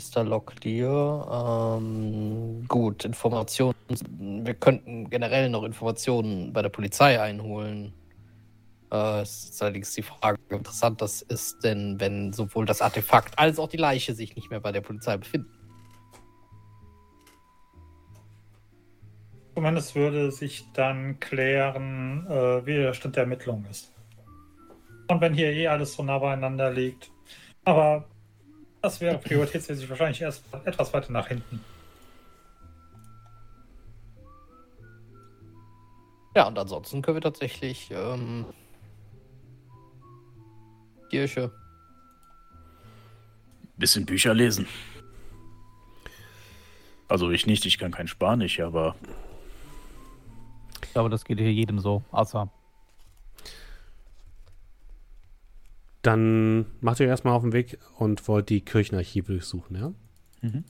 Mr. Locklear. Ähm, gut, Informationen. Wir könnten generell noch Informationen bei der Polizei einholen. Äh, es ist allerdings die Frage, wie interessant das ist, denn wenn sowohl das Artefakt als auch die Leiche sich nicht mehr bei der Polizei befinden. Zumindest würde sich dann klären, äh, wie der Stand der Ermittlungen ist. Und wenn hier eh alles so nah beieinander liegt. Aber das wäre prioritätsmäßig wahrscheinlich erst etwas weiter nach hinten. Ja, und ansonsten können wir tatsächlich ähm, Kirche. Bisschen Bücher lesen. Also ich nicht, ich kann kein Spanisch, aber. Ich glaube, das geht hier jedem so, außer. Dann macht ihr erstmal auf den Weg und wollt die Kirchenarchive durchsuchen, ja? Mhm.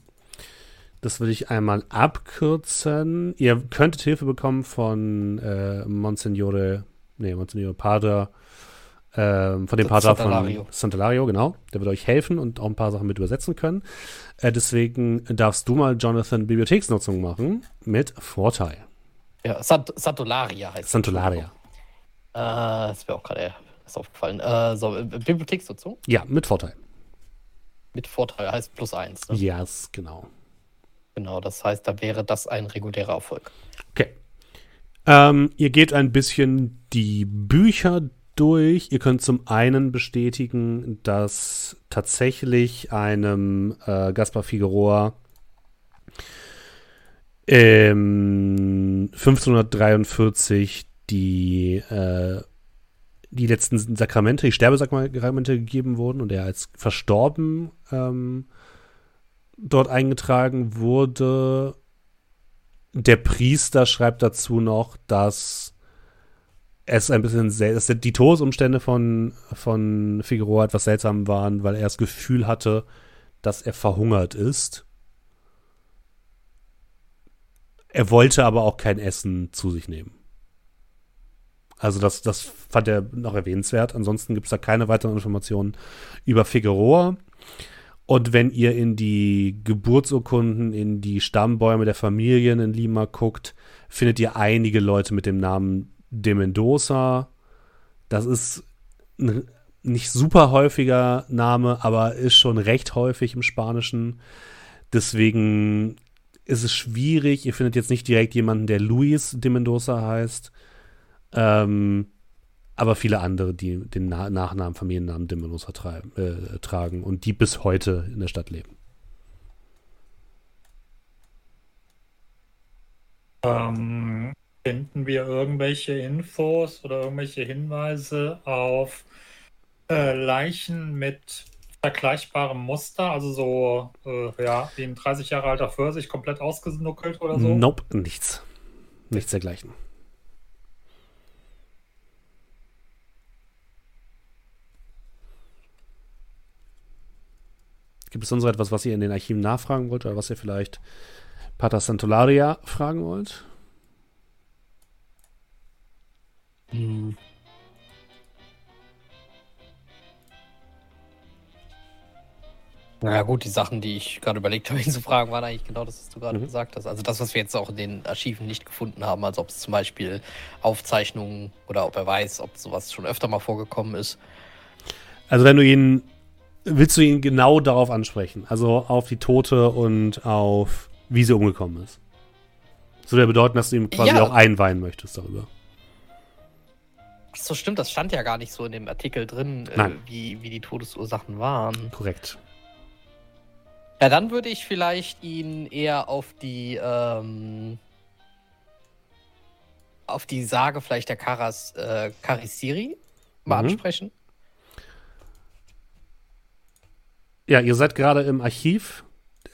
Das würde ich einmal abkürzen. Ihr könntet Hilfe bekommen von äh, Monsignore, nee, Monsignore Padre ähm, von dem Pater von Sant'Elario, genau. Der wird euch helfen und auch ein paar Sachen mit übersetzen können. Äh, deswegen darfst du mal Jonathan Bibliotheksnutzung machen mit Vorteil. Ja, Sant Santolaria heißt Santolaria. Äh, das wäre auch gerade ist aufgefallen. Äh, so, äh, Bibliotheksnutzung? Ja, mit Vorteil. Mit Vorteil heißt plus eins. Ne? Yes, genau. Genau, das heißt, da wäre das ein regulärer Erfolg. Okay. Ähm, ihr geht ein bisschen die Bücher durch. Ihr könnt zum einen bestätigen, dass tatsächlich einem äh, Gaspar Figueroa ähm, 1543 die, äh, die letzten Sakramente, die Sterbesakramente gegeben wurden und er als verstorben ähm, dort eingetragen wurde. Der Priester schreibt dazu noch, dass es ein bisschen dass die Todesumstände von, von Figueroa etwas seltsam waren, weil er das Gefühl hatte, dass er verhungert ist. Er wollte aber auch kein Essen zu sich nehmen. Also das, das fand er noch erwähnenswert. Ansonsten gibt es da keine weiteren Informationen über Figueroa. Und wenn ihr in die Geburtsurkunden, in die Stammbäume der Familien in Lima guckt, findet ihr einige Leute mit dem Namen de Mendoza. Das ist ein nicht super häufiger Name, aber ist schon recht häufig im Spanischen. Deswegen ist es schwierig. Ihr findet jetzt nicht direkt jemanden, der Luis de Mendoza heißt. Ähm, aber viele andere, die den Na Nachnamen, Familiennamen de Mendoza äh, tragen und die bis heute in der Stadt leben. Ähm, finden wir irgendwelche Infos oder irgendwelche Hinweise auf äh, Leichen mit vergleichbarem Muster, also so, äh, ja, wie ein 30 Jahre alter Pfirsich, komplett ausgenuckelt oder so? Nope, nichts. Nichts dergleichen. Gibt es sonst etwas, was ihr in den Archiven nachfragen wollt oder was ihr vielleicht Pater Santolaria fragen wollt? Hm. Na gut, die Sachen, die ich gerade überlegt habe, ihn zu fragen, waren eigentlich genau das, was du gerade mhm. gesagt hast. Also das, was wir jetzt auch in den Archiven nicht gefunden haben, also ob es zum Beispiel Aufzeichnungen oder ob er weiß, ob sowas schon öfter mal vorgekommen ist. Also wenn du ihn, willst du ihn genau darauf ansprechen? Also auf die Tote und auf wie sie umgekommen ist. Das würde ja bedeuten, dass du ihm quasi ja. auch einweihen möchtest darüber. So, stimmt, das stand ja gar nicht so in dem Artikel drin, äh, wie, wie die Todesursachen waren. Korrekt. Ja, dann würde ich vielleicht ihn eher auf die ähm, auf die Sage vielleicht der Karas äh, Karisiri mal mhm. ansprechen. Ja, ihr seid gerade im Archiv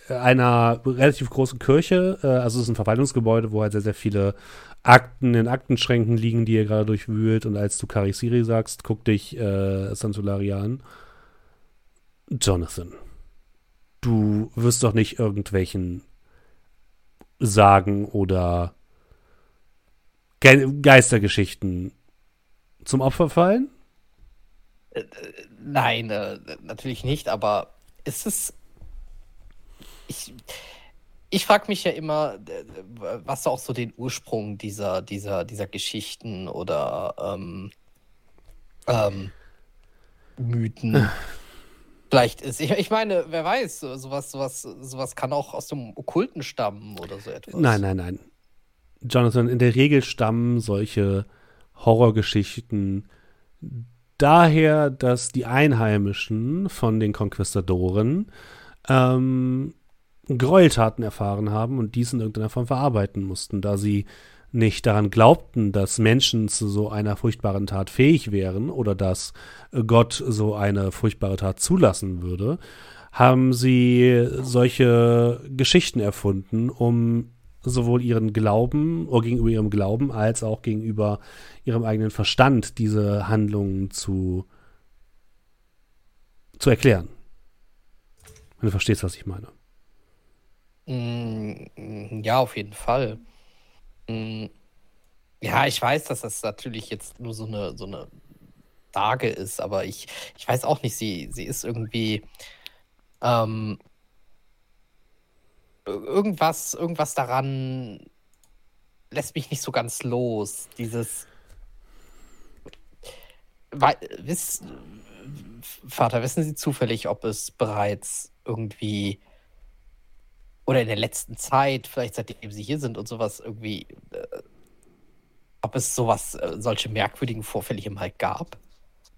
einer relativ großen Kirche. Äh, also es ist ein Verwaltungsgebäude, wo halt sehr, sehr viele Akten in Aktenschränken liegen, die ihr gerade durchwühlt. Und als du Karisiri sagst, guck dich äh, Santularia an. Jonathan du wirst doch nicht irgendwelchen Sagen oder Ge Geistergeschichten zum Opfer fallen? Äh, nein, äh, natürlich nicht, aber ist es. Ich, ich frage mich ja immer, was auch so den Ursprung dieser, dieser, dieser Geschichten oder ähm, ähm, Mythen vielleicht ist. Ich, ich meine, wer weiß, sowas, sowas, sowas kann auch aus dem Okkulten stammen oder so etwas. Nein, nein, nein. Jonathan, in der Regel stammen solche Horrorgeschichten daher, dass die Einheimischen von den Konquistadoren ähm, Gräueltaten erfahren haben und dies in irgendeiner Form verarbeiten mussten, da sie nicht daran glaubten, dass Menschen zu so einer furchtbaren Tat fähig wären oder dass Gott so eine furchtbare Tat zulassen würde, haben sie solche Geschichten erfunden, um sowohl ihren Glauben oder gegenüber ihrem Glauben als auch gegenüber ihrem eigenen Verstand diese Handlungen zu, zu erklären. Wenn du verstehst, was ich meine. Mm, ja, auf jeden Fall. Hm, ja, ich weiß, dass das natürlich jetzt nur so eine, so eine Sage ist, aber ich, ich weiß auch nicht, sie, sie ist irgendwie ähm, irgendwas, irgendwas daran lässt mich nicht so ganz los. Dieses. wiss, Vater, wissen Sie zufällig, ob es bereits irgendwie oder in der letzten Zeit, vielleicht seitdem Sie hier sind und sowas irgendwie, äh, ob es sowas, äh, solche merkwürdigen Vorfälle hier mal gab?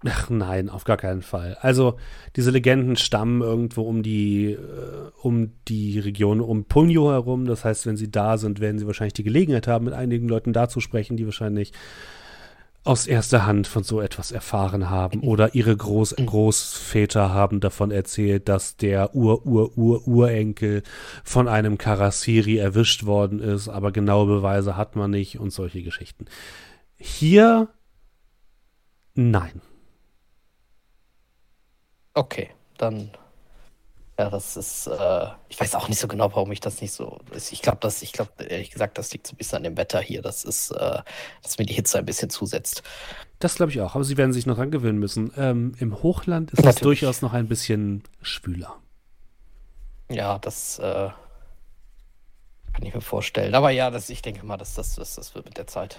Ach nein, auf gar keinen Fall. Also diese Legenden stammen irgendwo um die, äh, um die Region um Punjo herum. Das heißt, wenn sie da sind, werden sie wahrscheinlich die Gelegenheit haben, mit einigen Leuten da zu sprechen, die wahrscheinlich aus erster Hand von so etwas erfahren haben oder ihre Groß Großväter haben davon erzählt, dass der Ur-Ur-Ur-Urenkel von einem Karasiri erwischt worden ist, aber genaue Beweise hat man nicht und solche Geschichten. Hier nein. Okay, dann. Ja, das ist. Äh, ich weiß auch nicht so genau, warum ich das nicht so. Ich glaube, dass ich glaube, ehrlich gesagt, das liegt so ein bisschen an dem Wetter hier. Das ist, äh, dass mir die Hitze ein bisschen zusetzt. Das glaube ich auch, aber sie werden sich noch angewöhnen müssen. Ähm, Im Hochland ist Natürlich. es durchaus noch ein bisschen schwüler. Ja, das äh, kann ich mir vorstellen. Aber ja, das, ich denke mal, dass das, das, das wird mit der Zeit.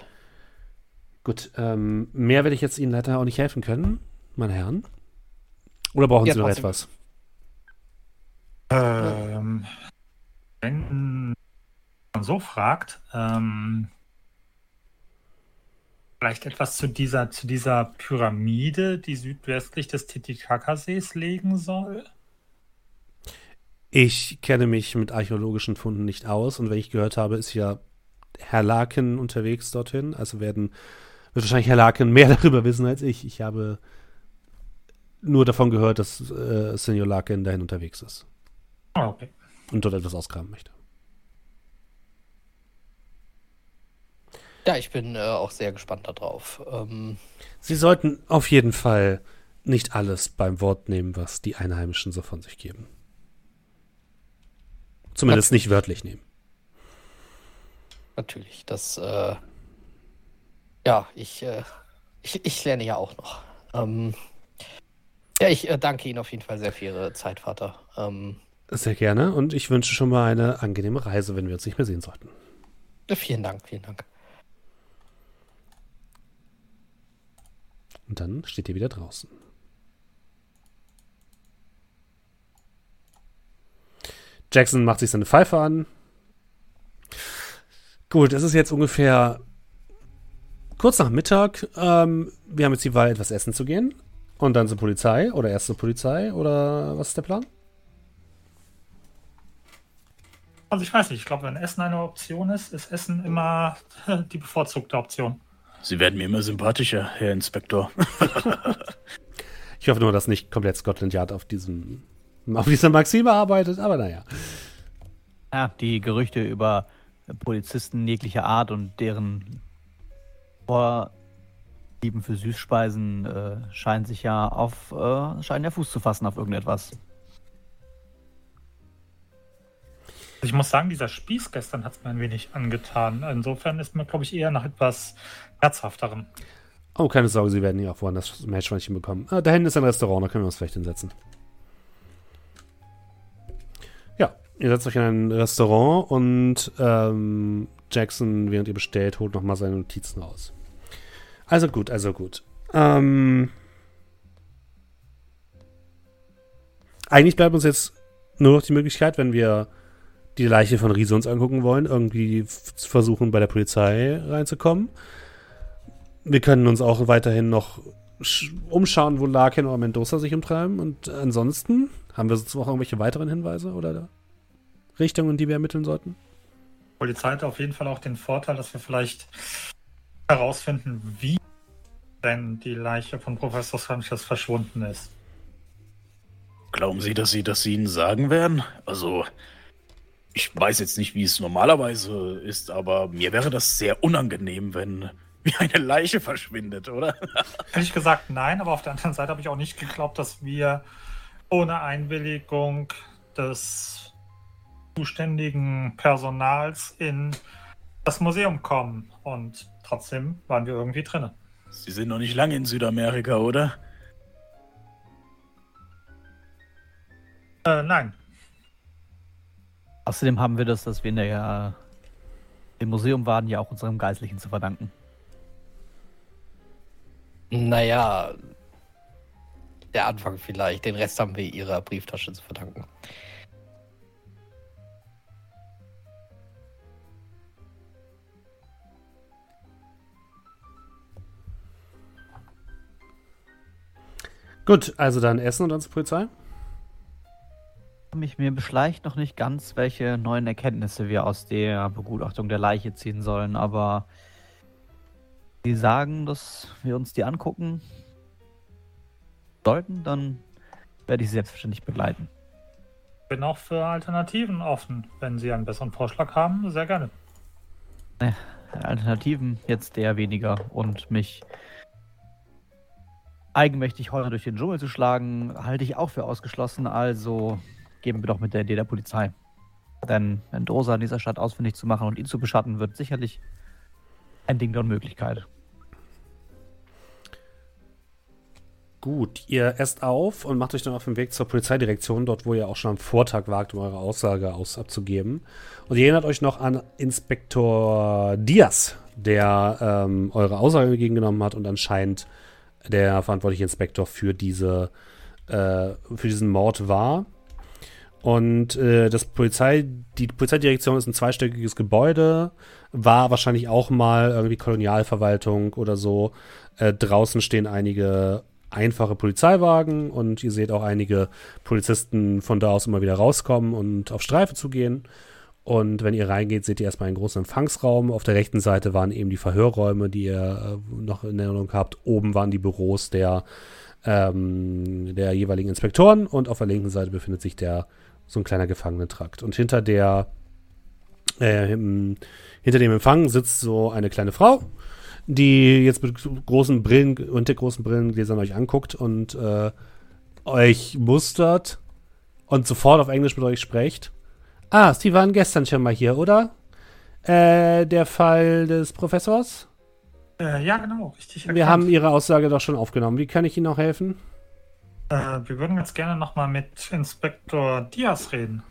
Gut, ähm, mehr werde ich jetzt Ihnen leider auch nicht helfen können, meine Herren. Oder brauchen ja, Sie noch etwas? Ähm, wenn man so fragt, ähm, vielleicht etwas zu dieser, zu dieser Pyramide, die südwestlich des Titicaca-Sees liegen soll? Ich kenne mich mit archäologischen Funden nicht aus und wenn ich gehört habe, ist ja Herr Larkin unterwegs dorthin. Also werden, wird wahrscheinlich Herr Larkin mehr darüber wissen als ich. Ich habe nur davon gehört, dass äh, Senior Larkin dahin unterwegs ist. Ah, okay. Und dort etwas ausgraben möchte. Ja, ich bin äh, auch sehr gespannt darauf. Ähm, Sie sollten auf jeden Fall nicht alles beim Wort nehmen, was die Einheimischen so von sich geben. Zumindest nicht wörtlich nehmen. Natürlich, das, äh, ja, ich, äh, ich, ich lerne ja auch noch. Ähm, ja, ich äh, danke Ihnen auf jeden Fall sehr für Ihre Zeit, Vater. Ähm, sehr gerne und ich wünsche schon mal eine angenehme Reise, wenn wir uns nicht mehr sehen sollten. Vielen Dank, vielen Dank. Und dann steht ihr wieder draußen. Jackson macht sich seine Pfeife an. Gut, es ist jetzt ungefähr kurz nach Mittag. Ähm, wir haben jetzt die Wahl, etwas essen zu gehen. Und dann zur Polizei oder erst zur Polizei oder was ist der Plan? Also ich weiß nicht, ich glaube, wenn Essen eine Option ist, ist Essen immer die bevorzugte Option. Sie werden mir immer sympathischer, Herr Inspektor. ich hoffe nur, dass nicht komplett Scotland Yard auf diesem auf dieser Maxime arbeitet, aber naja. Ja, die Gerüchte über Polizisten jeglicher Art und deren Vor Lieben für Süßspeisen äh, scheint sich ja auf, äh, scheinen ja Fuß zu fassen auf irgendetwas. Ich muss sagen, dieser Spieß gestern hat es mir ein wenig angetan. Insofern ist mir, glaube ich, eher nach etwas herzhafterem. Oh, keine Sorge, Sie werden hier auch woanders Meerschweinchen bekommen. Ah, da hinten ist ein Restaurant, da können wir uns vielleicht hinsetzen. Ja, ihr setzt euch in ein Restaurant und ähm, Jackson, während ihr bestellt, holt nochmal seine Notizen raus. Also gut, also gut. Ähm, eigentlich bleibt uns jetzt nur noch die Möglichkeit, wenn wir die Leiche von Riese uns angucken wollen, irgendwie versuchen, bei der Polizei reinzukommen. Wir können uns auch weiterhin noch umschauen, wo Larkin oder Mendoza sich umtreiben. Und ansonsten haben wir sonst noch irgendwelche weiteren Hinweise oder Richtungen, die wir ermitteln sollten? Die Polizei hat auf jeden Fall auch den Vorteil, dass wir vielleicht herausfinden, wie denn die Leiche von Professor Sanchez verschwunden ist. Glauben Sie, dass Sie das Ihnen sagen werden? Also, ich weiß jetzt nicht, wie es normalerweise ist, aber mir wäre das sehr unangenehm, wenn wie eine Leiche verschwindet, oder? Ehrlich gesagt, nein, aber auf der anderen Seite habe ich auch nicht geglaubt, dass wir ohne Einwilligung des zuständigen Personals in das Museum kommen. Und trotzdem waren wir irgendwie drinnen. Sie sind noch nicht lange in Südamerika, oder? Äh, nein. Außerdem haben wir das, dass wir in der, im Museum waren, ja auch unserem Geistlichen zu verdanken. Naja, der Anfang vielleicht. Den Rest haben wir ihrer Brieftasche zu verdanken. Gut, also dann Essen und dann zur Polizei. Mich mir beschleicht noch nicht ganz, welche neuen Erkenntnisse wir aus der Begutachtung der Leiche ziehen sollen, aber Sie sagen, dass wir uns die angucken sollten, dann werde ich Sie selbstverständlich begleiten. Bin auch für Alternativen offen. Wenn Sie einen besseren Vorschlag haben, sehr gerne. Alternativen jetzt eher weniger und mich eigenmächtig heute durch den Dschungel zu schlagen, halte ich auch für ausgeschlossen. Also geben wir doch mit der Idee der Polizei. Denn Mendoza in dieser Stadt ausfindig zu machen und ihn zu beschatten, wird sicherlich ein Ding der Unmöglichkeit. Gut, ihr esst auf und macht euch dann auf den Weg zur Polizeidirektion, dort wo ihr auch schon am Vortag wagt, um eure Aussage aus abzugeben. Und ihr erinnert euch noch an Inspektor Diaz, der ähm, eure Aussage entgegengenommen hat und anscheinend der verantwortliche Inspektor für diese äh, für diesen Mord war. Und äh, das Polizei, die Polizeidirektion ist ein zweistöckiges Gebäude, war wahrscheinlich auch mal irgendwie Kolonialverwaltung oder so. Äh, draußen stehen einige einfache Polizeiwagen und ihr seht auch einige Polizisten von da aus immer wieder rauskommen und auf Streife zu gehen. Und wenn ihr reingeht, seht ihr erstmal einen großen Empfangsraum. Auf der rechten Seite waren eben die Verhörräume, die ihr äh, noch in Erinnerung habt. Oben waren die Büros der, ähm, der jeweiligen Inspektoren und auf der linken Seite befindet sich der so ein kleiner Gefangenentrakt. Und hinter der äh, hinter dem Empfang sitzt so eine kleine Frau, die jetzt mit großen Brillen und der großen Brillengläsern euch anguckt und äh, euch mustert und sofort auf Englisch mit euch spricht. Ah, Sie waren gestern schon mal hier, oder? Äh, der Fall des Professors? Äh, ja, genau, richtig. Wir haben Ihre Aussage doch schon aufgenommen. Wie kann ich Ihnen noch helfen? Äh, wir würden ganz gerne nochmal mit Inspektor Diaz reden.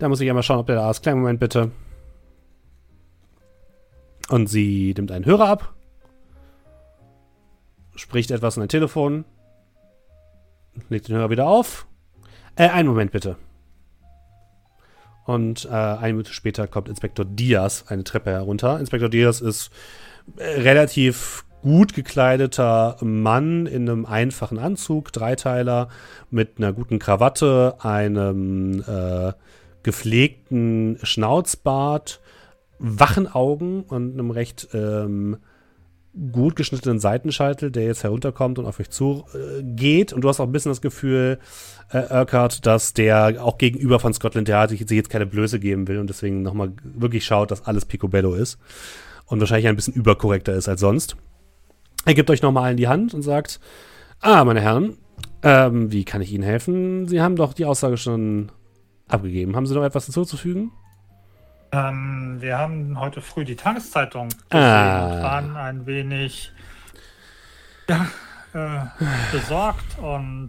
Da muss ich einmal schauen, ob der da ist. Kleinen Moment bitte. Und sie nimmt einen Hörer ab, spricht etwas in ein Telefon, legt den Hörer wieder auf. Äh, einen Moment bitte. Und äh, eine Minute später kommt Inspektor Diaz eine Treppe herunter. Inspektor Diaz ist äh, relativ gut gekleideter Mann in einem einfachen Anzug, Dreiteiler, mit einer guten Krawatte, einem äh, gepflegten Schnauzbart wachen Augen und einem recht ähm, gut geschnittenen Seitenscheitel, der jetzt herunterkommt und auf euch zugeht. Äh, und du hast auch ein bisschen das Gefühl, äh, Urquhart, dass der auch gegenüber von Scotland Yard sich jetzt keine Blöße geben will und deswegen nochmal wirklich schaut, dass alles Picobello ist. Und wahrscheinlich ein bisschen überkorrekter ist als sonst. Er gibt euch nochmal in die Hand und sagt, ah, meine Herren, ähm, wie kann ich Ihnen helfen? Sie haben doch die Aussage schon abgegeben. Haben Sie noch etwas hinzuzufügen? Ähm, wir haben heute früh die Tageszeitung gesehen Ah. und waren ein wenig ja, äh, besorgt und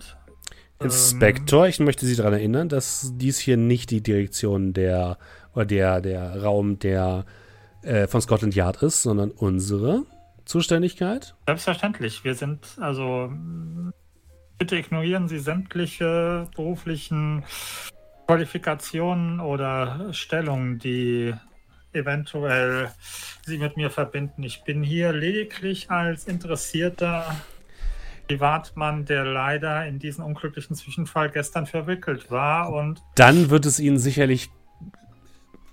ähm, Inspektor, ich möchte Sie daran erinnern, dass dies hier nicht die Direktion der oder der, der Raum der äh, von Scotland Yard ist, sondern unsere Zuständigkeit. Selbstverständlich. Wir sind also bitte ignorieren Sie sämtliche beruflichen Qualifikationen oder Stellungen, die eventuell Sie mit mir verbinden. Ich bin hier lediglich als interessierter Privatmann, der leider in diesen unglücklichen Zwischenfall gestern verwickelt war und Dann wird es Ihnen sicherlich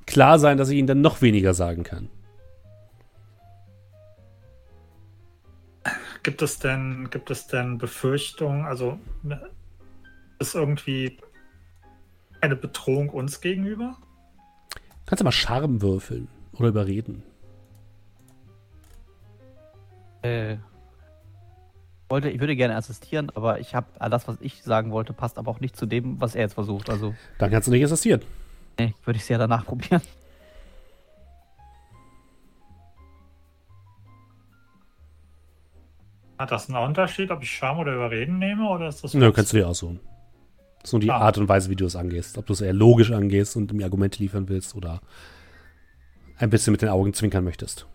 klar sein, dass ich Ihnen dann noch weniger sagen kann. Gibt es denn, gibt es denn Befürchtungen, also ne, ist irgendwie eine Bedrohung uns gegenüber? Kannst du mal Charme würfeln oder überreden. Äh, wollte, ich würde gerne assistieren, aber ich habe das, was ich sagen wollte, passt aber auch nicht zu dem, was er jetzt versucht. Also, Dann kannst du nicht assistieren. nee, würde ich es ja danach probieren. Hat das einen Unterschied, ob ich Charme oder Überreden nehme oder ist das Nö, kannst du dir aussuchen. Das ist nur die Ah. Art und Weise, wie du es angehst. Ob du es eher logisch angehst und mir Argumente liefern willst oder ein bisschen mit den Augen zwinkern möchtest.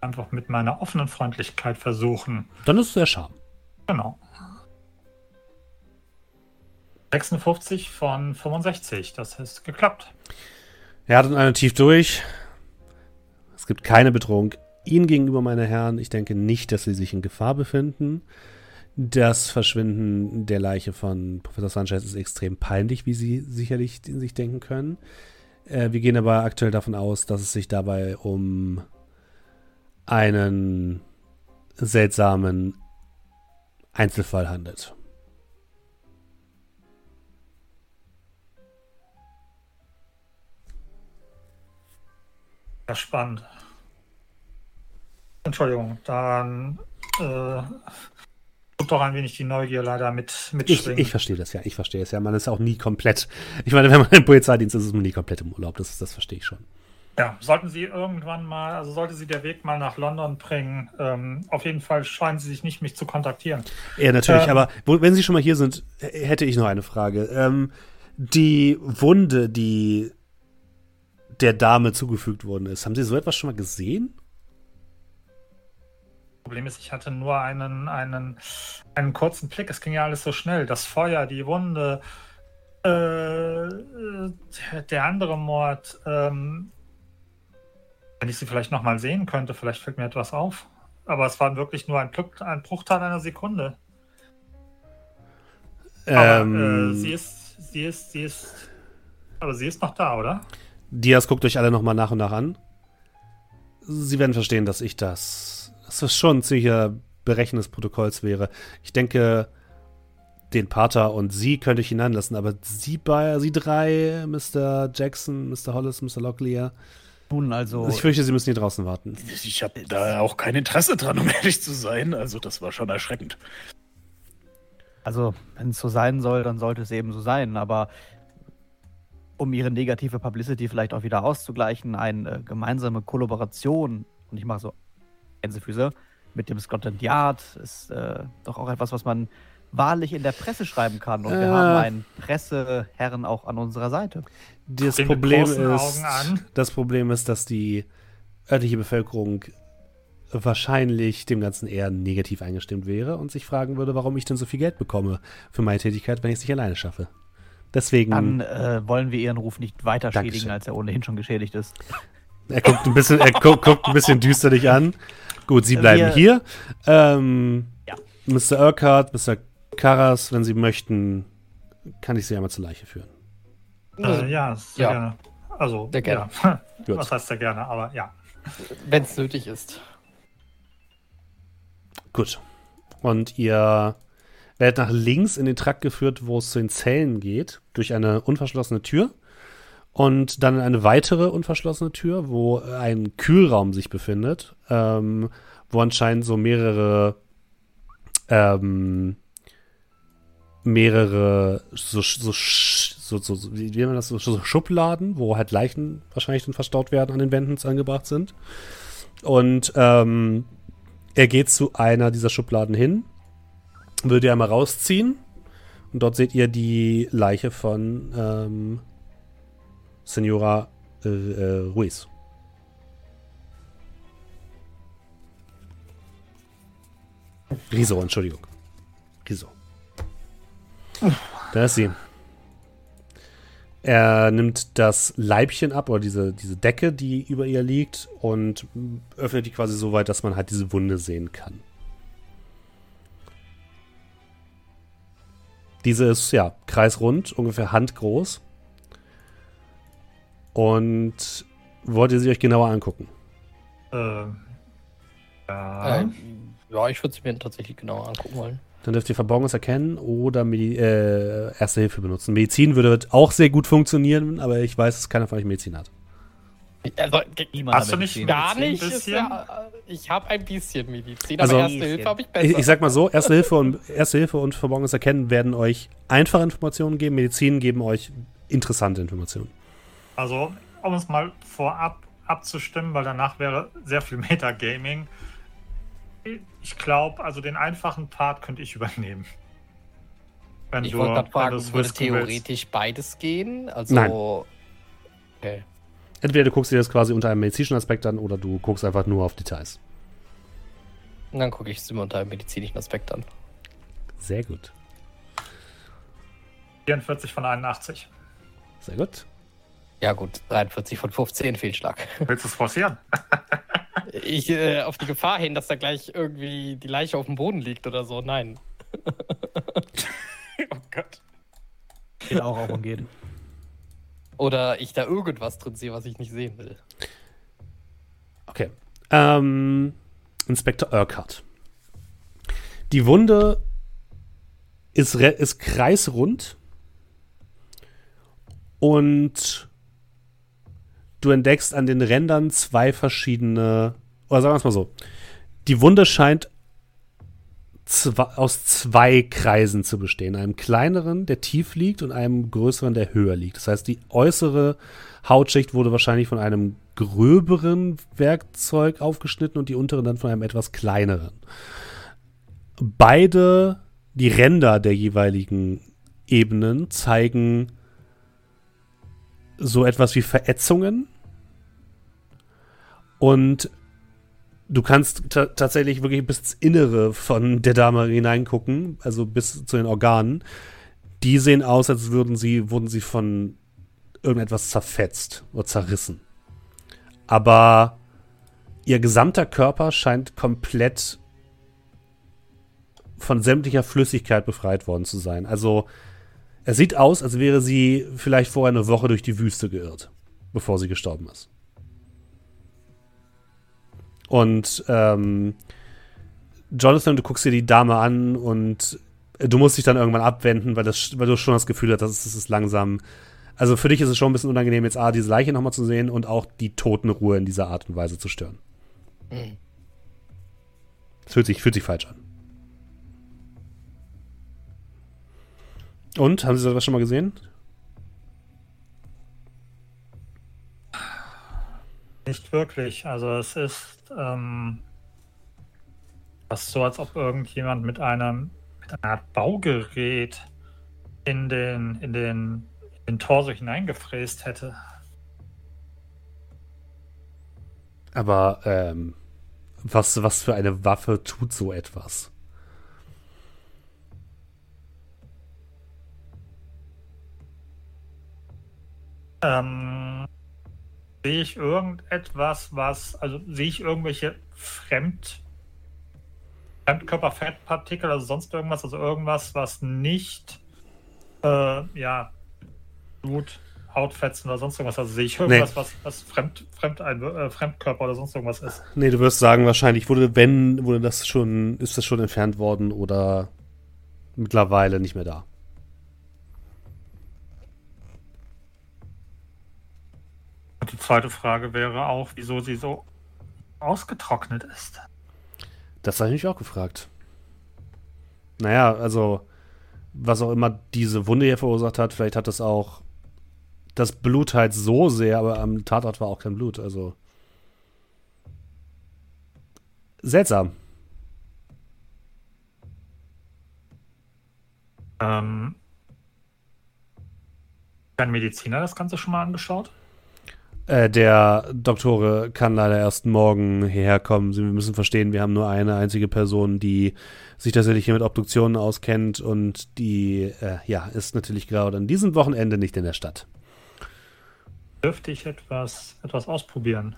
einfach mit meiner offenen Freundlichkeit versuchen. Dann ist es der Charme. Genau. 56 von 65, das ist geklappt. Er hat eine tief durch. Es gibt keine Bedrohung Ihnen gegenüber, meine Herren. Ich denke nicht, dass Sie sich in Gefahr befinden. Das Verschwinden der Leiche von Professor Sanchez ist extrem peinlich, wie Sie sicherlich in sich denken können. Äh, wir gehen aber aktuell davon aus, dass es sich dabei um einen seltsamen Einzelfall handelt. Ja, spannend. Entschuldigung, dann äh, tut doch ein wenig die Neugier leider mit Ich, ich verstehe das ja, ich verstehe es ja. Man ist auch nie komplett. Ich meine, wenn man im Polizeidienst ist, ist man nie komplett im Urlaub. Das, das verstehe ich schon. Ja, sollten Sie irgendwann mal, also sollte Sie der Weg mal nach London bringen, ähm, auf jeden Fall scheinen Sie sich nicht, mich zu kontaktieren. Ja, natürlich, Ähm. aber wo, wenn Sie schon mal hier sind, h- hätte ich noch eine Frage. Ähm, die Wunde, die der Dame zugefügt worden ist, haben Sie so etwas schon mal gesehen? Problem ist, ich hatte nur einen, einen, einen kurzen Blick. Es ging ja alles so schnell. Das Feuer, die Wunde, äh, äh, der, der andere Mord. Ähm, wenn ich sie vielleicht nochmal sehen könnte, vielleicht fällt mir etwas auf. Aber es war wirklich nur ein, ein Bruchteil einer Sekunde. Aber Ähm, äh, sie ist, sie ist, sie ist, aber sie ist noch da, oder? Diaz guckt euch alle nochmal nach und nach an. Sie werden verstehen, dass ich das, dass das schon ein ziemlicher Berechnen des Protokolls wäre. Ich denke, den Pater und Sie könnte ich hineinlassen, aber Sie bei, Sie drei, Mr. Jackson, Mr. Hollis, Mr. Locklear, Nun also, ich fürchte, Sie müssen hier draußen warten. Ich habe da auch kein Interesse dran, um ehrlich zu sein. Also das war schon erschreckend. also wenn es so sein soll, dann sollte es eben so sein. Aber um ihre negative Publicity vielleicht auch wieder auszugleichen, eine gemeinsame Kollaboration, und ich mache so Gänsefüße, mit dem Scotland Yard ist äh, doch auch etwas, was man wahrlich in der Presse schreiben kann. Und wir Äh. haben einen Presseherren auch an unserer Seite. Das Problem ist, das Problem ist, dass die örtliche Bevölkerung wahrscheinlich dem Ganzen eher negativ eingestimmt wäre und sich fragen würde, warum ich denn so viel Geld bekomme für meine Tätigkeit, wenn ich es nicht alleine schaffe. Deswegen, Dann äh, wollen wir ihren Ruf nicht weiter Dankeschön. schädigen, als er ohnehin schon geschädigt ist. Er guckt ein bisschen, er gu guckt ein bisschen düsterlich an. Gut, Sie bleiben Wir- hier. Ähm, Ja. Mr. Urquhart, Mr. Karas, wenn Sie möchten, kann ich Sie einmal zur Leiche führen. Äh, ja, sehr Ja. gerne. Also, Sehr gerne. Ja. Was heißt sehr gerne, aber ja. Wenn es nötig ist. Gut. Und ihr werdet nach links in den Trakt geführt, wo es zu den Zellen geht, durch eine unverschlossene Tür. Und dann in eine weitere unverschlossene Tür, wo ein Kühlraum sich befindet, ähm, wo anscheinend so mehrere, ähm, mehrere so, so, so, so, wie nennt man das, so, Schubladen, wo halt Leichen wahrscheinlich dann verstaut werden, an den Wänden angebracht sind. Und ähm, er geht zu einer dieser Schubladen hin, will die einmal rausziehen und dort seht ihr die Leiche von ähm, Senora äh, äh, Ruiz. Riso, Entschuldigung. Riso. Da ist sie. Er nimmt das Leibchen ab oder diese, diese Decke, die über ihr liegt, und öffnet die quasi so weit, dass man halt diese Wunde sehen kann. Diese ist ja kreisrund, ungefähr handgroß. Und wollt ihr sie euch genauer angucken? Äh, ja. Äh, ja, ich würde es mir tatsächlich genauer angucken wollen. Dann dürft ihr Verborgenes erkennen oder Medi äh, Erste Hilfe benutzen. Medizin würde auch sehr gut funktionieren, aber ich weiß, dass keiner von euch Medizin hat. Also, Niemand Hast du nicht gar nicht. Ja, äh, ich habe ein bisschen Medizin, Also- aber Erste Hilfe habe ich besser. Ich, ich sag mal so, Erste Hilfe und Erste Hilfe und Verborgenes Erkennen werden euch einfache Informationen geben, Medizin geben euch interessante Informationen. Also, um es mal vorab abzustimmen, weil danach wäre sehr viel Metagaming. Ich glaube, also den einfachen Part könnte ich übernehmen. Wenn ich wollte gerade fragen, würde risken willst. theoretisch beides gehen? Also, Nein. Okay. Entweder du guckst dir das quasi unter einem medizinischen Aspekt an oder du guckst einfach nur auf Details. Und dann gucke ich es immer unter einem medizinischen Aspekt an. Sehr gut. 44 von 81. Sehr gut. Ja gut, 43 von 15 Fehlschlag. Willst du es forcieren? Ich äh, auf die Gefahr hin, dass da gleich irgendwie die Leiche auf dem Boden liegt oder so. Nein. oh Gott. Geht auch auf und geht. Oder ich da irgendwas drin sehe, was ich nicht sehen will. Okay. Ähm, Inspektor Urquhart. Die Wunde ist, ist kreisrund und du entdeckst an den Rändern zwei verschiedene, oder sagen wir es mal so, die Wunde scheint zwei, aus zwei Kreisen zu bestehen. Einem kleineren, der tief liegt, und einem größeren, der höher liegt. Das heißt, die äußere Hautschicht wurde wahrscheinlich von einem gröberen Werkzeug aufgeschnitten und die untere dann von einem etwas kleineren. Beide, die Ränder der jeweiligen Ebenen zeigen so etwas wie Verätzungen. Und du kannst ta tatsächlich wirklich bis ins Innere von der Dame hineingucken, also bis zu den Organen. Die sehen aus, als würden sie, wurden sie von irgendetwas zerfetzt oder zerrissen. Aber ihr gesamter Körper scheint komplett von sämtlicher Flüssigkeit befreit worden zu sein. Also es sieht aus, als wäre sie vielleicht vorher eine Woche durch die Wüste geirrt, bevor sie gestorben ist. Und ähm, Jonathan, du guckst dir die Dame an und du musst dich dann irgendwann abwenden, weil, das, weil du schon das Gefühl hast, dass es ist langsam. Also für dich ist es schon ein bisschen unangenehm, jetzt A, diese Leiche nochmal zu sehen und auch die Totenruhe in dieser Art und Weise zu stören. Hm. Es fühlt sich, fühlt sich falsch an. Und, haben Sie sowas schon mal gesehen? Nicht wirklich. Also es ist ähm, fast so, als ob irgendjemand mit einem mit einer Art Baugerät in den, in den, in den Torso hineingefräst hätte. Aber ähm, was, was für eine Waffe tut so etwas? Ähm, sehe ich irgendetwas, was, also sehe ich irgendwelche Fremd, Fremdkörperfettpartikel, also sonst irgendwas, also irgendwas, was nicht, äh, ja, Blut, Hautfetzen oder sonst irgendwas, also sehe ich irgendwas, Nee. was, was Fremd, Fremd, äh, Fremdkörper oder sonst irgendwas ist. Nee, du wirst sagen, wahrscheinlich wurde, wenn, wurde das schon, ist das schon entfernt worden oder mittlerweile nicht mehr da. Und die zweite Frage wäre auch, wieso sie so ausgetrocknet ist. Das habe ich mich auch gefragt. Naja, also, was auch immer diese Wunde hier verursacht hat, vielleicht hat es auch das Blut halt so sehr, aber am Tatort war auch kein Blut, also. Seltsam. Ähm, hat ein Mediziner das Ganze schon mal angeschaut? Äh, der Doktore kann leider erst morgen hierher kommen. Sie müssen verstehen, wir haben nur eine einzige Person, die sich tatsächlich hier mit Obduktionen auskennt und die, äh, ja, ist natürlich gerade an diesem Wochenende nicht in der Stadt. Dürfte ich etwas, etwas ausprobieren?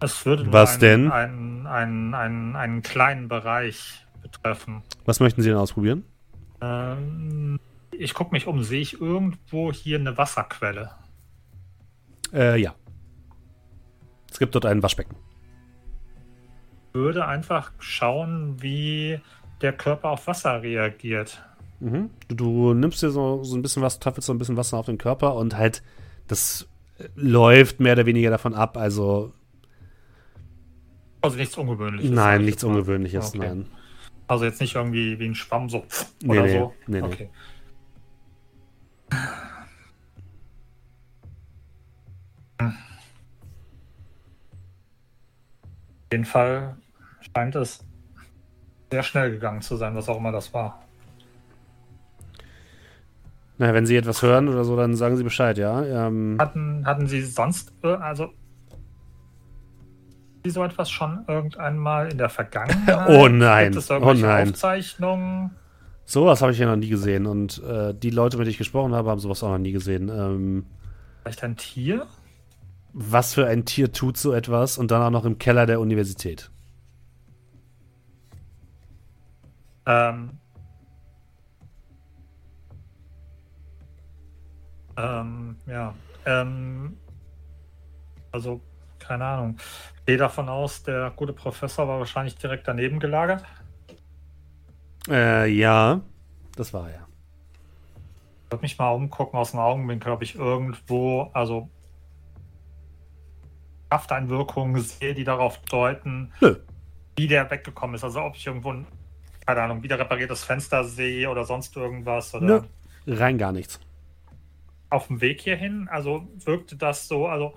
Es würde Was einen, denn? Einen, einen, einen, einen kleinen Bereich betreffen. Was möchten Sie denn ausprobieren? Ähm, ich gucke mich um. Sehe ich irgendwo hier eine Wasserquelle? Äh, ja. Es gibt dort ein Waschbecken. Würde einfach schauen, wie der Körper auf Wasser reagiert. Mhm. Du, du nimmst dir so, so ein bisschen was, tröpfelst so ein bisschen Wasser auf den Körper und halt, das äh, läuft mehr oder weniger davon ab. Also, Also nichts Ungewöhnliches. nein, ich nichts. Ungewöhnliches, Okay. nein. Also jetzt nicht irgendwie wie ein Schwamm so Nee, oder nee, so. nee, nee. Auf jeden Fall scheint es sehr schnell gegangen zu sein, was auch immer das war. Na, wenn Sie etwas hören oder so, dann sagen Sie Bescheid, ja? Ähm, Hatten, hatten Sie sonst, äh, also Sie so etwas schon irgendeinmal in der Vergangenheit? Oh nein, Gibt es oh nein. Aufzeichnungen? Sowas habe ich ja noch nie gesehen. Und äh, die Leute, mit denen ich gesprochen habe, haben sowas auch noch nie gesehen. Ähm, Vielleicht ein Tier? Was für ein Tier tut so etwas und dann auch noch im Keller der Universität? Ähm, ähm, ja. Ähm, also, keine Ahnung. Ich gehe davon aus, der gute Professor war wahrscheinlich direkt daneben gelagert. Äh, ja, das war er. Ich würde mich mal umgucken aus dem Augenwinkel, ob ich irgendwo, also Krafteinwirkungen sehe, die darauf deuten, Nö. wie der weggekommen ist. Also ob ich irgendwo, ein, keine Ahnung, wieder repariertes Fenster sehe oder sonst irgendwas. Oder Nö. Rein gar nichts. auf dem Weg hierhin, also wirkte das so, also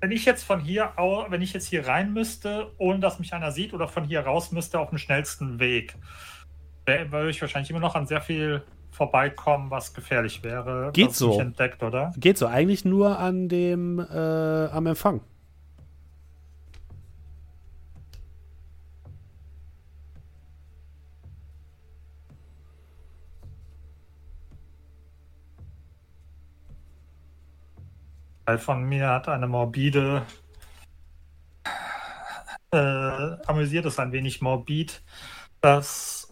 wenn ich jetzt von hier au, wenn ich jetzt hier rein müsste, ohne dass mich einer sieht, oder von hier raus müsste auf dem schnellsten Weg, wär- würde ich wahrscheinlich immer noch an sehr viel vorbeikommen, was gefährlich wäre. Geht so. Nicht entdeckt, oder? Geht so, eigentlich nur an dem, äh, am Empfang. Teil von mir hat eine morbide, äh, amüsiert es ein wenig morbid, dass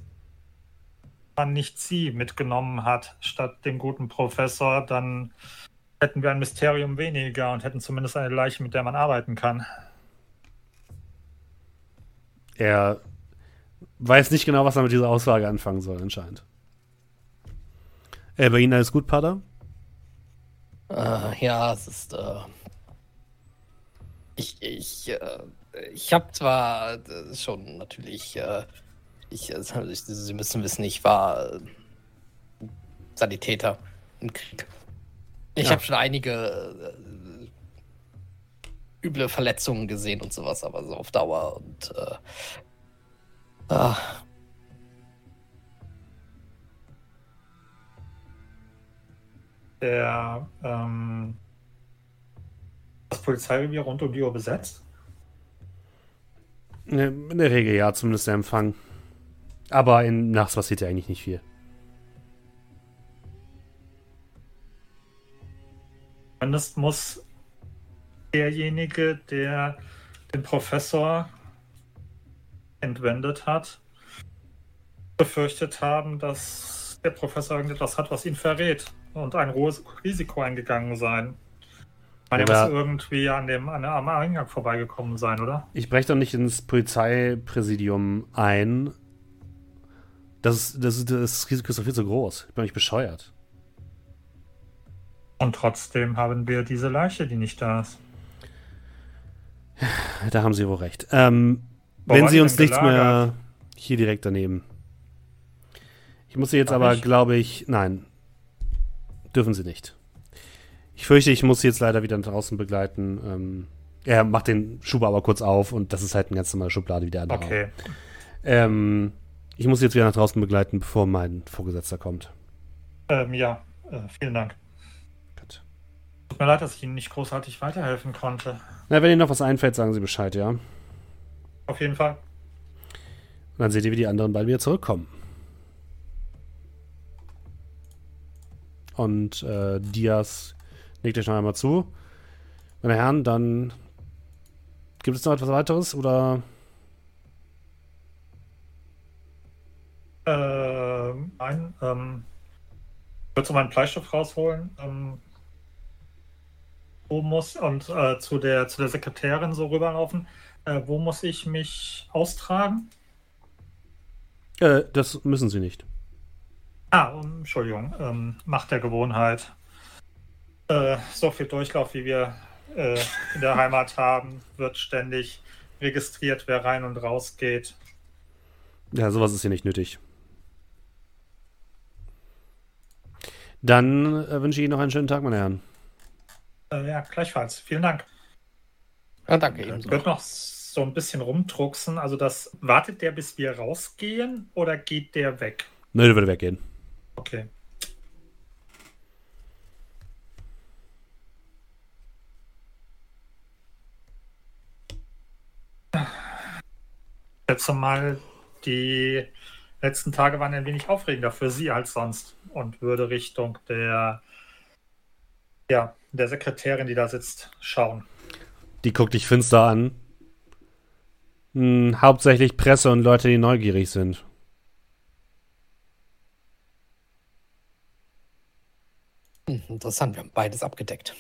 man nicht sie mitgenommen hat, statt dem guten Professor, dann hätten wir ein Mysterium weniger und hätten zumindest eine Leiche, mit der man arbeiten kann. Er weiß nicht genau, was er mit dieser Aussage anfangen soll, anscheinend. Äh, bei Ihnen alles gut, Pater? Äh, ja, es ist. Äh, ich ich, äh, ich habe zwar äh, schon natürlich. Ich, also, ich, Sie müssen wissen, ich war äh, Sanitäter im Krieg. Ich Ja. habe schon einige äh, üble Verletzungen gesehen und sowas, aber so auf Dauer und. Äh, ah, Der, ähm, das Polizeirevier rund um die Uhr besetzt. Ne, In der Regel ja, zumindest der Empfang. Aber in, nachts passiert ja eigentlich nicht viel. Zumindest muss derjenige, der den Professor entwendet hat, befürchtet haben, dass der Professor irgendetwas hat, was ihn verrät und ein hohes Risiko eingegangen sein. Meine, er muss irgendwie an dem, an, am Eingang vorbeigekommen sein, oder? Ich breche doch nicht ins Polizeipräsidium ein. Das, ist- das, das Risiko ist doch viel zu groß. Ich bin nicht bescheuert. Und trotzdem haben wir diese Leiche, die nicht da ist. Da haben Sie wohl recht. Ähm, wenn Sie uns nichts gelagert? mehr hier direkt daneben. Ich muss Sie jetzt Darf aber, glaube ich, nein, dürfen Sie nicht. Ich fürchte, ich muss Sie jetzt leider wieder nach draußen begleiten. Ähm, er macht den Schuber aber kurz auf und das ist halt eine ganz normale Schublade wie der andere. Okay. Ähm, ich muss jetzt wieder nach draußen begleiten, bevor mein Vorgesetzter kommt. Ähm, ja, äh, vielen Dank. Gut. Tut mir leid, dass ich Ihnen nicht großartig weiterhelfen konnte. Na, wenn Ihnen noch was einfällt, sagen Sie Bescheid, ja? Und Auf jeden Fall. dann seht ihr, wie die anderen beiden wieder zurückkommen. Und äh, Diaz legt euch noch einmal zu. Meine Herren, dann gibt es noch etwas weiteres oder Ähm, nein, ähm, ich würde so meinen Bleistift rausholen. Ähm, wo muss und äh, zu der zu der Sekretärin so rüberlaufen. Äh, wo muss ich mich austragen? äh, das müssen Sie nicht. Ah, um, Entschuldigung, ähm, Macht der Gewohnheit. Äh, so viel Durchlauf, wie wir äh, in der Heimat haben, wird ständig registriert, wer rein und raus geht. Ja, sowas ist hier nicht nötig. Dann äh, wünsche ich Ihnen noch einen schönen Tag, meine Herren. Äh, ja, gleichfalls. Vielen Dank. Ja, danke ebenso. Ich würde noch so ein bisschen rumdrucksen. Also das, wartet der, bis wir rausgehen oder geht der weg? Nö, der würde weggehen. Okay. Ich schätze mal, die letzten Tage waren ein wenig aufregender für Sie als sonst und würde Richtung der, ja, der Sekretärin, die da sitzt, schauen. Die guckt dich finster an. Hm, hauptsächlich Presse und Leute, die neugierig sind. Hm, interessant, wir haben beides abgedeckt.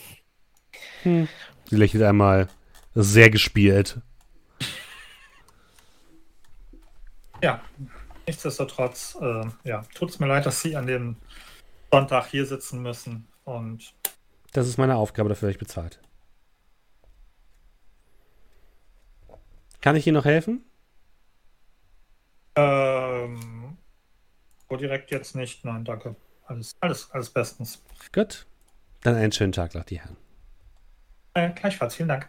Hm. Sie lächelt einmal sehr gespielt. Ja, nichtsdestotrotz, äh, ja, tut es mir leid, dass Sie an dem Sonntag hier sitzen müssen und. Das ist meine Aufgabe, dafür ich bezahlt. Kann ich Ihnen noch helfen? Ähm, so direkt jetzt nicht, nein, danke. Alles, alles, alles bestens. Gut. Dann einen schönen Tag noch, die Herren. Äh, gleichfalls, vielen Dank.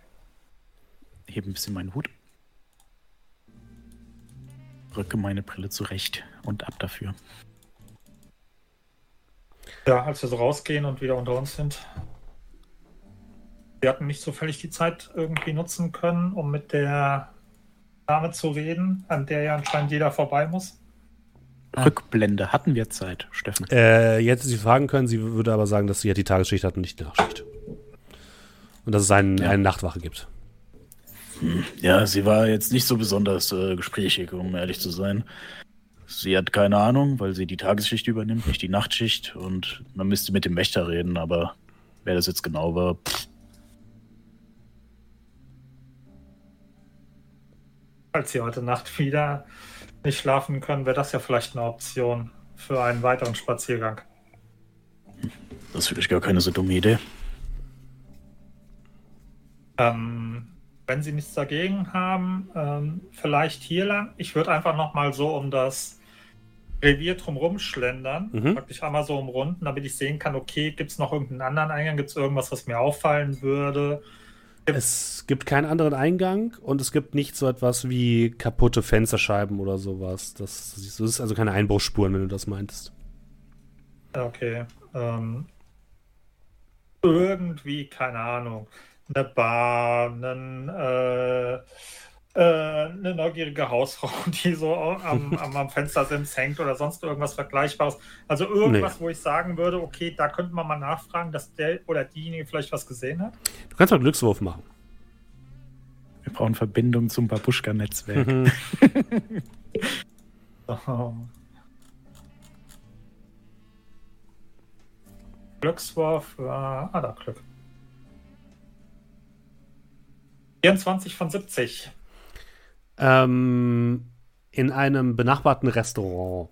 Hebe ein bisschen meinen Hut. Rücke meine Brille zurecht und ab dafür. Ja, als wir so rausgehen und wieder unter uns sind. Wir hatten nicht zufällig die Zeit irgendwie nutzen können, um mit der Dame zu reden, an der ja anscheinend jeder vorbei muss. Rückblende hatten wir Zeit, Steffen. Äh, jetzt Sie fragen können, sie würde aber sagen, dass sie ja die Tagesschicht hat und nicht die Nachtschicht. Und dass es einen, Ja. eine Nachtwache gibt. Ja, sie war jetzt nicht so besonders äh, gesprächig, um ehrlich zu sein. Sie hat keine Ahnung, weil sie die Tagesschicht übernimmt, nicht die Nachtschicht. Und man müsste mit dem Wächter reden, aber wer das jetzt genau war, pff, Falls Sie heute Nacht wieder nicht schlafen können, wäre das ja vielleicht eine Option für einen weiteren Spaziergang. das ist vielleicht gar keine so dumme Idee. Ähm, wenn Sie nichts dagegen haben, ähm, vielleicht hier lang. Ich würde einfach noch mal so um das Revier drumherum schlendern, Mhm. praktisch einmal so umrunden, damit ich sehen kann, okay, gibt es noch irgendeinen anderen Eingang, gibt es irgendwas, was mir auffallen würde? Es gibt keinen anderen Eingang und es gibt nicht so etwas wie kaputte Fensterscheiben oder sowas. Das, das ist also keine Einbruchsspuren, wenn du das meintest. Okay. Ähm, irgendwie, keine Ahnung, eine Bar, einen, äh, äh, eine neugierige Hausfrau, die so am, am, am Fenstersims hängt oder sonst irgendwas Vergleichbares. Also irgendwas, wo ich sagen würde, okay, da könnte man mal nachfragen, dass der oder diejenige vielleicht was gesehen hat. Du kannst mal einen Glückswurf machen. Wir brauchen Verbindung zum Babuschka-Netzwerk. Mhm. Oh. Glückswurf, äh, ah, da Glück. 24 von 70. ähm, in einem benachbarten Restaurant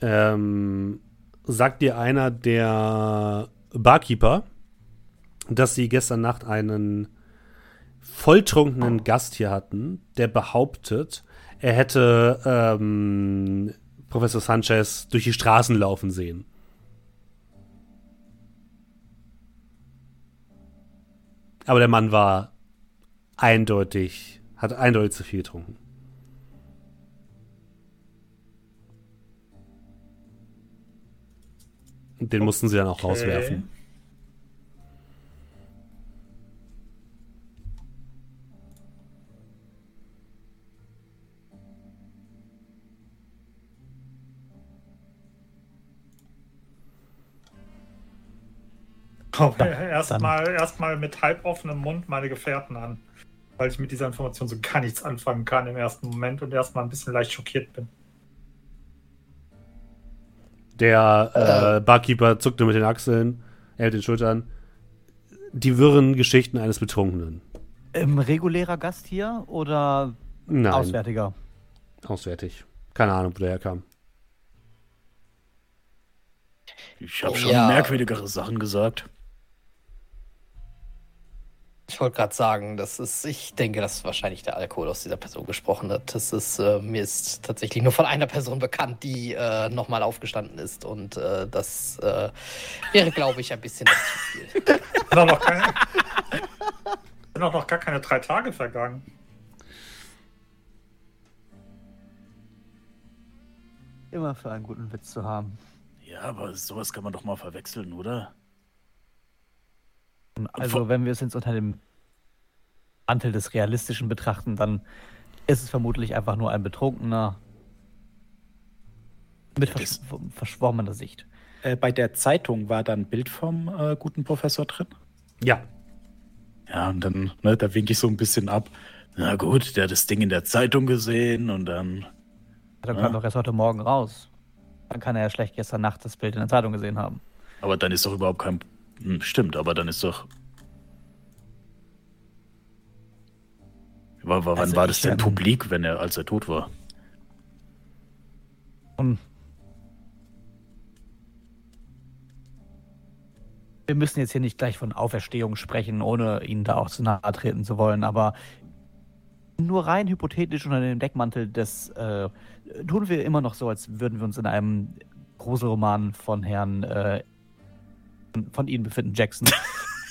ähm, sagt dir einer der Barkeeper, dass sie gestern Nacht einen volltrunkenen Gast hier hatten, der behauptet, er hätte ähm, Professor Sanchez durch die Straßen laufen sehen. Aber der Mann war eindeutig, hat eindeutig zu viel getrunken. Und den mussten sie dann auch rauswerfen. Erstmal erstmal mit halb offenem Mund meine Gefährten an, weil ich mit dieser Information so gar nichts anfangen kann im ersten Moment und erstmal ein bisschen leicht schockiert bin. Der äh, Barkeeper zuckte mit den Achseln, er hält den Schultern. Die wirren Geschichten eines Betrunkenen. Ähm, regulärer Gast hier oder Nein, Auswärtiger? auswärtig. Keine Ahnung, wo der herkam. Ich habe schon Ja. merkwürdigere Sachen gesagt. Ich wollte gerade sagen, das ist, ich denke, dass wahrscheinlich der Alkohol aus dieser Person gesprochen hat. Das ist, äh, mir ist tatsächlich nur von einer Person bekannt, die äh, nochmal aufgestanden ist und äh, das äh, wäre, glaube ich, ein bisschen zu viel. Sind auch noch keine, sind auch noch gar keine drei Tage vergangen. Immer für einen guten Witz zu haben. Ja, aber sowas kann man doch mal verwechseln, oder? Also, wenn wir es jetzt unter dem Mantel des Realistischen betrachten, dann ist es vermutlich einfach nur ein Betrunkener mit versch verschwommener Sicht. Äh, bei der Zeitung war da ein Bild vom äh, guten Professor drin. Ja, Ja, und dann, ne, da winke ich so ein bisschen ab. Na gut, der hat das Ding in der Zeitung gesehen und dann. Dann Ja. kam doch erst heute Morgen raus. Dann kann er ja schlecht gestern Nacht das Bild in der Zeitung gesehen haben. Aber dann ist doch überhaupt kein. Hm, stimmt, aber dann ist doch. Wa- Wann Also war das ich, denn ähm, publik, wenn er, als er tot war? Und wir müssen jetzt hier nicht gleich von Auferstehung sprechen, ohne Ihnen da auch zu nahe treten zu wollen, aber nur rein hypothetisch unter dem Deckmantel des äh, tun wir immer noch so, als würden wir uns in einem Gruselroman von Herrn äh, von Ihnen befinden, Jackson.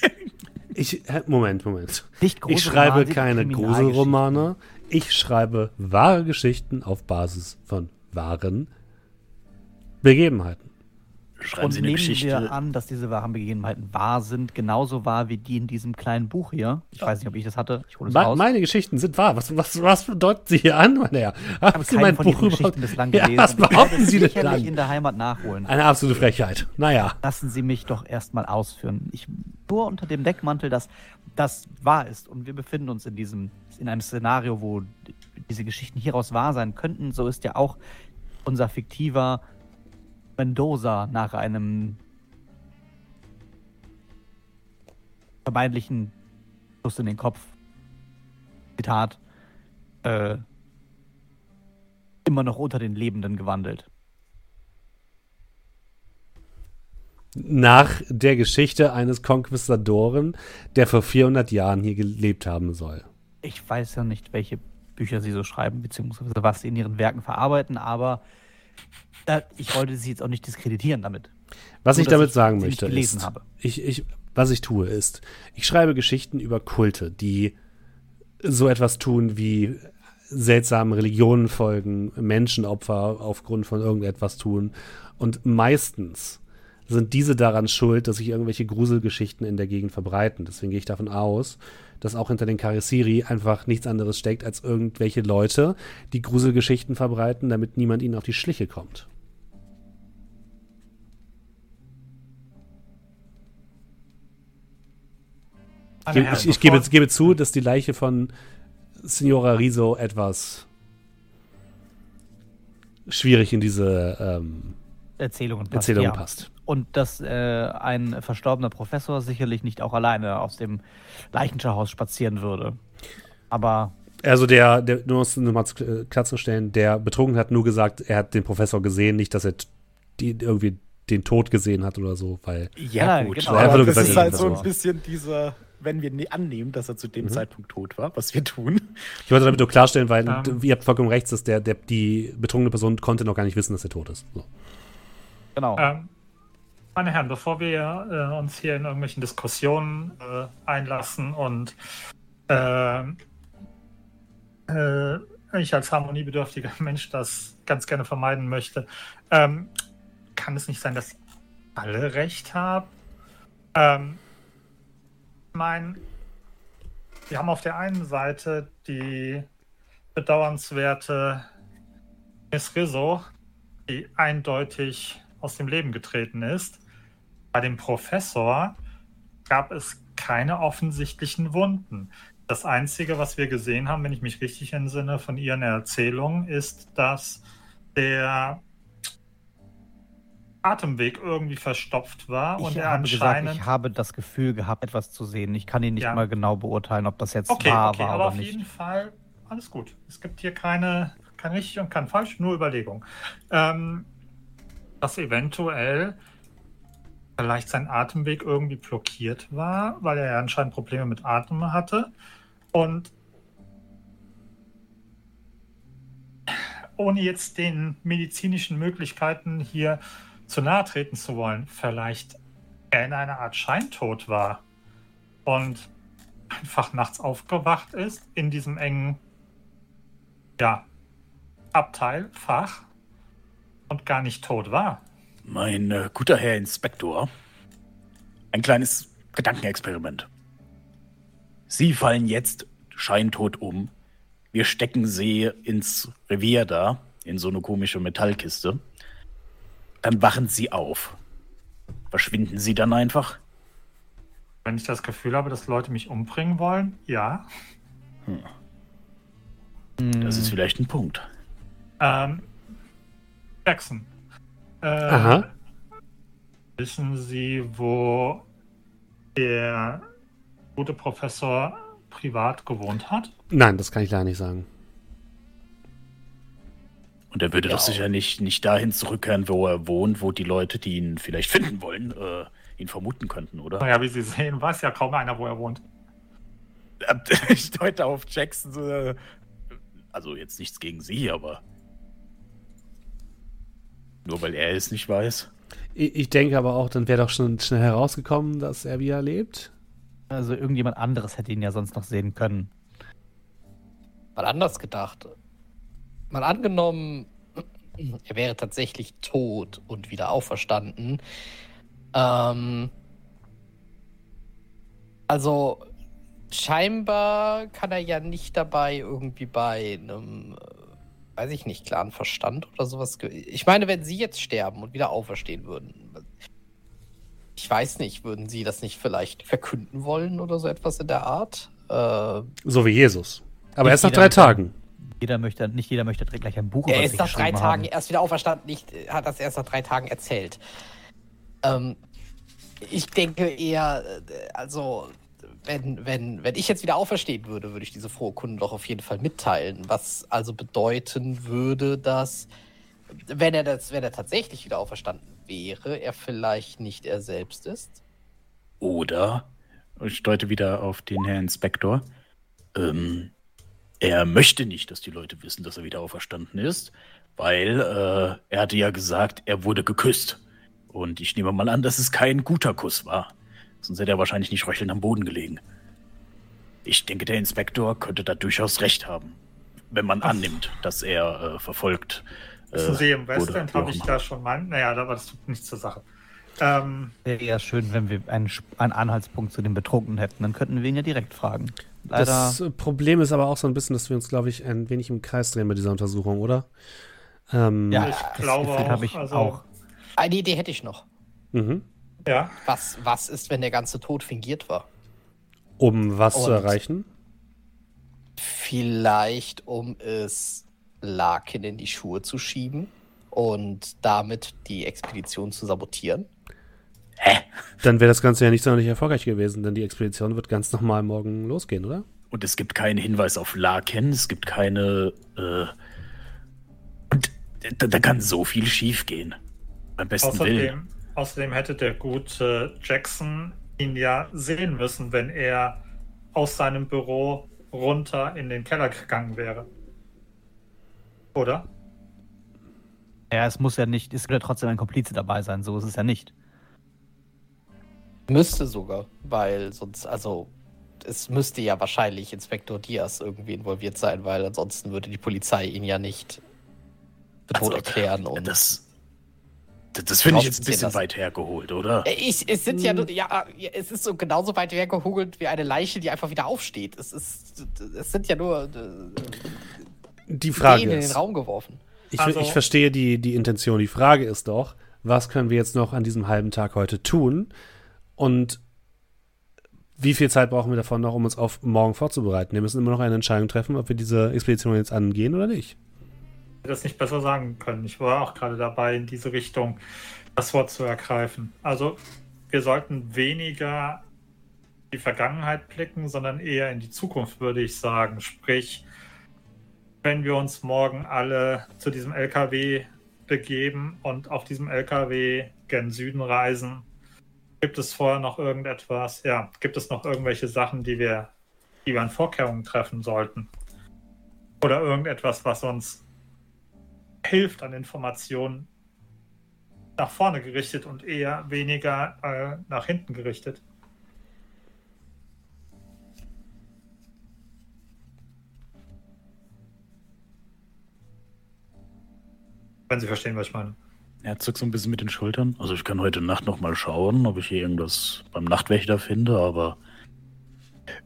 ich, Moment, Moment. Nicht Ich schreibe keine. Gruselromane. Ich schreibe wahre Geschichten auf Basis von wahren Begebenheiten. Schreiben Und Sie eine nehmen Geschichte. wir an, dass diese wahren Begebenheiten wahr sind, genauso wahr wie die in diesem kleinen Buch hier. Ich weiß nicht, ob ich das hatte. Ich hole es Me raus. meine Geschichten sind wahr. Was, was, was bedeuten Sie hier an, meine Herren? Haben habe Sie mein von Buch überhaupt? Geschichten bislang Ja, gelesen. was ich werde behaupten Sie denn dann? in der Heimat nachholen. Eine absolute Frechheit. Naja. Lassen Sie mich doch erstmal ausführen. Ich nur unter dem Deckmantel, dass das wahr ist und wir befinden uns in diesem in einem Szenario, wo diese Geschichten hieraus wahr sein könnten. So ist ja auch unser fiktiver Mendoza nach einem vermeintlichen Schuss in den Kopf. Zitat. Äh, immer noch unter den Lebenden gewandelt. Nach der Geschichte eines Konquistadoren, der vor 400 Jahren hier gelebt haben soll. Ich weiß ja nicht, welche Bücher sie so schreiben, beziehungsweise was sie in ihren Werken verarbeiten, aber ich wollte sie jetzt auch nicht diskreditieren damit. Was Nur, ich damit ich sagen möchte, ist. Ich, ich, was ich tue, ist, ich schreibe Geschichten über Kulte, die so etwas tun wie seltsamen Religionen folgen, Menschenopfer aufgrund von irgendetwas tun. Und meistens sind diese daran schuld, dass sich irgendwelche Gruselgeschichten in der Gegend verbreiten. Deswegen gehe ich davon aus, dass auch hinter den Karisiri einfach nichts anderes steckt als irgendwelche Leute, die Gruselgeschichten verbreiten, damit niemand ihnen auf die Schliche kommt. Ich, ich, ich gebe, gebe zu, dass die Leiche von Signora Riso etwas schwierig in diese ähm, Erzählungen passt. Erzählung ja. passt. Und dass äh, ein verstorbener Professor sicherlich nicht auch alleine aus dem Leichenschauhaus spazieren würde. Aber Also der, der nur um es nochmal äh, klarzustellen, der Betrunken hat nur gesagt, er hat den Professor gesehen, nicht, dass er die, irgendwie den Tod gesehen hat oder so, weil Ja, Ja, gut. genau. Aber nur das gesagt, ist halt so ein bisschen dieser, wenn wir ne- annehmen, dass er zu dem Mhm. Zeitpunkt tot war, was wir tun. ich wollte damit nur klarstellen, weil Ähm. ihr habt vollkommen recht, dass der, der, die betrunkene Person konnte noch gar nicht wissen, dass er tot ist. So. genau. Ähm, meine Herren, bevor wir äh, uns hier in irgendwelchen Diskussionen äh, einlassen und äh, äh, ich als harmoniebedürftiger Mensch das ganz gerne vermeiden möchte, ähm, kann es nicht sein, dass alle recht haben? Ähm, ich meine, wir haben auf der einen Seite die bedauernswerte Miss Rizzo, die eindeutig aus dem Leben getreten ist. Bei dem Professor gab es keine offensichtlichen Wunden. Das Einzige, was wir gesehen haben, wenn ich mich richtig entsinne von Ihren Erzählungen, ist, dass der Atemweg irgendwie verstopft war und ich er habe gesagt, anscheinend. ich habe das Gefühl gehabt, etwas zu sehen. Ich kann ihn nicht Ja. mal genau beurteilen, ob das jetzt okay, wahr okay, war aber oder auf nicht. jeden Fall alles gut. Es gibt hier keine, kein richtig und kein falsch, nur Überlegung. Ähm, dass eventuell vielleicht sein Atemweg irgendwie blockiert war, weil er ja anscheinend Probleme mit Atmen hatte. Und ohne jetzt den medizinischen Möglichkeiten hier zu nahe treten zu wollen, vielleicht er in einer Art Scheintod war und einfach nachts aufgewacht ist in diesem engen ja, Abteil, Fach und gar nicht tot war. Mein äh, guter Herr Inspektor, ein kleines Gedankenexperiment. Sie fallen jetzt scheintot um, wir stecken sie ins Revier da, in so eine komische Metallkiste. Dann wachen sie auf. Verschwinden sie dann einfach? Wenn ich das Gefühl habe, dass Leute mich umbringen wollen, ja. Das ist vielleicht ein Punkt. Ähm, Jackson. Äh, Aha. Wissen Sie, wo der gute Professor privat gewohnt hat? Nein, das kann ich leider nicht sagen. Und er würde Ja. doch sicher nicht, nicht dahin zurückkehren, wo er wohnt, wo die Leute, die ihn vielleicht finden wollen, äh, ihn vermuten könnten, oder? Naja, wie Sie sehen, weiß ja kaum einer, wo er wohnt. Ich deute auf Jackson. Äh, also jetzt nichts gegen sie, aber. Nur weil er es nicht weiß. Ich, ich denke aber auch, dann wäre doch schon schnell herausgekommen, dass er wieder lebt. Also irgendjemand anderes hätte ihn ja sonst noch sehen können. Mal anders gedacht. Mal angenommen, er wäre tatsächlich tot und wieder auferstanden. Ähm, also scheinbar kann er ja nicht dabei irgendwie bei einem, äh, weiß ich nicht, klaren Verstand oder sowas. Ich meine, wenn sie jetzt sterben und wieder auferstehen würden, ich weiß nicht, würden sie das nicht vielleicht verkünden wollen oder so etwas in der Art? Äh, So wie Jesus. Aber erst nach drei Tagen. Jeder möchte, nicht jeder möchte direkt gleich ein Buch Er ist nach drei geschrieben Tagen haben. erst wieder auferstanden, nicht, hat das erst nach drei Tagen erzählt. Ähm, ich denke eher, äh, also, wenn, wenn, wenn ich jetzt wieder auferstehen würde, würde ich diese frohe Kunde doch auf jeden Fall mitteilen. Was also bedeuten würde, dass, wenn er, das, wenn er tatsächlich wieder auferstanden wäre, er vielleicht nicht er selbst ist. Oder, ich deute wieder auf den Herrn Inspektor, ähm, er möchte nicht, dass die Leute wissen, dass er wieder auferstanden ist, weil äh, er hatte ja gesagt, er wurde geküsst. Und ich nehme mal an, dass es kein guter Kuss war. Sonst hätte er wahrscheinlich nicht röchelnd am Boden gelegen. Ich denke, der Inspektor könnte da durchaus recht haben, wenn man annimmt, dass er äh, verfolgt. Wissen Sie, im Westend habe ich da schon mal. Naja, aber das tut nichts zur Sache. Ähm, Wäre eher schön, wenn wir einen, einen Anhaltspunkt zu dem Betrunkenen hätten. Dann könnten wir ihn ja direkt fragen. Leider. Das äh, Problem ist aber auch so ein bisschen, dass wir uns, glaube ich, ein wenig im Kreis drehen mit dieser Untersuchung, oder? Ähm, ja, ich das glaube Gefühl auch, ich also- auch. Eine Idee hätte ich noch. Mhm. Ja, Was, was ist, wenn der ganze Tod fingiert war? Um was zu Und- erreichen? Vielleicht, um es Larkin in die Schuhe zu schieben und damit die Expedition zu sabotieren. Dann wäre das Ganze ja nicht sonderlich erfolgreich gewesen, denn die Expedition wird ganz normal morgen losgehen, oder? Und es gibt keinen Hinweis auf Larkin, es gibt keine. Äh, und da, da kann so viel schiefgehen. Beim besten Willen. Außerdem, hätte der gute Jackson ihn ja sehen müssen, wenn er aus seinem Büro runter in den Keller gegangen wäre. Oder? Ja, es muss ja nicht, es wird ja trotzdem ein Komplize dabei sein, so ist es ja nicht. Müsste sogar, weil sonst, also, es müsste ja wahrscheinlich Inspektor Diaz irgendwie involviert sein, weil ansonsten würde die Polizei ihn ja nicht für tot Also, erklären. Und Das, das, finde ich jetzt ein bisschen lassen. weit hergeholt, oder? Äh, Ich, es sind ja nur, ja, ja, es ist so genauso weit hergehugelt wie eine Leiche, die einfach wieder aufsteht. Es ist, es sind ja nur äh, Die Frage Ideen in den ist, Raum geworfen. ich, Also- ich verstehe die, die Intention. Die Frage ist doch, was können wir jetzt noch an diesem halben Tag heute tun? Und wie viel Zeit brauchen wir davon noch, um uns auf morgen vorzubereiten? Wir müssen immer noch eine Entscheidung treffen, ob wir diese Expedition jetzt angehen oder nicht. Das nicht besser sagen können. Ich war auch gerade dabei, in diese Richtung das Wort zu ergreifen. Also, wir sollten weniger die Vergangenheit blicken, sondern eher in die Zukunft, würde ich sagen. Sprich, wenn wir uns morgen alle zu diesem LKW begeben und auf diesem LKW gen Süden reisen, gibt es vorher noch irgendetwas, ja, gibt es noch irgendwelche Sachen, die wir, die wir an Vorkehrungen treffen sollten? Oder irgendetwas, was uns hilft an Informationen nach vorne gerichtet und eher weniger äh, nach hinten gerichtet. Wenn Sie verstehen, was ich meine. Er zuckt so ein bisschen mit den Schultern. Also ich kann heute Nacht noch mal schauen, ob ich hier irgendwas beim Nachtwächter finde, aber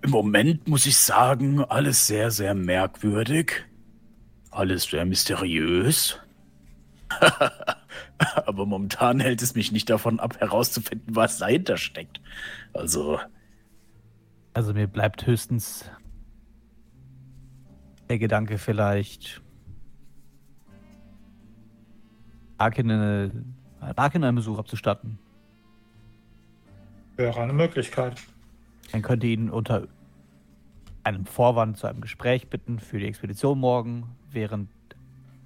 Im Moment muss ich sagen, alles sehr, sehr merkwürdig. Alles sehr mysteriös. Aber momentan hält es mich nicht davon ab, herauszufinden, was dahinter steckt. Also. Also mir bleibt höchstens der Gedanke vielleicht, Arkin eine, Arkin einen Besuch abzustatten. Wäre eine Möglichkeit. Man könnte ihn unter einem Vorwand zu einem Gespräch bitten für die Expedition morgen, während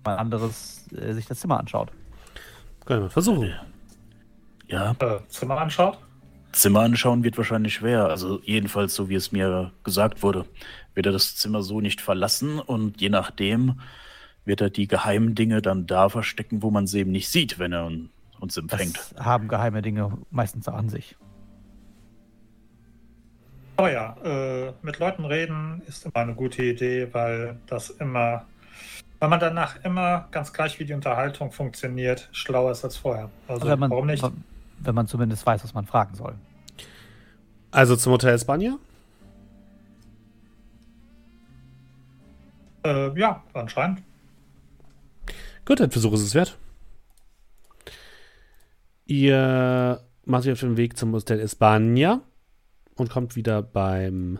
man anderes äh, sich das Zimmer anschaut. Können wir versuchen. Ja, Äh, Zimmer anschaut. Zimmer anschauen wird wahrscheinlich schwer. Also jedenfalls so, wie es mir gesagt wurde. Wird er das Zimmer so nicht verlassen und je nachdem wird er die geheimen Dinge dann da verstecken, wo man sie eben nicht sieht, wenn er un- uns empfängt. Das haben geheime Dinge meistens an sich. Aber ja, äh, mit Leuten reden ist immer eine gute Idee, weil das immer, weil man danach immer ganz gleich wie die Unterhaltung funktioniert, schlauer ist als vorher. Also wenn, man, warum nicht? wenn man zumindest weiß, was man fragen soll. Also zum Hotel Espanja? Äh, ja, anscheinend. Gut, ein Versuch ist es wert. Ihr macht euch auf den Weg zum Hotel Espanja und kommt wieder beim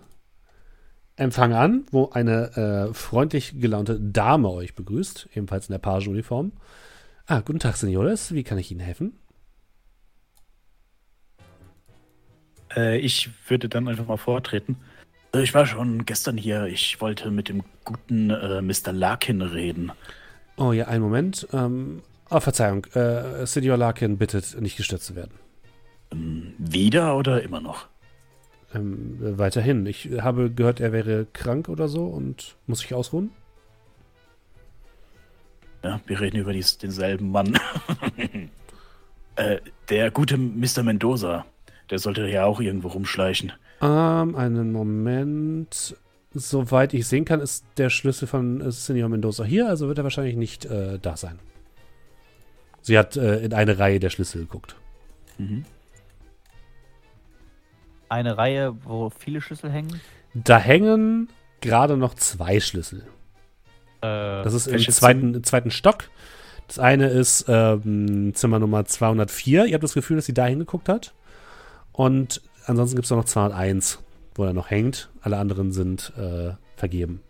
Empfang an, wo eine äh, freundlich gelaunte Dame euch begrüßt, ebenfalls in der Pagenuniform. Ah, guten Tag, Senores. Wie kann ich Ihnen helfen? Äh, ich würde dann einfach mal vortreten. Äh, Ich war schon gestern hier. Ich wollte mit dem guten äh, Mr. Larkin reden. Oh ja, einen Moment. Ähm, oh, Verzeihung. Äh, Senior Larkin bittet, nicht gestört zu werden. Ähm, wieder oder immer noch? Ähm, äh, weiterhin. Ich habe gehört, er wäre krank oder so und muss sich ausruhen. Ja, wir reden über dies, denselben Mann. äh, der gute Mr. Mendoza. Der sollte ja auch irgendwo rumschleichen. Ähm, einen Moment. Soweit ich sehen kann, ist der Schlüssel von äh, Senior Mendoza hier, also wird er wahrscheinlich nicht äh, da sein. Sie hat äh, in eine Reihe der Schlüssel geguckt. Mhm. Eine Reihe, wo viele Schlüssel hängen. Da hängen gerade noch zwei Schlüssel. Äh, Das ist im zweiten, im zweiten Stock. Das eine ist ähm, Zimmer Nummer 204. Ihr habt das Gefühl, dass sie da hingeguckt hat. Und ansonsten gibt es noch 201, wo er noch hängt. Alle anderen sind äh, vergeben.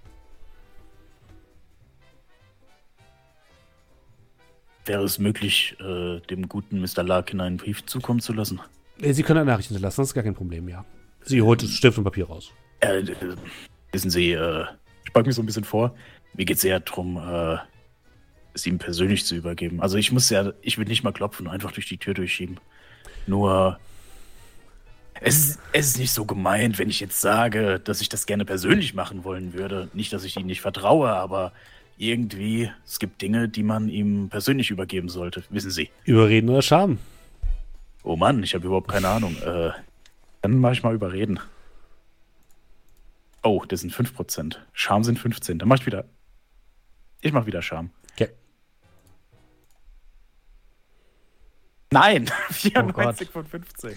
Wäre es möglich, äh, dem guten Mr. Larkin einen Brief zukommen zu lassen? Äh, Sie können eine Nachricht hinterlassen, das ist gar kein Problem, ja. Sie holt Stift und Papier raus. Äh, äh, wissen Sie, äh, ich beug mich so ein bisschen vor. Mir geht es eher darum, äh, es ihm persönlich zu übergeben. Also ich muss ja, ich will nicht mal klopfen, einfach durch die Tür durchschieben. Nur, es, ist- es ist nicht so gemeint, wenn ich jetzt sage, dass ich das gerne persönlich machen wollen würde. Nicht, dass ich ihm nicht vertraue, aber irgendwie, es gibt Dinge, die man ihm persönlich übergeben sollte. Wissen Sie. Überreden oder Scham? Oh Mann, ich habe überhaupt keine Ahnung. Äh, dann mache ich mal überreden. Oh, das sind 5%. Charme sind 15. Dann mach ich wieder. Ich mach wieder Charme. Okay. Nein! Gott. 94 von 15.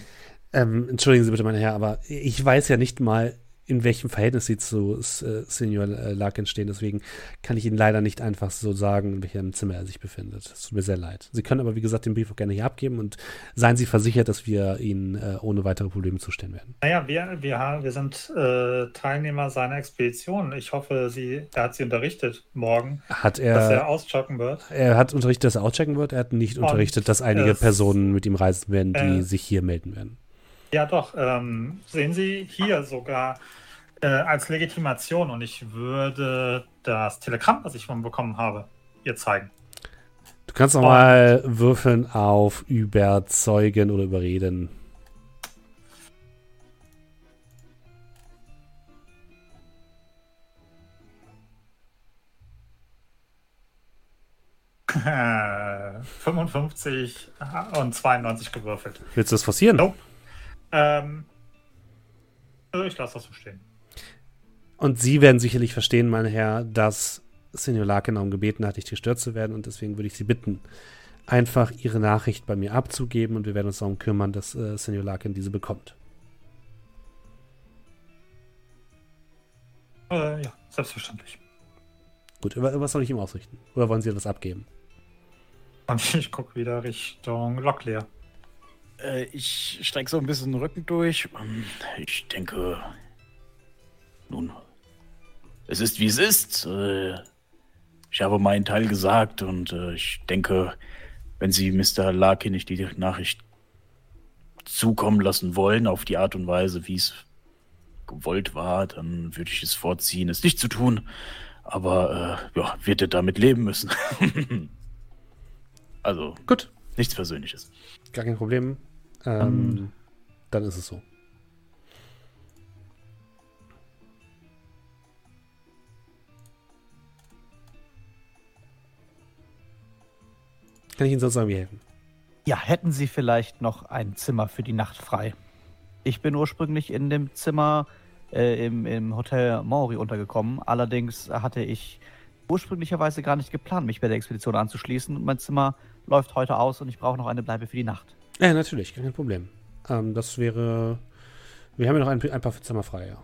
Ähm, entschuldigen Sie bitte, mein Herr, aber ich weiß ja nicht mal, in welchem Verhältnis Sie zu äh, Senior äh, Larkin stehen. Deswegen kann ich Ihnen leider nicht einfach so sagen, in welchem Zimmer er sich befindet. Es tut mir sehr leid. Sie können aber, wie gesagt, den Brief auch gerne hier abgeben und seien Sie versichert, dass wir Ihnen äh, ohne weitere Probleme zustellen werden. Naja, wir, wir, wir sind äh, Teilnehmer seiner Expedition. Ich hoffe, sie, er hat sie unterrichtet morgen, Hat dass er er, auschocken wird. er hat unterrichtet, dass er outchecken wird. Er hat nicht Und unterrichtet, dass einige Personen mit ihm reisen werden, die äh, sich hier melden werden. Ja, doch. Ähm, sehen Sie hier sogar äh, als Legitimation und ich würde das Telegramm, was ich von bekommen habe, ihr zeigen. Du kannst noch und- mal würfeln auf überzeugen oder überreden. Äh, 55 und 92 gewürfelt. Willst du das forcieren? Nope. Ähm, also ich lasse das so stehen. Und Sie werden sicherlich verstehen, mein Herr, dass Senior Larkin darum gebeten hat, nicht gestört zu werden. Und deswegen würde ich Sie bitten, einfach Ihre Nachricht bei mir abzugeben. Und wir werden uns darum kümmern, dass äh, Senior Larkin diese bekommt. Äh, ja, selbstverständlich. Gut, was soll ich ihm ausrichten? Oder wollen Sie etwas abgeben? Und ich gucke wieder Richtung Locklear. Äh, ich steige so ein bisschen den Rücken durch. Ähm, ich denke, nun, es ist wie es ist. Äh, ich habe meinen Teil gesagt und äh, ich denke, wenn Sie Mr. Larkin nicht die Nachricht zukommen lassen wollen, auf die Art und Weise, wie es gewollt war, dann würde ich es vorziehen, es nicht zu tun. Aber äh, ja, wird er damit leben müssen. also, gut. Nichts Persönliches. Gar kein Problem. Ähm, um. Dann ist es so. Kann ich Ihnen sonst irgendwie helfen? Ja, hätten Sie vielleicht noch ein Zimmer für die Nacht frei? Ich bin ursprünglich in dem Zimmer äh, im, im Hotel Maury untergekommen. Allerdings hatte ich ursprünglicherweise gar nicht geplant, mich bei der Expedition anzuschließen. mein Zimmer läuft heute aus und ich brauche noch eine Bleibe für die Nacht. Ja, natürlich, kein Problem. Ähm, das wäre. Wir haben ja noch ein, ein paar Zimmer frei, ja.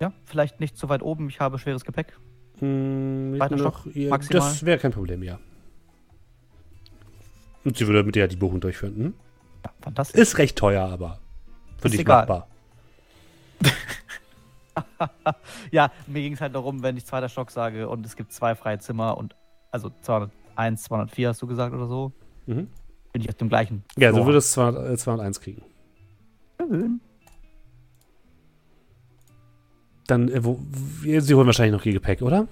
Ja, vielleicht nicht so weit oben. Ich habe schweres Gepäck. Hm, Weiter noch, Stock, ja, maximal. Das wäre kein Problem, ja. Und sie würde mit dir die Buchung durchführen. Hm? Ja, fantastisch. Ist recht teuer, aber für dich egal. machbar. ja, mir ging es halt darum, wenn ich zweiter Stock sage und es gibt zwei freie Zimmer und also 201, 204 hast du gesagt oder so, mhm. bin ich auf dem gleichen. Ja, Floor. du würdest 200, 201 äh, kriegen. Schön. Dann, äh, wo, Sie holen wahrscheinlich noch Ihr Gepäck, oder?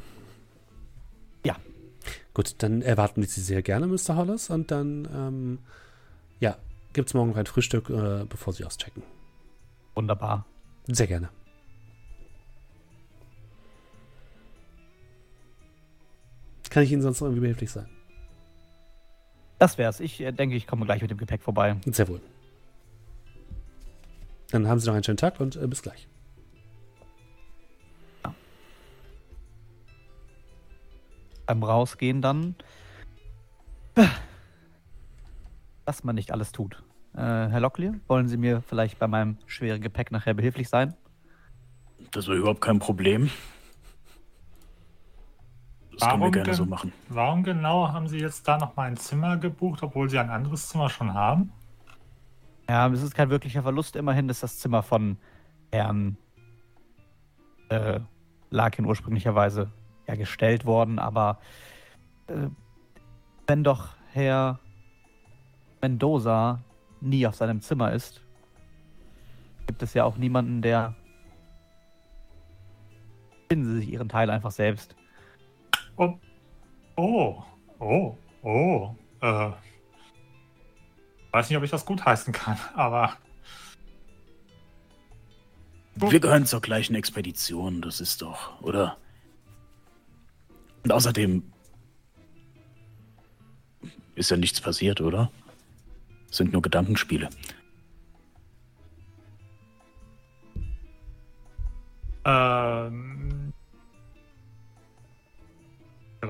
Ja. Gut, dann erwarten wir Sie sehr gerne, Mr. Hollis. Und dann, ähm, ja, gibt es morgen noch ein Frühstück, äh, bevor Sie auschecken. Wunderbar. Sehr gerne. Kann ich Ihnen sonst noch irgendwie behilflich sein? Das wär's. Ich äh, denke, ich komme gleich mit dem Gepäck vorbei. Sehr wohl. Dann haben Sie noch einen schönen Tag und äh, bis gleich. beim Rausgehen dann, was man nicht alles tut. Äh, Herr Locklear, wollen Sie mir vielleicht bei meinem schweren Gepäck nachher behilflich sein? Das wäre überhaupt kein Problem. Das warum können wir gerne so machen. Warum genau haben Sie jetzt da noch mal ein Zimmer gebucht, obwohl Sie ein anderes Zimmer schon haben? Ja, es ist kein wirklicher Verlust. Immerhin ist das Zimmer von Herrn äh, Larkin ursprünglicherweise ja, gestellt worden, aber äh, wenn doch Herr Mendoza nie auf seinem Zimmer ist, gibt es ja auch niemanden, der. Finden Sie sich Ihren Teil einfach selbst. Oh, oh, oh, oh. Äh, weiß nicht, ob ich das gut heißen kann, aber. Wir gehören zur gleichen Expedition, das ist doch, oder? Und außerdem ist ja nichts passiert, oder? Sind nur Gedankenspiele.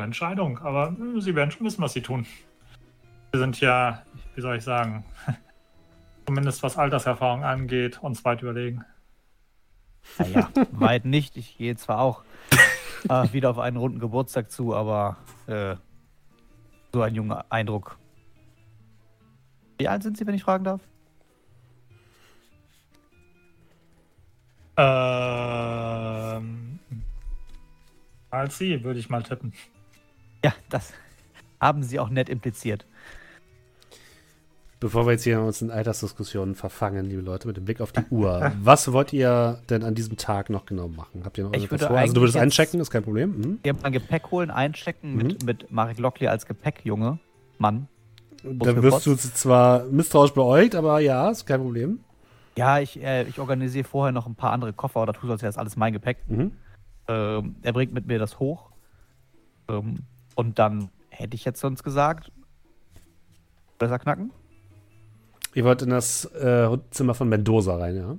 Entscheidung, aber hm, Sie werden schon wissen, was Sie tun. Wir sind ja, wie soll ich sagen, zumindest was Alterserfahrung angeht, uns weit überlegen. Naja, weit nicht. Ich gehe zwar auch ah, wieder auf einen runden Geburtstag zu, aber äh, so ein junger Eindruck. Wie alt sind Sie, wenn ich fragen darf? Ähm, als Sie, würde ich mal tippen. Ja, das haben Sie auch nett impliziert. Bevor wir jetzt hier uns in Altersdiskussionen verfangen, liebe Leute, mit dem Blick auf die Uhr, was wollt ihr denn an diesem Tag noch genau machen? Habt ihr noch irgendwas vor? Also du würdest einchecken, ist kein Problem. Mhm. Mein Gepäck holen, einchecken mhm. mit, mit Marek Locklear als Gepäckjunge, Mann. Da wirst du zwar misstrauisch beäugt, aber ja, ist kein Problem. Ja, ich, äh, ich organisiere vorher noch ein paar andere Koffer, oder tue als wäre das alles mein Gepäck. Mhm. Ähm, er bringt mit mir das hoch. Ähm, und dann hätte ich jetzt sonst gesagt, besser knacken. Ihr wollt in das äh, Zimmer von Mendoza rein, ja?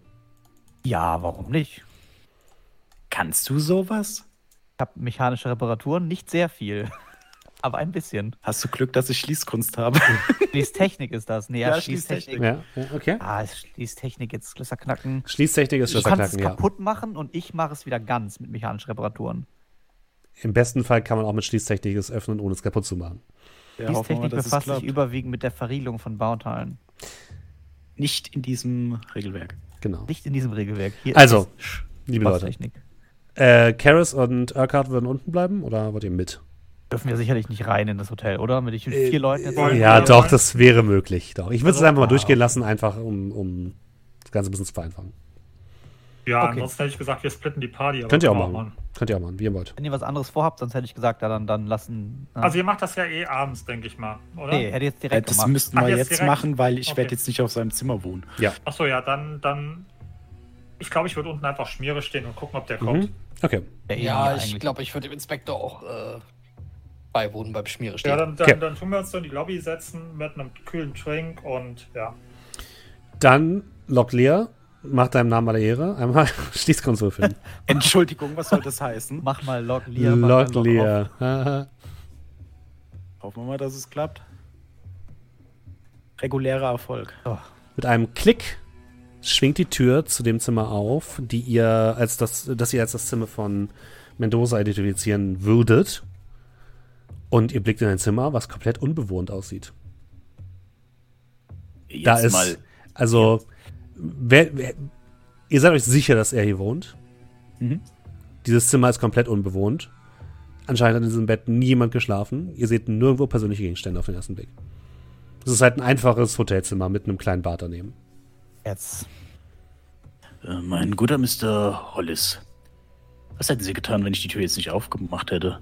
Ja, warum nicht? Kannst du sowas? Ich habe mechanische Reparaturen, nicht sehr viel. Aber ein bisschen. Hast du Glück, dass ich Schließkunst habe? Schließtechnik ist das. Nee, ja, Ja, Schließtechnik. Schließtechnik. Ja, ja, okay. Ah, ist Schließtechnik jetzt Schlösser knacken. Schließtechnik ist Du kannst es ja. kaputt machen und ich mache es wieder ganz mit mechanischen Reparaturen. Im besten Fall kann man auch mit Schließtechnik es öffnen, ohne es kaputt zu machen. Ja, Schließtechnik befasst sich überwiegend mit der Verriegelung von Bauteilen. Nicht in diesem Regelwerk. Genau. Nicht in diesem Regelwerk. Hier Also, Liebe Leute. Äh, Karis und Urquhart würden unten bleiben oder wollt ihr mit? Dürfen wir sicherlich nicht rein in das Hotel, oder? Mit ich- Äh, vier Leuten jetzt. wollen- Ja, Ja, doch, das wäre möglich. Doch. Ich würde es Also, einfach mal ah, durchgehen okay. lassen, einfach um, um das Ganze ein bisschen zu vereinfachen. Ja, Okay. ansonsten hätte ich gesagt, wir splitten die Party. aber Könnt ihr auch wir machen. Könnt ihr auch machen, wie ihr wollt. Wenn ihr was anderes vorhabt, sonst hätte ich gesagt, ja, dann, dann lassen. Ja. Also ihr macht das ja eh abends, denke ich mal, oder? nee, hätte jetzt Äh, direkt das gemacht. müssten Ach, wir jetzt jetzt, direkt? machen, weil ich Okay. werde jetzt nicht auf seinem Zimmer wohnen. Achso, ja, dann, dann. Ich glaube, ich würde unten einfach Schmiere stehen und gucken, ob der kommt. Mhm. Okay. Der eh Ja, hier ich glaube, ich würde dem Inspektor auch äh, beiwohnen beim Schmiere stehen. Ja, dann, dann, Okay. dann tun wir uns so in die Lobby setzen mit einem kühlen Drink und ja. Dann Lok Lear, mach deinem Namen alle Ehre. Einmal Schließkunst würfeln. Entschuldigung, was soll das heißen? Mach mal Log Lear. mach mal Lok Log off. Lear. Haha. Hoffen wir mal, dass es klappt. Regulärer Erfolg. Mit einem Klick schwingt die Tür zu dem Zimmer auf, die ihr als das, das ihr als das Zimmer von Mendoza identifizieren würdet. Und ihr blickt in ein Zimmer, was komplett unbewohnt aussieht. Jetzt Da ist, mal. also, wer, wer, ihr seid euch sicher, dass er hier wohnt. Mhm. Dieses Zimmer ist komplett unbewohnt. Anscheinend hat in diesem Bett niemand geschlafen. Ihr seht nirgendwo persönliche Gegenstände auf den ersten Blick. Es ist halt ein einfaches Hotelzimmer mit einem kleinen Bad daneben. Jetzt. Äh, mein guter Mr. Hollis. Was hätten Sie getan, wenn ich die Tür jetzt nicht aufgemacht hätte?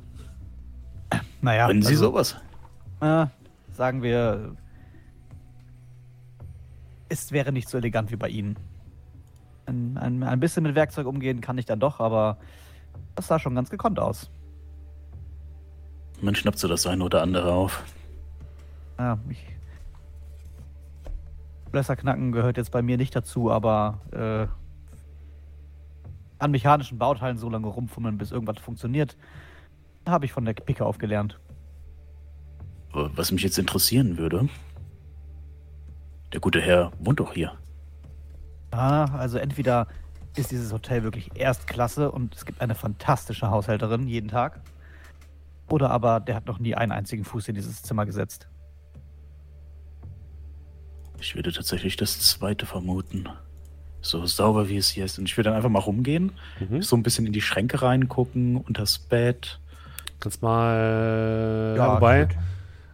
Naja, Können Sie also, sowas? Äh, sagen wir, es wäre nicht so elegant wie bei Ihnen. Ein, ein, ein bisschen mit Werkzeug umgehen kann ich dann doch, aber das sah schon ganz gekonnt aus. Man schnappt so das eine oder andere auf. Ja, ich. Blässerknacken gehört jetzt bei mir nicht dazu, aber äh, an mechanischen Bauteilen so lange rumfummeln, bis irgendwas funktioniert, habe ich von der Picke aufgelernt. Was mich jetzt interessieren würde. Der gute Herr wohnt doch hier. Ah, also entweder ist dieses Hotel wirklich Erstklasse und es gibt eine fantastische Haushälterin jeden Tag. Oder aber der hat noch nie einen einzigen Fuß in dieses Zimmer gesetzt. Ich würde tatsächlich das zweite vermuten. So sauber wie es hier ist. Und ich würde dann einfach mal rumgehen, Mhm. so ein bisschen in die Schränke reingucken, unters Bett. Kannst mal. Ja, wobei. gut.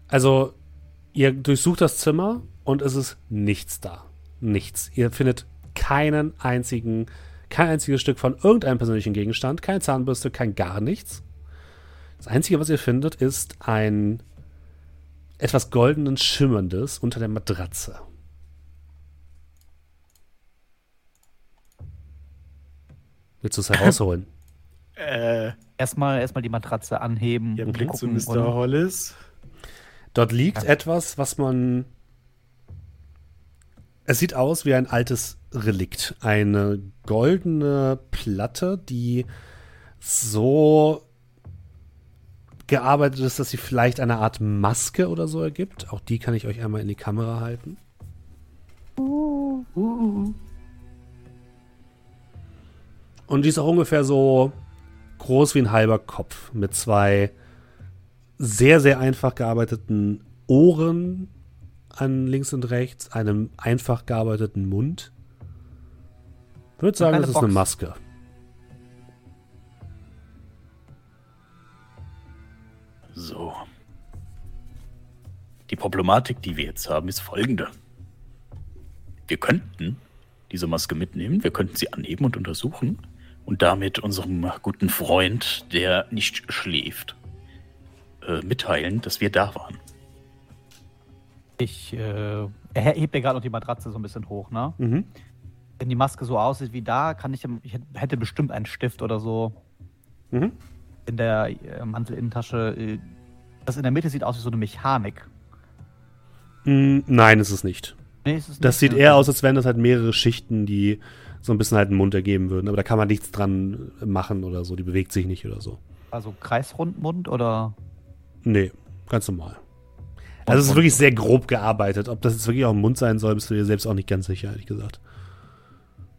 Also, ihr durchsucht das Zimmer und es ist nichts da. Nichts. Ihr findet keinen einzigen, kein einziges Stück von irgendeinem persönlichen Gegenstand, keine Zahnbürste, kein gar nichts. Das Einzige, was ihr findet, ist ein etwas goldenen Schimmerndes unter der Matratze. Willst du es herausholen? Äh, Erstmal, erstmal die Matratze anheben ihr und Blick zu. Mr. Und, Hollis. Dort liegt etwas, was man. Es sieht aus wie ein altes Relikt. Eine goldene Platte, die so gearbeitet ist, dass sie vielleicht eine Art Maske oder so ergibt. Auch die kann ich euch einmal in die Kamera halten. Und die ist auch ungefähr so groß wie ein halber Kopf mit zwei sehr, sehr einfach gearbeiteten Ohren an links und rechts, einem einfach gearbeiteten Mund. Ich würde sagen, das ist eine Box. Maske. So. Die Problematik, die wir jetzt haben, ist folgende. Wir könnten diese Maske mitnehmen, wir könnten sie anheben und untersuchen und damit unserem guten Freund, der nicht schläft, äh, mitteilen, dass wir da waren. Ich, äh, ja gerade noch die Matratze so ein bisschen hoch, ne? Mhm. Wenn die Maske so aussieht wie da, kann ich, ich hätte bestimmt einen Stift oder so Mhm. in der äh, Mantelinnentasche. Äh, das in der Mitte sieht aus wie so eine Mechanik. Mm, Nein, ist es nicht. Nee, ist es Das nicht, sieht ne? eher aus, als wären das halt mehrere Schichten, die so ein bisschen halt einen Mund ergeben würden. Aber da kann man nichts dran machen oder so. Die bewegt sich nicht oder so. Also Kreisrundmund oder. Nee. Ganz normal. Also es ist wirklich sehr grob gearbeitet. Ob das jetzt wirklich auch im Mund sein soll, bist du dir selbst auch nicht ganz sicher, ehrlich gesagt.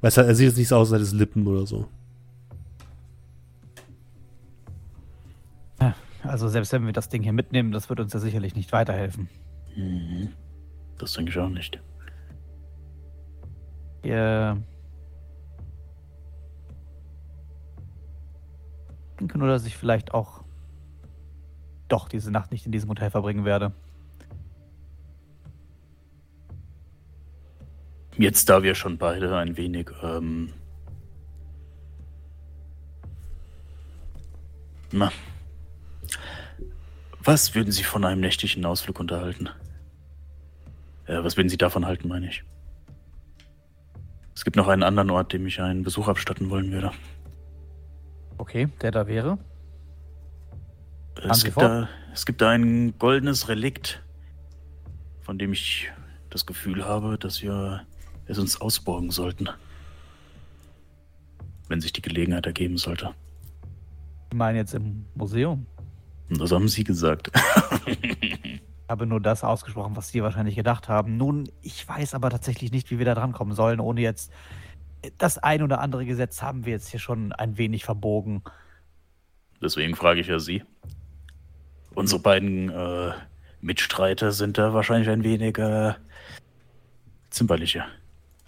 Weil es, er sieht jetzt nicht so aus, als hätte es Lippen oder so. Also selbst wenn wir das Ding hier mitnehmen, das wird uns ja sicherlich nicht weiterhelfen. Mhm. Das denke ich auch nicht. Wir denke nur, dass ich vielleicht auch doch diese Nacht nicht in diesem Hotel verbringen werde. Jetzt, da wir schon beide ein wenig ähm, na, was würden Sie von einem nächtlichen Ausflug unterhalten? Äh, was würden Sie davon halten, meine ich? Es gibt noch einen anderen Ort, dem ich einen Besuch abstatten wollen würde. Okay, der da wäre? Es gibt, da, es gibt da ein goldenes Relikt, von dem ich das Gefühl habe, dass wir es uns ausborgen sollten. Wenn sich die Gelegenheit ergeben sollte. Ich meine jetzt im Museum. Das haben Sie gesagt. ich habe nur das ausgesprochen, was Sie wahrscheinlich gedacht haben. Nun, ich weiß aber tatsächlich nicht, wie wir da drankommen sollen, ohne jetzt. Das ein oder andere Gesetz haben wir jetzt hier schon ein wenig verbogen. Deswegen frage ich ja Sie. Unsere beiden äh, Mitstreiter sind da wahrscheinlich ein wenig äh, zimperlicher.